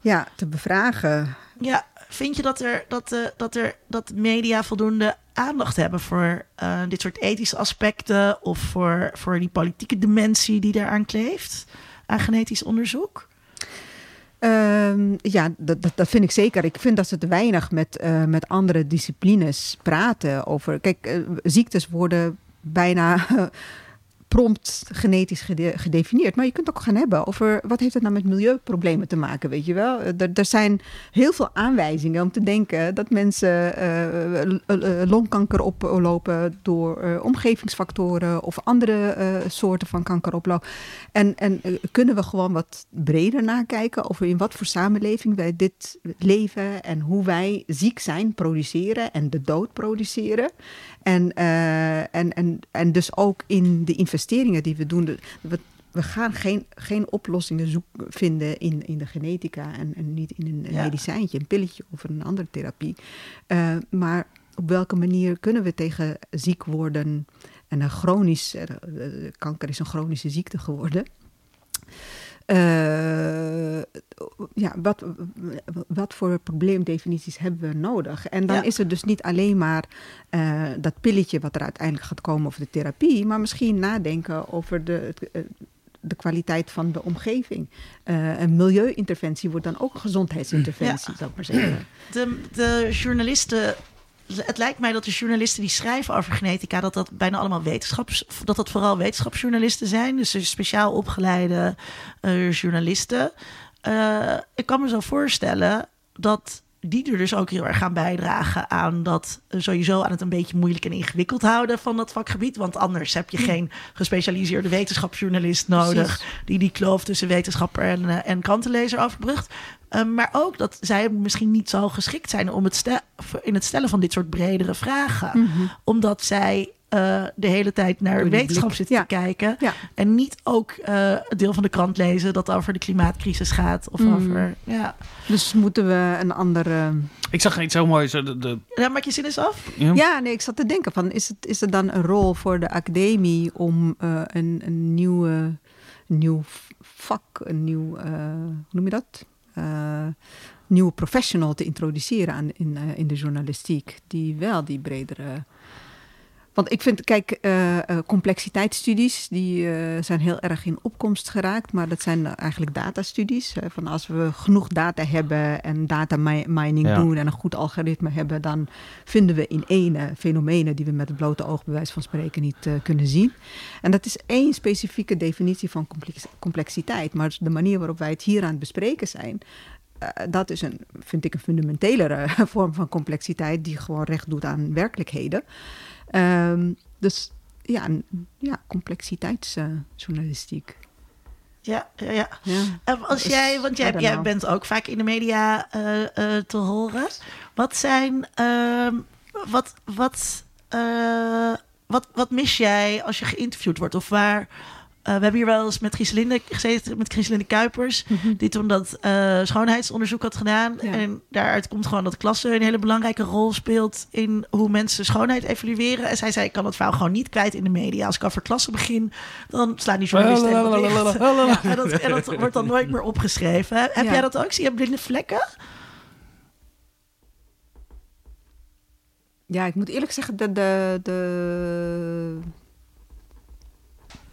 ja, te bevragen. ja. Vind je dat er dat, eh, dat er dat media voldoende aandacht hebben voor eh, dit soort ethische aspecten of voor, voor die politieke dimensie die daaraan kleeft aan genetisch onderzoek? Ehm, ja, dat, dat, dat vind ik zeker. Ik vind dat ze te weinig met, eh, met andere disciplines praten over. Kijk, ziektes worden bijna prompt genetisch gede- gedefinieerd. Maar je kunt ook gaan hebben over wat heeft het nou met milieuproblemen te maken, weet je wel? Eh, Er, er zijn heel veel aanwijzingen om te denken dat mensen eh, l- longkanker oplopen door eh, omgevingsfactoren of andere eh, soorten van kanker oplopen. En, en eh, kunnen we gewoon wat breder nakijken over in wat voor samenleving wij dit leven en hoe wij ziek zijn produceren en de dood produceren. En, eh, en, en, en dus ook in de investeringen die we doen. we, we gaan geen, geen oplossingen zoek, vinden in, in de genetica en, en niet in een, Ja. medicijntje, een pilletje of een andere therapie. Eh, maar op welke manier kunnen we tegen ziek worden en een chronisch, eh, kanker is een chronische ziekte geworden. Eh, ja, wat, wat voor probleemdefinities hebben we nodig? En dan Ja. is het dus niet alleen maar eh, dat pilletje wat er uiteindelijk gaat komen of de therapie, maar misschien nadenken over de, eh, de kwaliteit van de omgeving. Eh, een milieuinterventie wordt dan ook een gezondheidsinterventie, zou ik maar zeggen. De, de journalisten. Het lijkt mij dat de journalisten die schrijven over genetica, dat dat bijna allemaal wetenschaps, dat dat vooral wetenschapsjournalisten zijn. Dus speciaal opgeleide eh, journalisten. Eh, ik kan me zo voorstellen dat die er dus ook heel erg gaan bijdragen aan dat eh, sowieso aan het een beetje moeilijk en ingewikkeld houden van dat vakgebied. Want anders heb je geen gespecialiseerde wetenschapsjournalist nodig die die kloof tussen wetenschapper en, en krantenlezer overbrugt. Eh, maar ook dat zij misschien niet zo geschikt zijn om het in het stellen van dit soort bredere vragen. Omdat zij eh, de hele tijd naar wetenschap blik. zitten Ja. te kijken. Ja. En niet ook eh, het deel van de krant lezen dat over de klimaatcrisis gaat. Of Mhm. over. Ja. Dus moeten we een andere. Ik zag iets zo moois. eh, De, de, ja, maak je zin eens af? ja. Ja, nee, ik zat te denken van, is het, is er dan een rol voor de academie om eh, een, een nieuwe, een nieuw vak, een nieuw, eh, hoe noem je dat? Eh, nieuwe professional te introduceren eh, in de journalistiek, die wel die bredere. Want ik vind, kijk, eh, complexiteitsstudies die eh, zijn heel erg in opkomst geraakt, maar dat zijn eigenlijk datastudies. hè, van als we genoeg data hebben en data mi- mining Ja. doen en een goed algoritme hebben, dan vinden we in ene fenomenen die we met het blote oog, bij wijze van spreken, niet kunnen zien. En dat is één specifieke definitie van complex- complexiteit. Maar de manier waarop wij het hier aan het bespreken zijn, dat is een, vind ik een fundamentelere vorm van complexiteit die gewoon recht doet aan werkelijkheden. Ehm, dus ja, ja complexiteitsjournalistiek. Ja, ja, ja. als Dus, jij, want jij, jij bent ook vaak in de media eh, eh, te horen. Wat zijn, ehm, wat, wat, eh, wat, wat mis jij als je geïnterviewd wordt? Of waar, we hebben hier wel eens met Grieselinde gezeten, met Kuipers, die toen dat eh, schoonheidsonderzoek had gedaan. Ja. En daaruit komt gewoon dat klasse een hele belangrijke rol speelt in hoe mensen schoonheid evalueren. En zij zei, ik kan het verhaal gewoon niet kwijt in de media. Als ik over klassen begin, dan slaan die journalisten. Ja, en, dat, en dat wordt dan nooit meer opgeschreven. Heb Ja. jij dat ook? Zie je blinde vlekken? Ja, ik moet eerlijk zeggen, de, de, de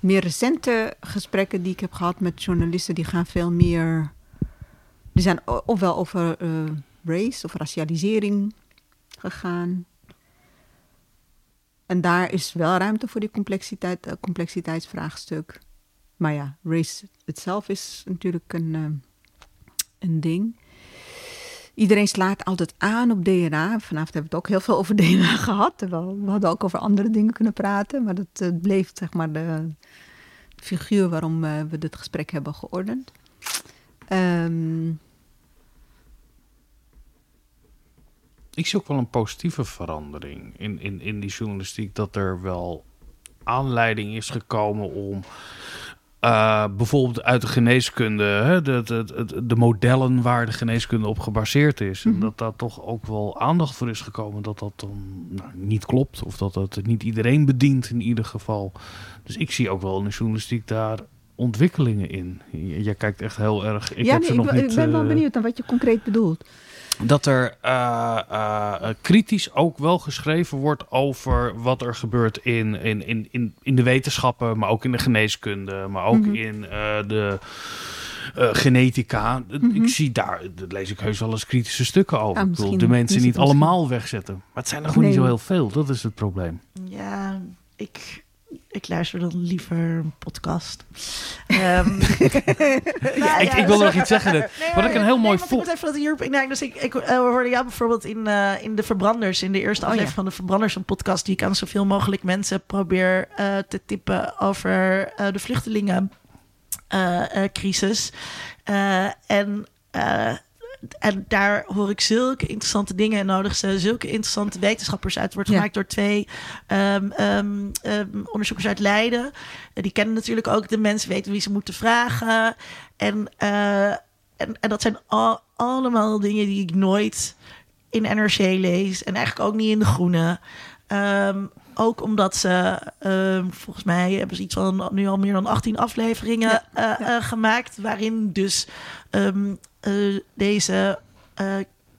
meer recente gesprekken die ik heb gehad met journalisten, die gaan veel meer die zijn ofwel over eh, race of racialisering gegaan. En daar is wel ruimte voor die complexiteit, eh, complexiteitsvraagstuk. Maar ja, race itself is natuurlijk een, eh, een ding. Iedereen slaat altijd aan op DNA. Vanavond hebben we het ook heel veel over DNA gehad. Terwijl we hadden ook over andere dingen kunnen praten. Maar dat eh, bleef zeg maar de figuur waarom eh, we dit gesprek hebben geordend. Ehm, Ik zie ook wel een positieve verandering in, in, in die journalistiek. Dat er wel aanleiding is gekomen om eh, bijvoorbeeld uit de geneeskunde, hè, de, de, de, de modellen waar de geneeskunde op gebaseerd is. En dat daar toch ook wel aandacht voor is gekomen dat dat dan nou, niet klopt. Of dat dat niet iedereen bedient in ieder geval. Dus ik zie ook wel in de journalistiek daar ontwikkelingen in. J- Jij kijkt echt heel erg. Ik ja, heb nee, ze ik, nog ben- niet. ik ben wel eh, benieuwd naar wat je concreet bedoelt. Dat er eh, eh, eh, kritisch ook wel geschreven wordt over wat er gebeurt in, in, in, in, in de wetenschappen, maar ook in de geneeskunde, maar ook Mhm. in eh, de eh, genetica. Mhm. Ik zie daar, dat lees ik heus wel eens kritische stukken over. Ah, ik bedoel, de mensen niet allemaal wegzetten. Maar het zijn er gewoon niet zo heel veel. Dat is het probleem. Ja, ik, ik luister dan liever een podcast. Ehm, nou ik, ik wil nog iets zeggen. net. Nee, Wat ik een heel nee, mooi want vo- Ik even dat hierop inhaken. Dus ik, ik eh, hoorde jou bijvoorbeeld in, eh, in De Verbranders, in de eerste Oh, ja. aflevering van De Verbranders, een podcast die ik aan zoveel mogelijk mensen probeer eh, te tippen over eh, de vluchtelingencrisis. Eh, en, eh, en daar hoor ik zulke interessante dingen en nodig ze zulke interessante wetenschappers uit. Het wordt Ja. gemaakt door twee ehm, onderzoekers uit Leiden. Eh, die kennen natuurlijk ook de mensen, weten wie ze moeten vragen. En, eh, en, en dat zijn al, allemaal dingen die ik nooit in NRC lees. En eigenlijk ook niet in De Groene. Ook omdat ze, ehm, volgens mij hebben ze iets van nu al meer dan 18 afleveringen Ja, eh, eh, gemaakt. Waarin dus ehm, eh, deze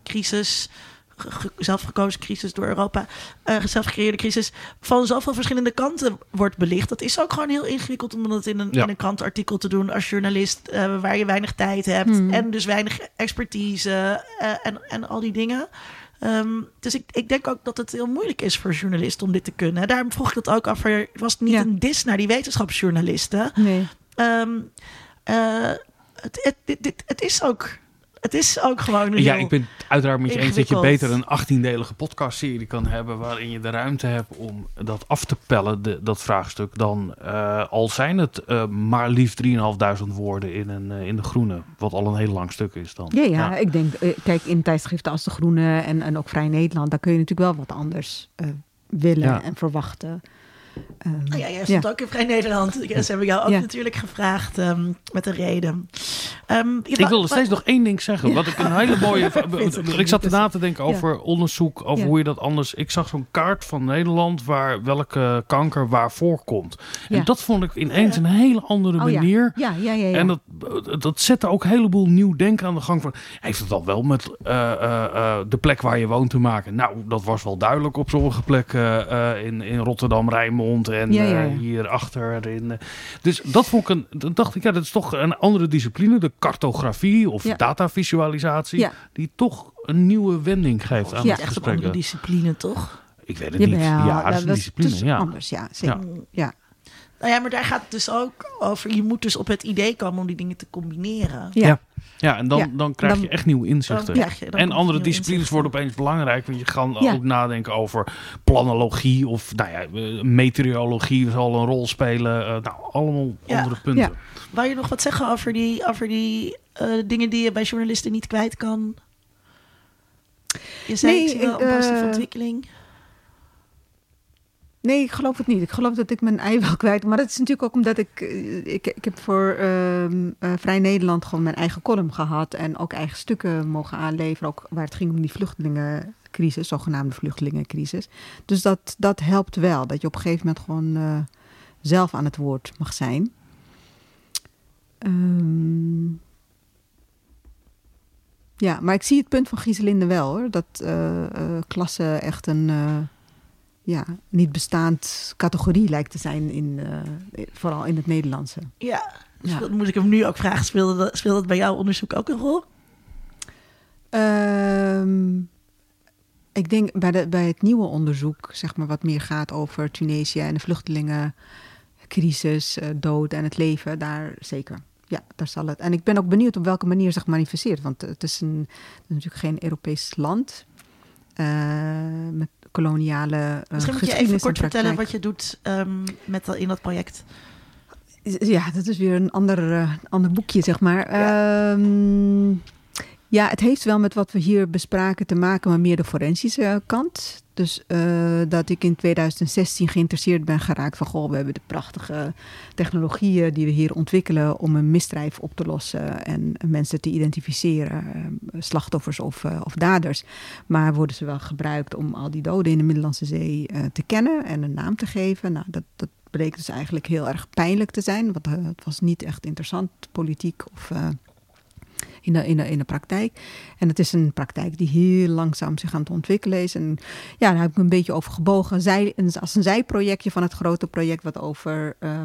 crisis, ge- ge- zelfgekozen crisis door Europa, zelfgecreëerde crisis, van zoveel verschillende kanten wordt belicht. Dat is ook gewoon heel ingewikkeld om dat in een, Ja. in een krantartikel te doen als journalist, waar je weinig tijd hebt Hmm. en dus weinig expertise en, en al die dingen. Ehm, dus ik, ik denk ook dat het heel moeilijk is voor journalisten om dit te kunnen. Daarom vroeg ik dat ook af. er Was het niet Ja. een dis naar die wetenschapsjournalisten? Nee. Ehm, eh, het, het, dit- dit- het is ook. Het is ook gewoon een Ja, heel- ik ben het uiteraard met je eens dat je beter een 18-delige podcastserie kan hebben waarin je de ruimte hebt om dat af te pellen, de, dat vraagstuk, dan eh, al zijn het eh, maar liefst 3.500 woorden in, een, eh, in de groene, wat al een heel lang stuk is dan. Ja, ja, ik denk, kijk, in tijdschriften als De Groene en, en ook Vrij Nederland, daar kun je natuurlijk wel wat anders eh, willen Ja. en verwachten. Oh ja, jij stond ook in Vrij Nederland. Ja, Ze hebben jou ook Ja. natuurlijk gevraagd ehm, met een reden. Je Ik wilde steeds nog één ding zeggen. Wat ik een hele mooie. Ik zat erna te denken over onderzoek, over hoe je dat anders. Ik zag zo'n kaart van Nederland waar welke kanker waar voorkomt. En dat vond ik ineens een hele andere Oh manier. Ja, ja, ja. ja. En dat, dat zette ook een heleboel nieuw denken aan de gang. Van, heeft het dan wel met eh, eh, eh, de plek waar je woont te maken? Nou, dat was wel duidelijk op sommige plekken in, in Rotterdam, Rijnmond en hier achter. In, eh, dus dat vond ik een. Dacht ik, ja, dat is toch een andere discipline, de cartografie of Ja. datavisualisatie, Ja. die toch een nieuwe wending geeft aan Ja. het echt een andere gesprek. discipline, toch? Ik weet het niet. Ja, dat is een discipline. het is Ja. anders, ja, zeker. Ja. Nou ja, maar daar gaat het dus ook over. Je moet dus op het idee komen om die dingen te combineren. Ja. Ja. En dan, Ja, dan krijg dan- je echt nieuwe inzichten. Je- en andere disciplines worden opeens belangrijk. Want je gaat Ja. ook nadenken over planologie of nou ja, eh, meteorologie zal een rol spelen. Eh, nou, allemaal Ja. andere punten. Ja. Wou je nog wat zeggen over die, over die eh, dingen die je bij journalisten niet kwijt kan? Je zei, Nee, ik zie wel een ik, positieve eh, ontwikkeling. Nee, ik geloof het niet. Ik geloof dat ik mijn ei wel kwijt. Maar dat is natuurlijk ook omdat ik... eh, Ik, ik heb voor ehm, eh, Vrij Nederland gewoon mijn eigen column gehad. En ook eigen stukken mogen aanleveren. Ook waar het ging om die vluchtelingencrisis. Zogenaamde vluchtelingencrisis. Dus dat, dat helpt wel. Dat je op een gegeven moment gewoon eh, zelf aan het woord mag zijn. Ehm, ja, maar ik zie het punt van Gieselinde wel hoor. Dat eh eh, klasse echt een... eh, ja, niet bestaand categorie lijkt te zijn, in, eh, vooral in het Nederlandse. Ja, dus Ja. moet ik hem nu ook vragen. Speelde dat, speelde dat bij jouw onderzoek ook een rol? Ehm, ik denk bij, de, bij het nieuwe onderzoek, zeg maar, wat meer gaat over Tunesië en de vluchtelingencrisis, uh, dood en het leven, daar zeker. Ja, daar zal het. En ik ben ook benieuwd op welke manier zich manifesteert. Want het is, een, natuurlijk geen Europees land. Uh, met koloniale uh, Misschien moet je even kort vertellen wat je doet um, met, in dat project. Ja, dat is weer een ander, uh, ander boekje, zeg maar. Ja. Um, ja, het heeft wel met wat we hier bespraken te maken, maar meer de forensische kant. Dus uh, dat ik in 2016 geïnteresseerd ben geraakt van... goh, we hebben de prachtige technologieën die we hier ontwikkelen... om een misdrijf op te lossen en mensen te identificeren. Uh, slachtoffers of, of, daders. Maar worden ze wel gebruikt om al die doden in de Middellandse Zee te kennen... en een naam te geven? Nou, dat, dat bleek dus eigenlijk heel erg pijnlijk te zijn. Want het was niet echt interessant, politiek of in de, in, in de praktijk. En het is een praktijk die heel langzaam zich aan het ontwikkelen is. En ja, daar heb ik me een beetje over gebogen. Als een zijprojectje van het grote project wat over uh,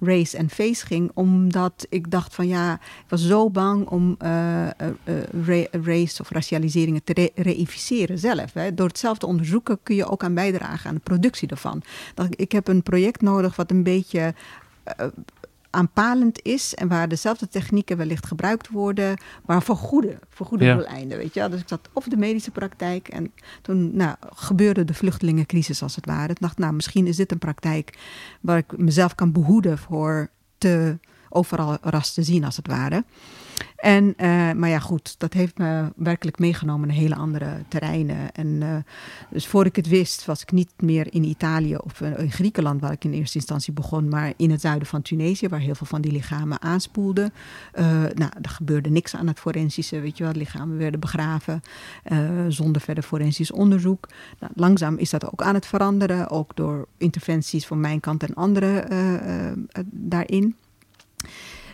race en face ging. Omdat ik dacht van ja, ik was zo bang om uh, uh, race of racialiseringen te re reificeren zelf. Hè. Door het zelf te onderzoeken kun je ook aan bijdragen aan de productie ervan. Dat ik heb een project nodig wat een beetje aanpalend is en waar dezelfde technieken wellicht gebruikt worden, maar voor goede, voor goede ja. doeleinden. Weet je? Dus ik zat of de medische praktijk en toen nou, gebeurde de vluchtelingencrisis als het ware. Ik dacht, nou, misschien is dit een praktijk waar ik mezelf kan behoeden voor te overal ras te zien als het ware. En, uh, maar ja, goed, dat heeft me werkelijk meegenomen naar hele andere terreinen. En uh, dus voor ik het wist, was ik niet meer in Italië of uh, in Griekenland, waar ik in eerste instantie begon, maar in het zuiden van Tunesië, waar heel veel van die lichamen aanspoelden. nou, er gebeurde niks aan het forensische, weet je wel. Lichamen werden begraven zonder verder forensisch onderzoek. Nou, langzaam is dat ook aan het veranderen, ook door interventies van mijn kant en anderen daarin.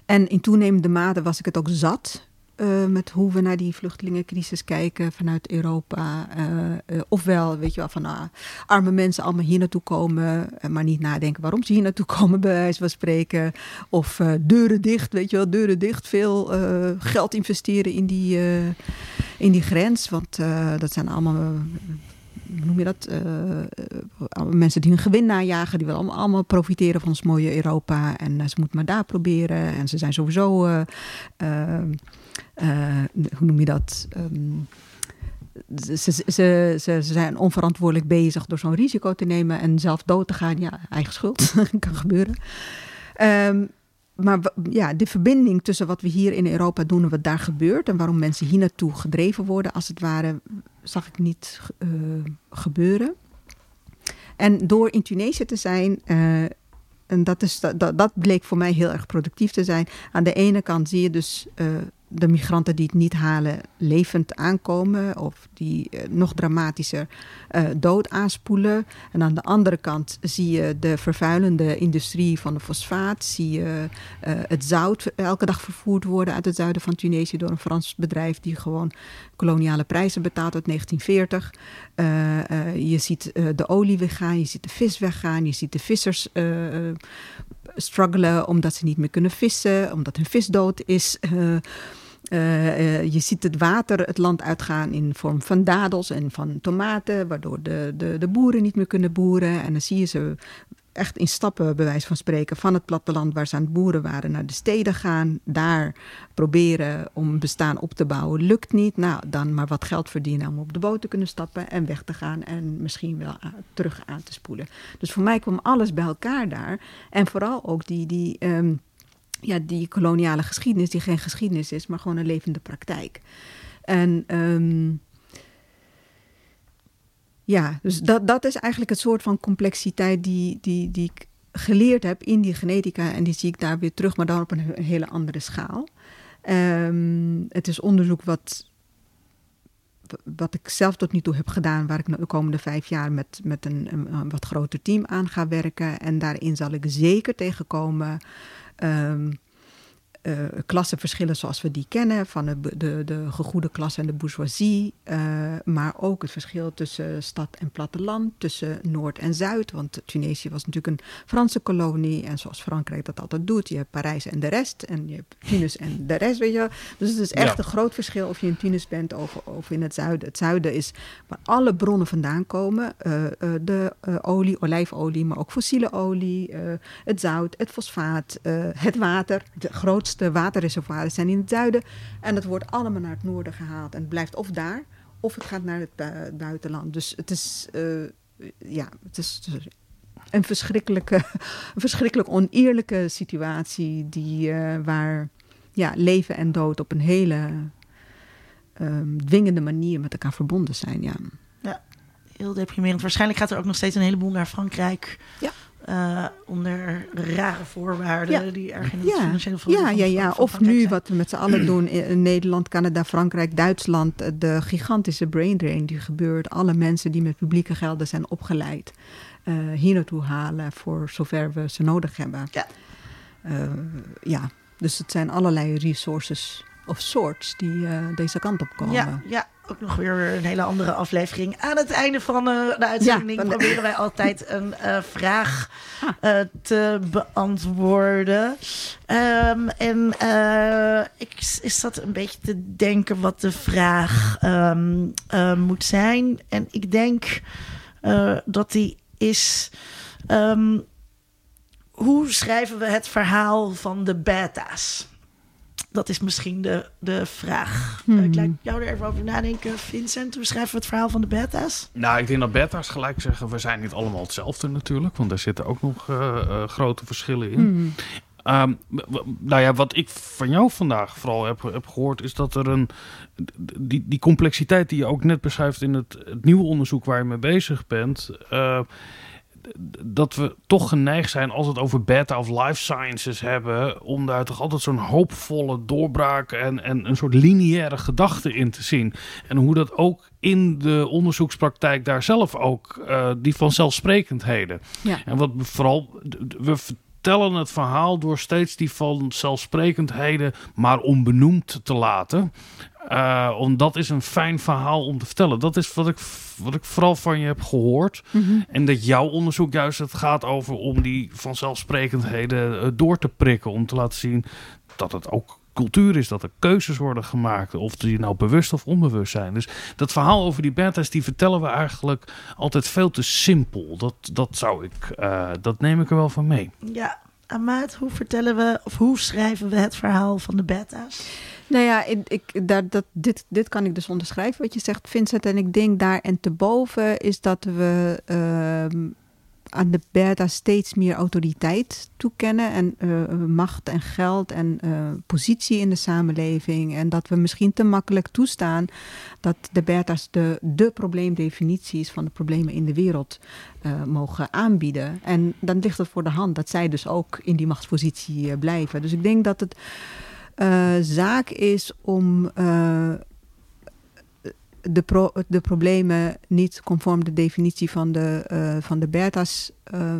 En in toenemende mate was ik het ook zat. Uh, met hoe we naar die vluchtelingencrisis kijken vanuit Europa. Uh, uh, ofwel, weet je wel, van ah, arme mensen allemaal hier naartoe komen, maar niet nadenken waarom ze hier naartoe komen, bij wijze van spreken. Of deuren dicht, weet je wel, deuren dicht, veel geld investeren in die, in die grens. Want dat zijn allemaal noem je dat? Uh, mensen die hun gewin najagen, die willen allemaal, profiteren van ons mooie Europa. En uh, ze moeten maar daar proberen. En ze zijn sowieso, hoe noem je dat? Um, ze, ze, ze, zijn onverantwoordelijk bezig door zo'n risico te nemen en zelf dood te gaan. Ja, eigen schuld, kan gebeuren. Um, maar ja, de verbinding tussen wat we hier in Europa doen en wat daar gebeurt en waarom mensen hier naartoe gedreven worden, als het ware, zag ik niet uh, gebeuren. En door in Tunesië te zijn, uh, en dat, is, dat, dat bleek voor mij heel erg productief te zijn. Aan de ene kant zie je dus uh, de migranten die het niet halen levend aankomen of die uh, nog dramatischer uh, dood aanspoelen. En aan de andere kant zie je de vervuilende industrie van de fosfaat, zie je uh, het zout elke dag vervoerd worden uit het zuiden van Tunesië door een Frans bedrijf die gewoon koloniale prijzen betaalt uit 1940. je ziet de olie weggaan, je ziet de vis weggaan, je ziet de vissers struggelen omdat ze niet meer kunnen vissen, omdat hun vis dood is. Uh, uh, je ziet het water het land uitgaan in vorm van dadels en van tomaten, waardoor de, de, de boeren niet meer kunnen boeren. En dan zie je ze echt in stappen, bij wijze van spreken, van het platteland waar ze aan het boeren waren naar de steden gaan. Daar proberen om bestaan op te bouwen. Lukt niet. Nou, dan maar wat geld verdienen om op de boot te kunnen stappen en weg te gaan en misschien wel terug aan te spoelen. Dus voor mij kwam alles bij elkaar daar. En vooral ook die. die um, ja, die koloniale geschiedenis, die geen geschiedenis is, maar gewoon een levende praktijk. En um, ja, dus dat, dat is eigenlijk het soort van complexiteit die, die, die ik geleerd heb in die genetica. En die zie ik daar weer terug, maar dan op een hele andere schaal. Um, het is onderzoek wat, wat ik zelf tot nu toe heb gedaan, waar ik de komende vijf jaar met, met een wat groter team aan ga werken. En daarin zal ik zeker tegenkomen um, uh, klassenverschillen zoals we die kennen, van de, de, de gegoede klasse en de bourgeoisie. Uh, maar ook het verschil tussen stad en platteland, tussen Noord en Zuid. Want Tunesië was natuurlijk een Franse kolonie. En zoals Frankrijk dat altijd doet, je hebt Parijs en de rest. En je hebt Tunis en de rest, weet je Dus het is echt ja. een groot verschil of je in Tunis bent of, of in het zuiden. Het zuiden is waar alle bronnen vandaan komen. Uh, de olie, olijfolie, maar ook fossiele olie, het zout, het fosfaat, het water. De grootste de waterreservoirs zijn in het zuiden. En het wordt allemaal naar het noorden gehaald. En het blijft of daar, of het gaat naar het buitenland. Dus het is, uh, ja, het is een verschrikkelijke, een verschrikkelijk oneerlijke situatie. Die, uh, waar ja, leven en dood op een hele um, dwingende manier met elkaar verbonden zijn. Ja. ja, heel deprimerend. Waarschijnlijk gaat er ook nog steeds een heleboel naar Frankrijk. Ja. Uh, onder rare voorwaarden ja. die erg in het ja. financiële ja, van, ja, ja. van Of nu zijn. wat we met z'n allen doen in Nederland, Canada, Frankrijk, Duitsland. De gigantische brain drain die gebeurt. Alle mensen die met publieke gelden zijn opgeleid. Uh, hier naartoe halen voor zover we ze nodig hebben. Ja. Uh, ja, dus het zijn allerlei resources of sorts die deze kant op komen. Ja, ja, ook nog weer een hele andere aflevering. Aan het einde van uh, de uitzending Ja, proberen wij altijd een eh, vraag eh, te beantwoorden. Ehm, en eh, ik dat een beetje te denken wat de vraag ehm, eh, moet zijn. En ik denk eh, dat die is... ehm, hoe schrijven we het verhaal van de beta's? Dat is misschien de, de vraag. Eh, Hmm. Ik laat jou er even over nadenken, Vincent. Hoe schrijven we het verhaal van de beta's? Nou, ik denk dat beta's gelijk zeggen, we zijn niet allemaal hetzelfde natuurlijk. Want daar zitten ook nog eh, eh, grote verschillen in. Hmm. Ehm, nou ja, wat ik van jou vandaag vooral heb, heb gehoord, is dat er een. Die, die complexiteit die je ook net beschrijft in het, het nieuwe onderzoek waar je mee bezig bent. eh, dat we toch geneigd zijn als we het over beta of life sciences hebben, om daar toch altijd zo'n hoopvolle doorbraak en, en een soort lineaire gedachte in te zien. En hoe dat ook in de onderzoekspraktijk daar zelf ook, eh, die vanzelfsprekendheden. Ja. En wat we vooral, we vertellen het verhaal door steeds die vanzelfsprekendheden maar onbenoemd te laten. Eh, om, dat is een fijn verhaal om te vertellen. Dat is wat ik, wat ik vooral van je heb gehoord. Mhm. En dat jouw onderzoek juist het gaat over om die vanzelfsprekendheden eh, door te prikken. Om te laten zien dat het ook cultuur is, dat er keuzes worden gemaakt. Of die nou bewust of onbewust zijn. Dus dat verhaal over die beta's, die vertellen we eigenlijk altijd veel te simpel. Dat, dat zou ik, eh, dat neem ik er wel van mee. Ja, Amaat, hoe vertellen we of hoe schrijven we het verhaal van de beta's? Nou ja, ik, daar, dat, dit, dit kan ik dus onderschrijven wat je zegt, Vincent. En ik denk daar en te boven is dat we ehm, aan de beta steeds meer autoriteit toekennen. En eh, macht en geld en eh, positie in de samenleving. En dat we misschien te makkelijk toestaan dat de beta's de, de probleemdefinities van de problemen in de wereld eh, mogen aanbieden. En dan ligt het voor de hand dat zij dus ook in die machtspositie blijven. Dus ik denk dat het eh, zaak is om eh, de, de problemen niet conform de definitie van de, eh, van de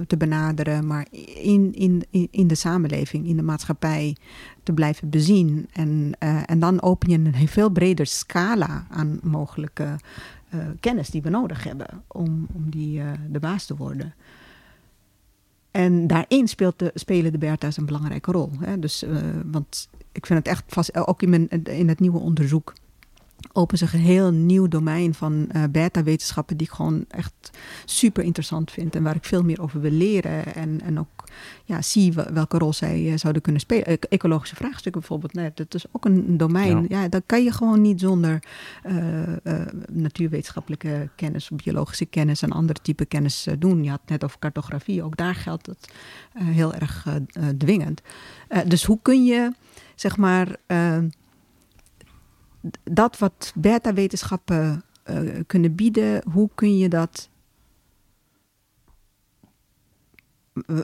te benaderen, maar in, in, in, de samenleving, in de maatschappij te blijven bezien. En, en dan open je een veel breder scala aan mogelijke kennis die we nodig hebben om, om die de baas te worden. En daarin speelt de, spelen de Bertha's een belangrijke rol. Hè? Dus, want ik vind het echt vast, ook in, mijn, in het nieuwe onderzoek opent zich een heel nieuw domein van eh beta-wetenschappen die ik gewoon echt super interessant vind en waar ik veel meer over wil leren en, en ook ja, zie wel- welke rol zij eh, zouden kunnen spelen. E- Ecologische vraagstukken bijvoorbeeld, nee, dat is ook een, domein. Ja. dat kan je gewoon niet zonder eh, eh, natuurwetenschappelijke kennis, biologische kennis en andere type kennis eh, doen. Je had het net over cartografie, ook daar geldt het eh, heel erg eh, eh, dwingend. Eh, dus hoe kun je, zeg maar, eh, dat wat beta-wetenschappen eh, kunnen bieden, hoe kun je dat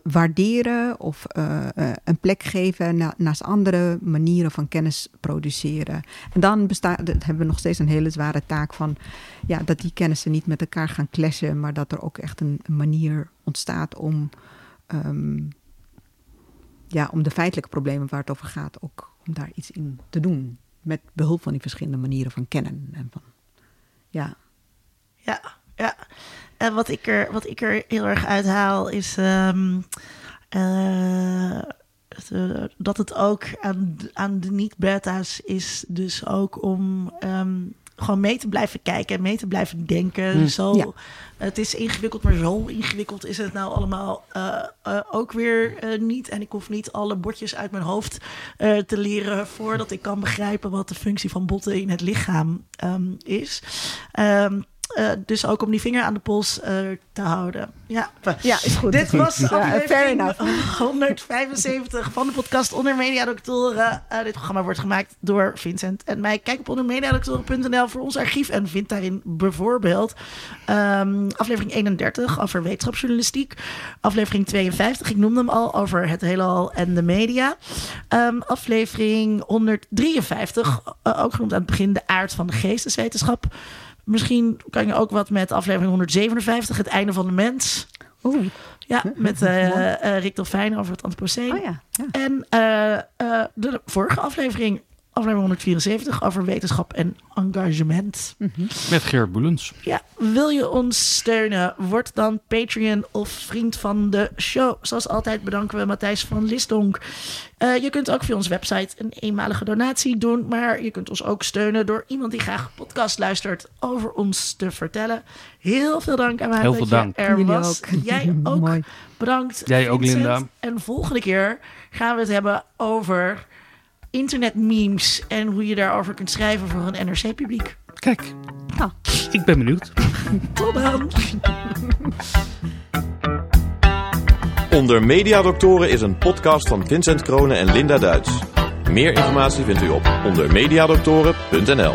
waarderen of eh, eh, een plek geven na- naast andere manieren van kennis produceren. En dan bestaat, hebben we nog steeds een hele zware taak van ja, dat die kennissen niet met elkaar gaan clashen, maar dat er ook echt een, een manier ontstaat om ehm, ja, om de feitelijke problemen waar het over gaat, ook om daar iets in te doen. Met behulp van die verschillende manieren van kennen. En van, ja. Ja, ja. En wat ik er, wat ik er heel erg uithaal is eh, dat het ook aan, aan de niet-beta's is dus ook om ehm, gewoon mee te blijven kijken en mee te blijven denken. Hmm. Zo, Ja. Het is ingewikkeld, maar zo ingewikkeld is het nou allemaal eh, eh, ook weer eh, niet. En ik hoef niet alle bordjes uit mijn hoofd te leren voordat ik kan begrijpen wat de functie van botten in het lichaam ehm, is. Ehm, eh, dus ook om die vinger aan de pols eh, te houden. Ja, ja, is goed. dit was Ja, aflevering enough. 175 van de podcast Onder Mediadoktoren. Eh dit programma wordt gemaakt door Vincent en mij. Kijk op ondermediadoktoren.nl voor ons archief en vind daarin bijvoorbeeld ehm, aflevering 31 over wetenschapsjournalistiek. Aflevering 52, ik noemde hem al, over het heelal en de media. Ehm, aflevering 153, eh, ook genoemd aan het begin, de aard van de geesteswetenschap. Misschien kan je ook wat met aflevering 157, het einde van de mens. Oeh, Ja, met eh, eh, Rick Dolfijn over het antropoceen. oh ja. ja. En eh, de vorige aflevering, aflevering 174, over wetenschap en engagement. Met Geert Boelens. Ja, wil je ons steunen? Word dan Patreon of vriend van de show. Zoals altijd bedanken we Matthijs van Lisdonk. Eh, je kunt ook via onze website een eenmalige donatie doen. Maar je kunt ons ook steunen door iemand die graag podcast luistert over ons te vertellen. Heel veel dank aan mij Heel dat veel je dank. er Jullie was. ook. Jij ook. Mooi. Bedankt. Jij ook. Linda. En volgende keer gaan we het hebben over internetmemes en hoe je daarover kunt schrijven voor een NRC-publiek. Kijk, Ah. ik ben benieuwd. Tot dan. Onder Mediadoktoren is een podcast van Vincent Kronen en Linda Duits. Meer informatie vindt u op ondermediadoktoren.nl.